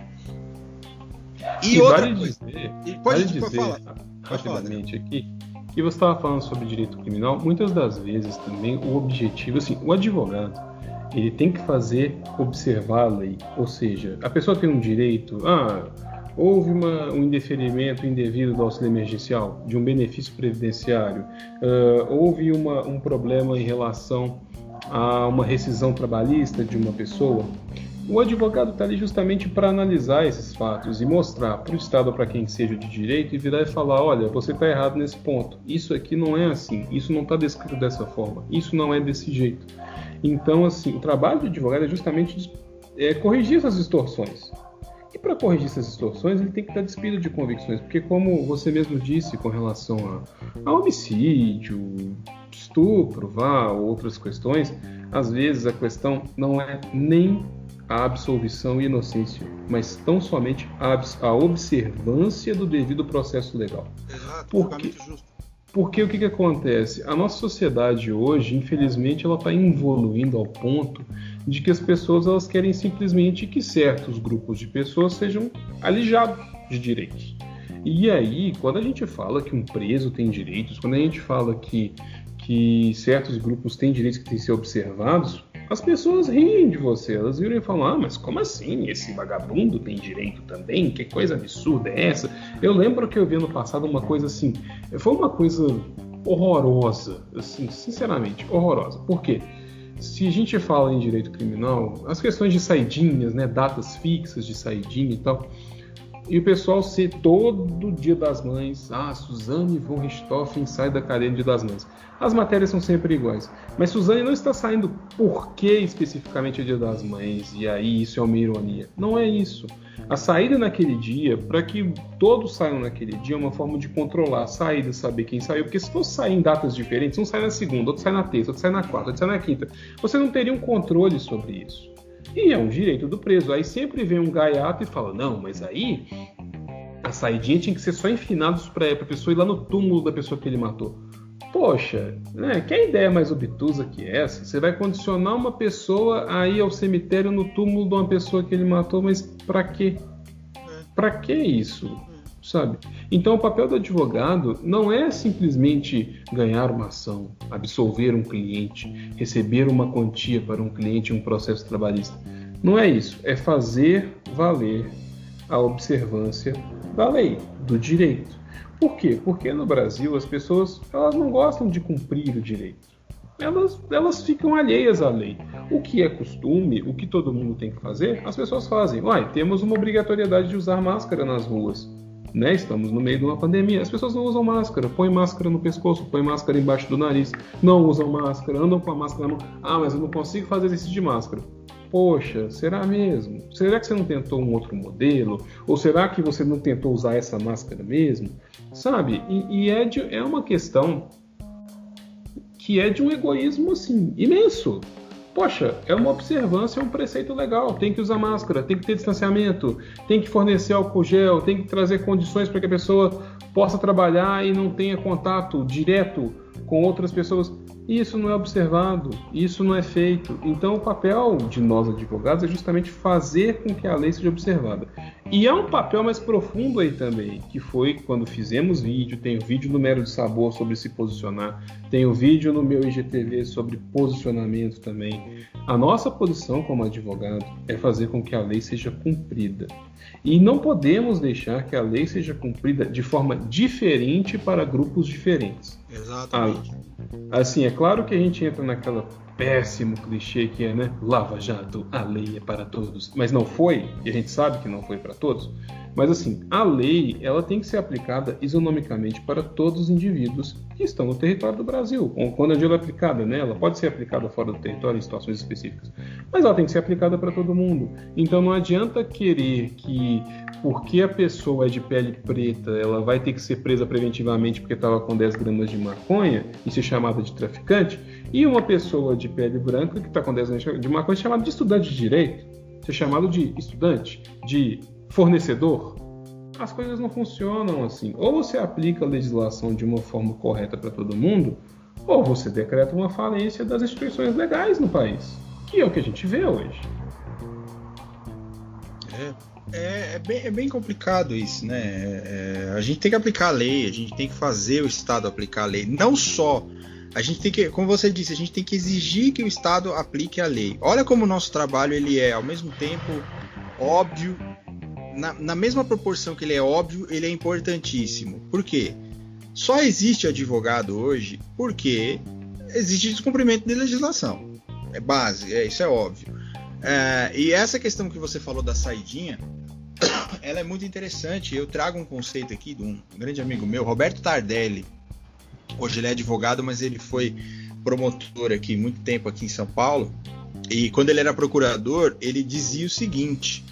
E, e outra vale coisa. Dizer, pode, vale dizer, falar. rapidamente aqui, que você estava falando sobre direito criminal, muitas das vezes também o objetivo, assim, o advogado, ele tem que fazer observar a lei, ou seja, a pessoa tem um direito, ah, houve uma, um indeferimento indevido do auxílio emergencial, de um benefício previdenciário, uh, houve uma, um problema em relação a uma rescisão trabalhista de uma pessoa, o advogado está ali justamente para analisar esses fatos e mostrar para o Estado, para quem seja de direito, e virar e falar: olha, você está errado nesse ponto. Isso aqui não é assim. Isso não está descrito dessa forma. Isso não é desse jeito. Então, assim, o trabalho do advogado é justamente é, corrigir essas distorções. E para corrigir essas distorções, ele tem que estar despido de convicções, porque, como você mesmo disse com relação a, a homicídio, estupro, vá, outras questões, às vezes a questão não é nem a absolvição e inocência, mas tão somente a, a observância do devido processo legal. Exato, porque, porque o que, que acontece? A nossa sociedade hoje, infelizmente, ela está evoluindo ao ponto de que as pessoas elas querem simplesmente que certos grupos de pessoas sejam alijados de direitos. E aí, quando a gente fala que um preso tem direitos, quando a gente fala que, que certos grupos têm direitos que têm que ser observados, as pessoas riem de você, elas viram e falam: Ah, mas como assim? Esse vagabundo tem direito também? Que coisa absurda é essa? Eu lembro que eu vi no passado uma coisa assim, foi uma coisa horrorosa, assim, sinceramente, horrorosa. Por quê? Se a gente fala em direito criminal, as questões de saidinhas, né, datas fixas de saidinha e tal, e o pessoal se todo dia das mães, ah, Suzane von Richthofen sai da cadeia Dia das Mães. As matérias são sempre iguais. Mas Suzane não está saindo por que especificamente é Dia das Mães, e aí isso é uma ironia. Não é isso. A saída naquele dia, para que todos saiam naquele dia, é uma forma de controlar a saída, saber quem saiu. Porque se fosse sair em datas diferentes, um sai na segunda, outro sai na terça, outro sai na quarta, outro sai na quinta, você não teria um controle sobre isso. E é um direito do preso. Aí sempre vem um gaiato e fala: não, mas aí a saidinha tinha que ser só enfinados para a pessoa ir lá no túmulo da pessoa que ele matou. Poxa, né, que ideia mais obtusa que essa? Você vai condicionar uma pessoa a ir ao cemitério no túmulo de uma pessoa que ele matou, mas para quê? Para que isso? Sabe? Então, o papel do advogado não é simplesmente ganhar uma ação, absolver um cliente, receber uma quantia para um cliente em um processo trabalhista. Não é isso. É fazer valer a observância da lei, do direito. Por quê? Porque no Brasil as pessoas elas não gostam de cumprir o direito. Elas, elas ficam alheias à lei. O que é costume, o que todo mundo tem que fazer, as pessoas fazem. Uai, temos uma obrigatoriedade de usar máscara nas ruas. Né? Estamos no meio de uma pandemia. As pessoas não usam máscara, põem máscara no pescoço, põem máscara embaixo do nariz, não usam máscara, andam com a máscara na mão. Ah, mas eu não consigo fazer exercício de máscara. Poxa, será mesmo? Será que você não tentou um outro modelo? Ou será que você não tentou usar essa máscara mesmo? Sabe? E, e é, de, é uma questão que é de um egoísmo assim imenso. Poxa, é uma observância, é um preceito legal. Tem que usar máscara, tem que ter distanciamento, tem que fornecer álcool gel, tem que trazer condições para que a pessoa possa trabalhar e não tenha contato direto com outras pessoas. Isso não é observado, isso não é feito. Então, o papel de nós advogados é justamente fazer com que a lei seja observada. E há um papel mais profundo aí também, que foi quando fizemos vídeo, tem o vídeo no Mero de Sabor sobre se posicionar, tem o vídeo no meu IGTV sobre posicionamento também. A nossa posição como advogado é fazer com que a lei seja cumprida. E não podemos deixar que a lei seja cumprida de forma diferente para grupos diferentes. Exatamente. Ah, assim, é claro que a gente entra naquela péssimo clichê que é, né? Lava Jato, a lei é para todos. Mas não foi, e a gente sabe que não foi para todos. Mas assim, a lei ela tem que ser aplicada isonomicamente para todos os indivíduos que estão no território do Brasil. Quando a lei é aplicada, né, ela pode ser aplicada fora do território em situações específicas, mas ela tem que ser aplicada para todo mundo. Então não adianta querer que porque a pessoa é de pele preta, ela vai ter que ser presa preventivamente porque estava com 10 gramas de maconha e ser chamada de traficante, e uma pessoa de pele branca que está com 10 gramas de maconha ser chamada de estudante de direito, ser chamado de estudante, de fornecedor, as coisas não funcionam assim. Ou você aplica a legislação de uma forma correta para todo mundo, ou você decreta uma falência das instituições legais no país, que é o que a gente vê hoje. É, é, é, bem, é bem, complicado isso, né? É, a gente tem que aplicar a lei, a gente tem que fazer o Estado aplicar a lei. Não só. A gente tem que, como você disse, a gente tem que exigir que o Estado aplique a lei. Olha como o nosso trabalho ele é, ao mesmo tempo, óbvio na, na mesma proporção que ele é óbvio, ele é importantíssimo. Por quê? Só existe advogado hoje porque existe descumprimento de legislação. É base, é, isso é óbvio. É, e essa questão que você falou da saidinha, (coughs) ela é muito interessante. Eu trago um conceito aqui de um grande amigo meu, Roberto Tardelli. Hoje ele é advogado, mas ele foi promotor aqui muito tempo aqui em São Paulo. E quando ele era procurador, ele dizia o seguinte: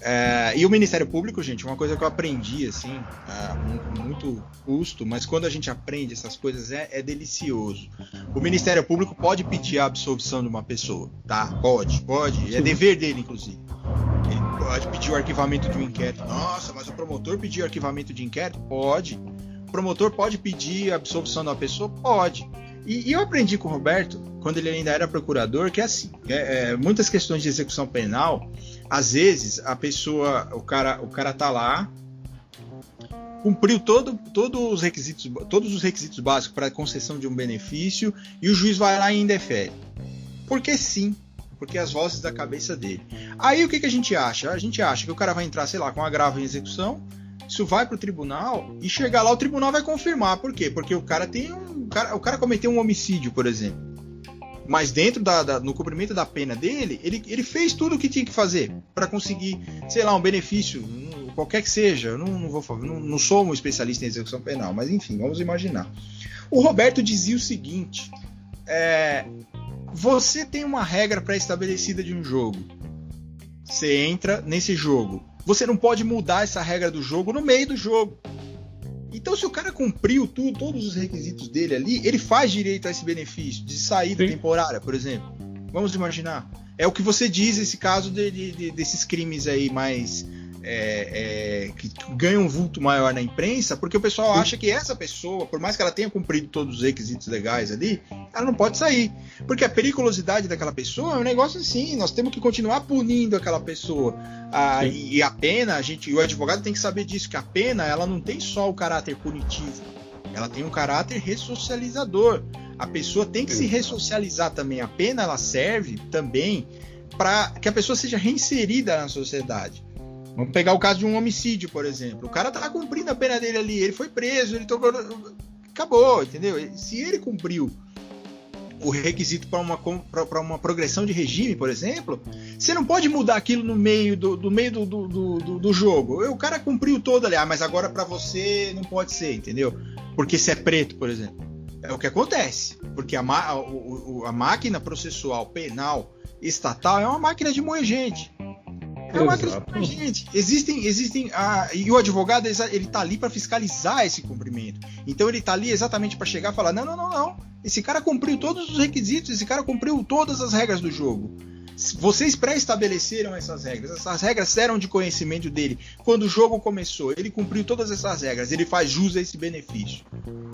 é, e o Ministério Público, gente, uma coisa que eu aprendi, assim, é, muito custo, mas quando a gente aprende essas coisas é, é, delicioso. O Ministério Público pode pedir a absolvição de uma pessoa, tá? Pode, pode. É dever dele, inclusive. Ele pode pedir o arquivamento de um inquérito. Nossa, mas o promotor pediu arquivamento de inquérito? Pode. Promotor pode pedir a absolvição uma pessoa? Pode. E, e, eu aprendi com o Roberto, quando ele ainda era procurador, que é assim: é, é, muitas questões de execução penal, às vezes a pessoa, o cara, o cara tá lá, cumpriu todo, todos os requisitos, todos os requisitos básicos para concessão de um benefício e o juiz vai lá e indefere. Porque sim, porque as vozes da cabeça dele. Aí o que, que a gente acha? A gente acha que o cara vai entrar, sei lá, com agravo em execução, isso vai para o tribunal e chegar lá o tribunal vai confirmar. Por quê? Porque o cara tem um o cara, o cara cometeu um homicídio, por exemplo. Mas dentro da, da, no cumprimento da pena dele, ele, ele fez tudo o que tinha que fazer para conseguir, sei lá, um benefício, qualquer que seja. Eu não, não vou não, não sou um especialista em execução penal, mas enfim, vamos imaginar. O Roberto dizia o seguinte: é, você tem uma regra pré-estabelecida de um jogo. Você entra nesse jogo. Você não pode mudar essa regra do jogo no meio do jogo. Então, se o cara cumpriu tudo, todos os requisitos dele ali, ele faz direito a esse benefício de saída Sim. temporária, por exemplo. Vamos imaginar. É o que você diz esse caso de, de, desses crimes aí mais é, é, que ganha um vulto maior na imprensa, porque o pessoal acha que essa pessoa, por mais que ela tenha cumprido todos os requisitos legais ali, ela não pode sair. Porque a periculosidade daquela pessoa é um negócio assim, nós temos que continuar punindo aquela pessoa. Ah, e, e, a pena, a gente, o advogado tem que saber disso, que a pena ela não tem só o caráter punitivo, ela tem um caráter ressocializador. A pessoa tem que se ressocializar também. A pena ela serve também para que a pessoa seja reinserida na sociedade. Vamos pegar o caso de um homicídio, por exemplo. O cara tá cumprindo a pena dele ali, ele foi preso, ele tocou. Acabou, entendeu? Se ele cumpriu o requisito para uma, uma progressão de regime, por exemplo, você não pode mudar aquilo no meio do, do meio do, do, do, do, jogo. O cara cumpriu todo ali, ah, mas agora para você não pode ser, entendeu? Porque você é preto, por exemplo. É o que acontece. Porque a, a, a máquina processual penal estatal é uma máquina de moer gente. É uma crítica gente. Existem, existem. Ah, e o advogado ele tá ali para fiscalizar esse cumprimento. Então ele tá ali exatamente para chegar e falar: não, não, não, não. Esse cara cumpriu todos os requisitos, esse cara cumpriu todas as regras do jogo. Vocês pré-estabeleceram essas regras. Essas regras eram de conhecimento dele. Quando o jogo começou, ele cumpriu todas essas regras. Ele faz jus a esse benefício.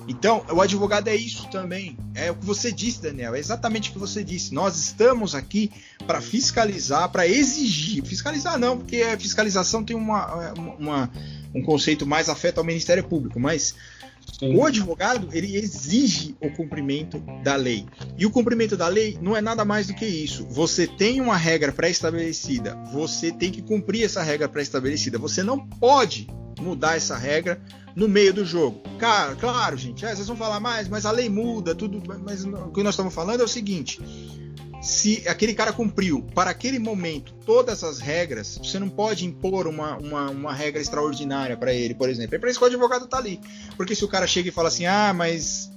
Então, o advogado é isso também. É o que você disse, Daniel. É exatamente o que você disse. Nós estamos aqui para fiscalizar, para exigir. Fiscalizar não, porque a fiscalização tem uma, uma, um conceito mais afeto ao Ministério Público, mas Sim. O advogado ele exige o cumprimento da lei. E o cumprimento da lei não é nada mais do que isso. Você tem uma regra pré-estabelecida, você tem que cumprir essa regra pré-estabelecida. Você não pode mudar essa regra no meio do jogo. Cara, claro, gente, é, vocês vão falar mais, mas a lei muda, tudo. Mas o que nós estamos falando é o seguinte: se aquele cara cumpriu para aquele momento todas as regras, você não pode impor uma, uma, uma regra extraordinária para ele, por exemplo. É para isso que o advogado tá ali. Porque se o cara chega e fala assim, ah, mas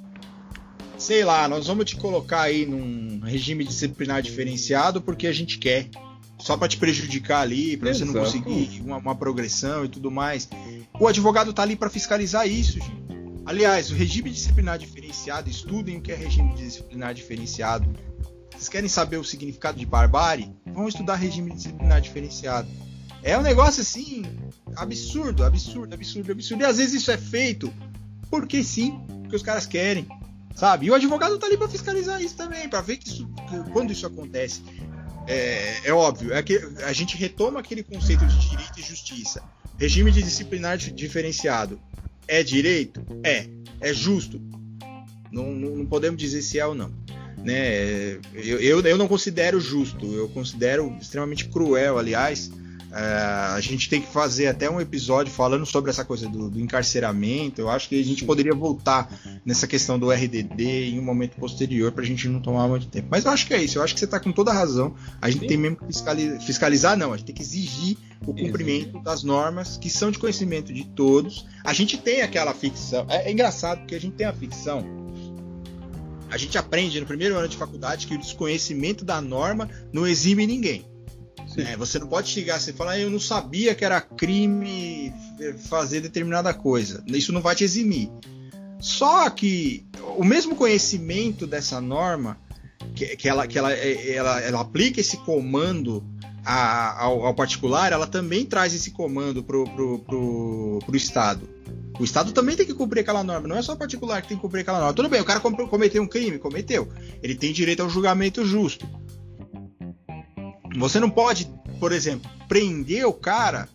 sei lá, nós vamos te colocar aí num regime disciplinar diferenciado porque a gente quer. Só para te prejudicar ali, para você não conseguir uma, uma, progressão e tudo mais. O advogado tá ali para fiscalizar isso, gente. Aliás, o regime disciplinar diferenciado, estudem o que é regime disciplinar diferenciado vocês querem saber o significado de barbárie? Vão estudar regime disciplinar diferenciado. É um negócio assim absurdo, absurdo, absurdo, absurdo. E às vezes isso é feito porque sim, porque os caras querem, sabe? E o advogado tá ali para fiscalizar isso também, para ver que, isso, quando isso acontece, é, é, óbvio, é que a gente retoma aquele conceito de direito e justiça. Regime de disciplinar diferenciado é direito? É. É justo? Não, não, não podemos dizer se é ou não né? Eu, eu, eu não considero justo, eu considero extremamente cruel, aliás. Uh, a gente tem que fazer até um episódio falando sobre essa coisa do, do, encarceramento. Eu acho que a gente poderia voltar nessa questão do RDD em um momento posterior para a gente não tomar muito tempo. Mas eu acho que é isso. Eu acho que você está com toda a razão. A gente Sim. tem mesmo que fiscalizar, fiscalizar, não. A gente tem que exigir o cumprimento das normas que são de conhecimento de todos. A gente tem aquela ficção. É, é engraçado porque a gente tem a ficção a gente aprende no primeiro ano de faculdade que o desconhecimento da norma não exime ninguém. É, você não pode chegar e falar, ah, eu não sabia que era crime fazer determinada coisa. Isso não vai te eximir. Só que o mesmo conhecimento dessa norma, que, que, ela, que ela, ela, ela aplica esse comando a, ao, ao, particular, ela também traz esse comando pro, pro Estado. O Estado também tem que cumprir aquela norma, não é só o particular que tem que cumprir aquela norma. Tudo bem, o cara cometeu um crime, cometeu. Ele tem direito ao julgamento justo. Você não pode, por exemplo, prender o cara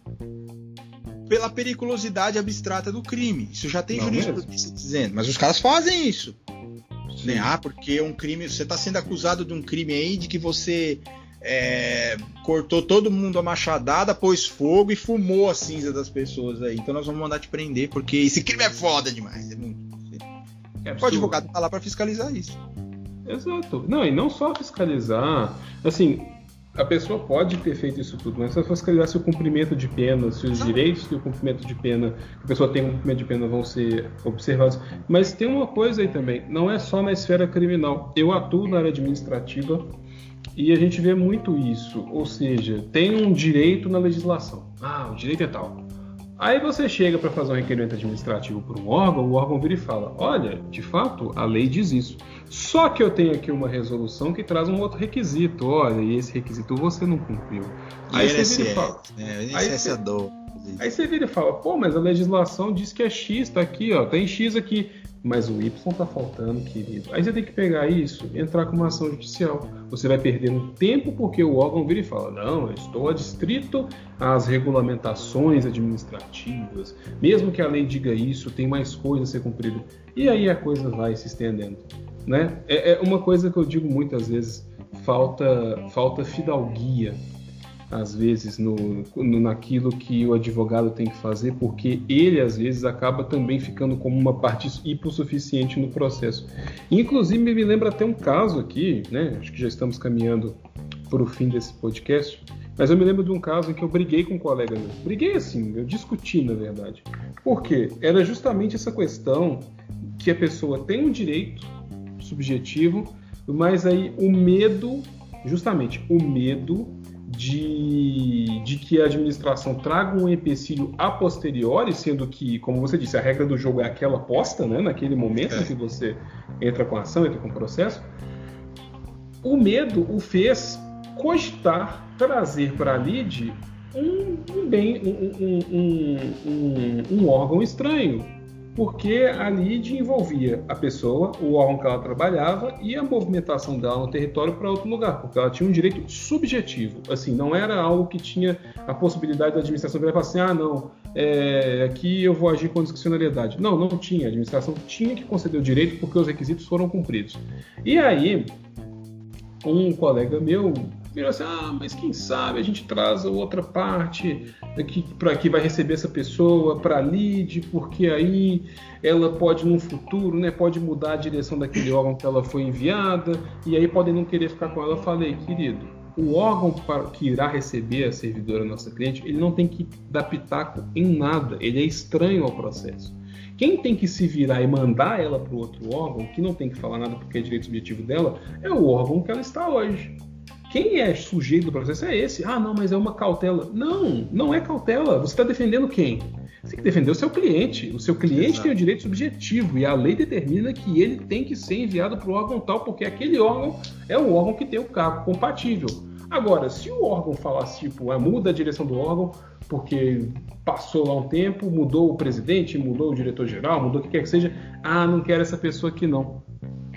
pela periculosidade abstrata do crime. Isso já tem jurisprudência dizendo. Mas os caras fazem isso. Né? Ah, porque um crime. Você está sendo acusado de um crime aí de que você é, cortou todo mundo a machadada, pôs fogo e fumou a cinza das pessoas aí. Então nós vamos mandar te prender, porque esse crime é foda demais. É muito... É o advogado tá lá para fiscalizar isso. Exato. Não, e não só fiscalizar. Assim, a pessoa pode ter feito isso tudo, mas só fiscalizar se o cumprimento de pena, se os direitos que o cumprimento de pena, que a pessoa tem um cumprimento de pena vão ser observados. Mas tem uma coisa aí também, não é só na esfera criminal. Eu atuo na área administrativa e a gente vê muito isso, ou seja, tem um direito na legislação. Ah, o direito é tal. Aí você chega para fazer um requerimento administrativo por um órgão, o órgão vira e fala: Olha, de fato, a lei diz isso. Só que eu tenho aqui uma resolução que traz um outro requisito. Olha, e esse requisito você não cumpriu. Aí você vira e fala. Né? Aí você, aí você vira e fala: Pô, mas a legislação diz que é X, tá aqui, ó, tem X aqui mas o Y está faltando, querido. Aí você tem que pegar isso entrar com uma ação judicial. Você vai perder um tempo porque o órgão vira e fala: não, eu estou adstrito às regulamentações administrativas. Mesmo que a lei diga isso, tem mais coisa a ser cumprida. E aí a coisa vai se estendendo. Né? É, é uma coisa que eu digo muitas vezes: falta, falta fidalguia às vezes no, no, naquilo que o advogado tem que fazer, porque ele às vezes acaba também ficando como uma parte hipossuficiente no processo. Inclusive me lembra até um caso aqui, né? Acho que já estamos caminhando para o fim desse podcast, mas eu me lembro de um caso em que eu briguei com um colega meu. Briguei assim, eu discuti na verdade. Por quê? Era justamente essa questão que a pessoa tem um direito subjetivo, mas aí o medo, justamente o medo de, de que a administração traga um empecilho a posteriori, sendo que, como você disse, a regra do jogo é aquela posta, né, naquele momento é. em que você entra com a ação, entra com o processo. O medo o fez cogitar trazer para a LID um, um, bem, um, um, órgão estranho, porque a LID envolvia a pessoa, o órgão que ela trabalhava e a movimentação dela no território para outro lugar, porque ela tinha um direito subjetivo. Assim, não era algo que tinha a possibilidade da administração virar e falar assim: ah, não, é, aqui eu vou agir com discricionariedade. Não, não tinha. A administração tinha que conceder o direito porque os requisitos foram cumpridos. E aí, um colega meu virou assim: ah, mas quem sabe a gente traz a outra parte para que vai receber essa pessoa para lead, porque aí ela pode no futuro, né, pode mudar a direção daquele órgão que ela foi enviada e aí podem não querer ficar com ela. Eu falei, querido, o órgão que irá receber a servidora nossa cliente, ele não tem que dar pitaco em nada, ele é estranho ao processo. Quem tem que se virar e mandar ela para o outro órgão, que não tem que falar nada porque é direito subjetivo dela, é o órgão que ela está hoje. Quem é sujeito do processo é esse. Ah, não, mas é uma cautela. Não, não é cautela. Você está defendendo quem? Você tem que defender o seu cliente. O seu cliente Exato. tem o direito subjetivo e a lei determina que ele tem que ser enviado para o órgão tal, porque aquele órgão é o órgão que tem o cargo compatível. Agora, se o órgão falasse, tipo, ah, muda a direção do órgão, porque passou lá um tempo, mudou o presidente, mudou o diretor-geral, mudou o que quer que seja, ah, não quero essa pessoa aqui não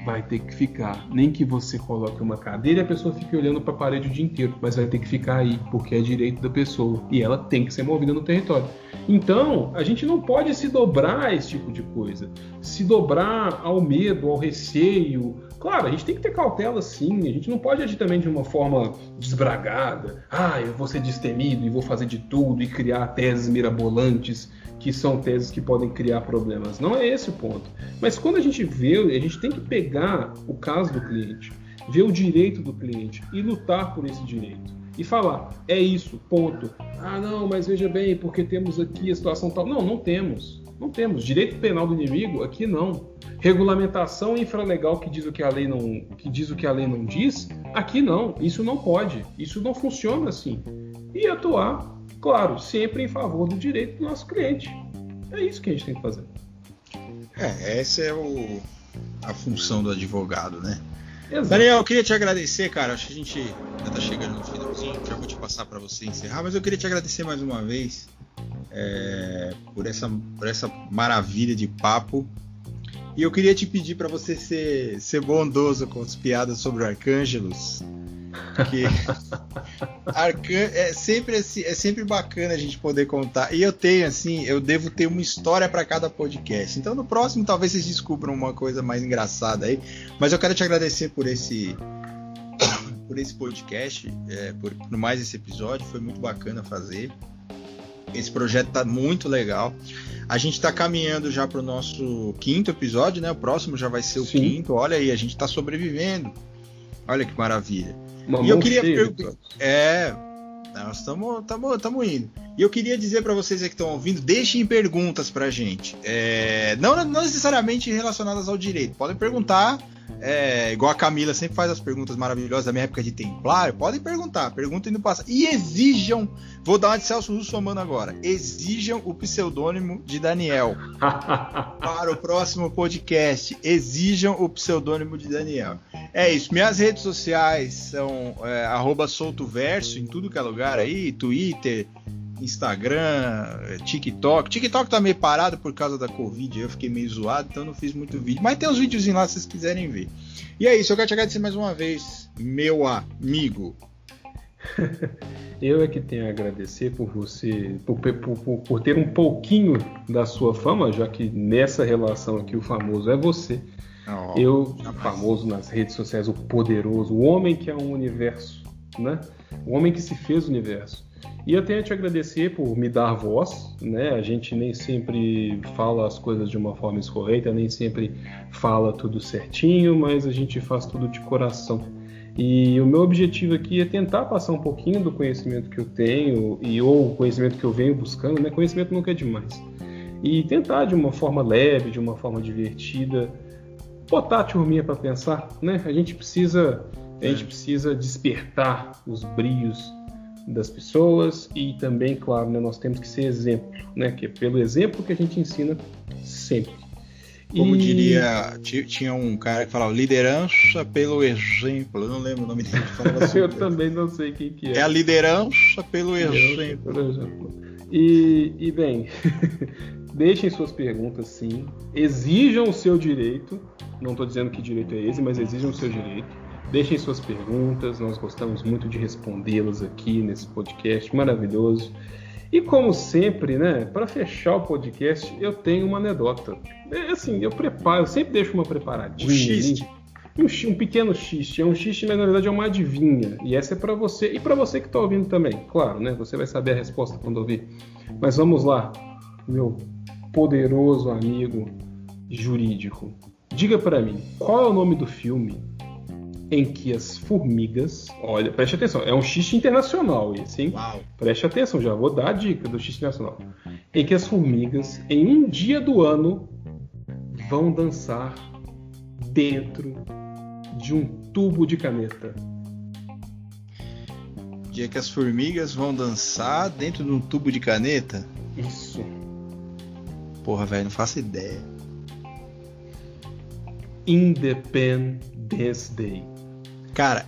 vai ter que ficar. Nem que você coloque uma cadeira e a pessoa fique olhando para a parede o dia inteiro, mas vai ter que ficar aí, porque é direito da pessoa e ela tem que ser movida no território. Então, a gente não pode se dobrar a esse tipo de coisa, se dobrar ao medo, ao receio. Claro, a gente tem que ter cautela sim, a gente não pode agir também de uma forma desbragada. Ah, eu vou ser destemido e vou fazer de tudo e criar teses mirabolantes que são teses que podem criar problemas. Não é esse o ponto. Mas quando a gente vê, a gente tem que pegar o caso do cliente, ver o direito do cliente e lutar por esse direito. E falar, é isso, ponto. Ah, não, mas veja bem, porque temos aqui a situação tal. Não, não temos. Não temos. Direito penal do inimigo, aqui não. Regulamentação infralegal que diz o que a lei não, que diz o que a lei não diz, aqui não. Isso não pode. Isso não funciona assim. E atuar Claro, sempre em favor do direito do nosso cliente. É isso que a gente tem que fazer. É, essa é o, a função do advogado, né? Exato. Daniel, eu queria te agradecer, cara. Acho que a gente já tá chegando no finalzinho, já vou te passar para você encerrar, mas eu queria te agradecer mais uma vez é, por, essa, por essa maravilha de papo. E eu queria te pedir para você ser, ser bondoso com as piadas sobre o Arcângelos. Porque (laughs) Arcan é sempre assim, é sempre bacana a gente poder contar. E eu tenho assim, eu devo ter uma história para cada podcast. Então no próximo talvez vocês descubram uma coisa mais engraçada aí. Mas eu quero te agradecer por esse (coughs) por esse podcast, é, por, por mais esse episódio, foi muito bacana fazer. Esse projeto tá muito legal. A gente está caminhando já para o nosso quinto episódio, né? O próximo já vai ser o Sim. quinto. Olha aí, a gente está sobrevivendo. Olha que maravilha. E eu queria perguntar. É, nós estamos indo. E eu queria dizer para vocês que estão ouvindo, deixem perguntas para gente. É, não, não necessariamente relacionadas ao direito. Podem perguntar é, igual a Camila sempre faz as perguntas maravilhosas da minha época de Templário, podem perguntar, perguntem no passado. E exijam, vou dar uma de Celso Russomano agora, exijam o pseudônimo de Daniel (laughs) para o próximo podcast. Exijam o pseudônimo de Daniel. É isso, minhas redes sociais são é, soltoverso em tudo que é lugar aí, Twitter, Instagram, TikTok. TikTok tá meio parado por causa da Covid, eu fiquei meio zoado, então não fiz muito vídeo. Mas tem uns vídeos lá se vocês quiserem ver. E é isso, eu quero te agradecer mais uma vez, meu amigo. (laughs) Eu é que tenho a agradecer por você, por, por, por, ter um pouquinho da sua fama, já que nessa relação aqui o famoso é você. Oh, eu, jamais. famoso nas redes sociais, o poderoso, o homem que é um universo, né? O homem que se fez o universo. E eu tenho te agradecer por me dar voz, né? A gente nem sempre fala as coisas de uma forma escorreita, nem sempre fala tudo certinho, mas a gente faz tudo de coração. E o meu objetivo aqui é tentar passar um pouquinho do conhecimento que eu tenho e ou o conhecimento que eu venho buscando, né? Conhecimento nunca é demais. E tentar de uma forma leve, de uma forma divertida, botar a turminha para pensar, né? A gente precisa, a gente precisa despertar os brios das pessoas e também, claro, né, nós temos que ser exemplo, né, que é pelo exemplo que a gente ensina sempre. Como e... diria, tinha um cara que falava liderança pelo exemplo. Eu não lembro o nome dele. (laughs) Assim, eu também não sei quem que é. É a liderança pelo exemplo. exemplo. E, e bem, (laughs) deixem suas perguntas sim. Exijam o seu direito. Não estou dizendo que direito é esse, mas exijam o seu direito. Deixem suas perguntas, nós gostamos muito de respondê-las aqui nesse podcast maravilhoso. E como sempre, né, para fechar o podcast, eu tenho uma anedota. É, assim, eu preparo, eu sempre deixo uma preparadinha. Um xiste. Um, um, pequeno xiste. É um xiste, mas na verdade é uma adivinha. E essa é para você e para você que está ouvindo também. Claro, né? Você vai saber a resposta quando ouvir. Mas vamos lá, meu poderoso amigo jurídico. Diga para mim, qual é o nome do filme em que as formigas. Olha, preste atenção, é um xiste internacional esse, hein? Uau. Preste atenção, já vou dar a dica do xiste internacional. Em que as formigas, em um dia do ano, vão dançar dentro de um tubo de caneta. Dia que as formigas vão dançar dentro de um tubo de caneta? Isso. Porra, velho, não faço ideia. Independence Day. Cara,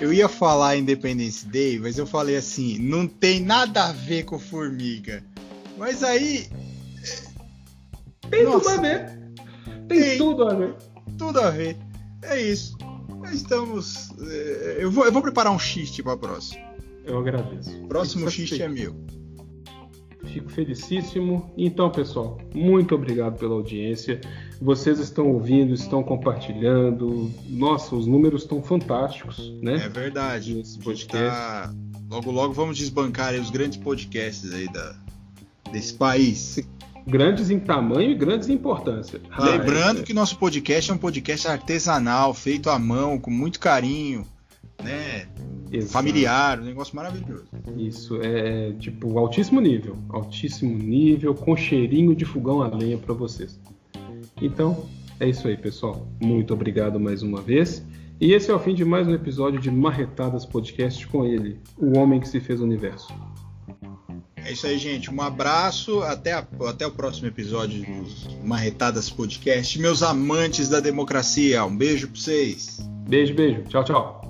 eu ia falar Independence Day, mas eu falei assim, não tem nada a ver com formiga. Mas aí. Tem Nossa, tudo a ver. Tem, tem, tudo a ver. Tudo a ver. É isso. Estamos. É, eu vou, eu vou preparar um xiste para próximo. Eu agradeço. Próximo xiste é meu. Fico felicíssimo. Então, pessoal, muito obrigado pela audiência. Vocês estão ouvindo, estão compartilhando. Nossa, os números estão fantásticos, né? É verdade. Esse podcast. Tá... Logo, logo vamos desbancar os grandes podcasts aí da... desse país. Grandes em tamanho e grandes em importância. Ah, Lembrando é... que nosso podcast é um podcast artesanal, feito à mão, com muito carinho, né? Exato. familiar, um negócio maravilhoso. Isso, é tipo altíssimo nível. Altíssimo nível, com cheirinho de fogão a lenha para vocês. Então, é isso aí, pessoal. Muito obrigado mais uma vez. E esse é o fim de mais um episódio de Marretadas Podcast com ele, o homem que se fez o universo. É isso aí, gente. Um abraço. Até, a, até o próximo episódio dos Marretadas Podcast. Meus amantes da democracia, um beijo pra vocês. Beijo, beijo. Tchau, tchau.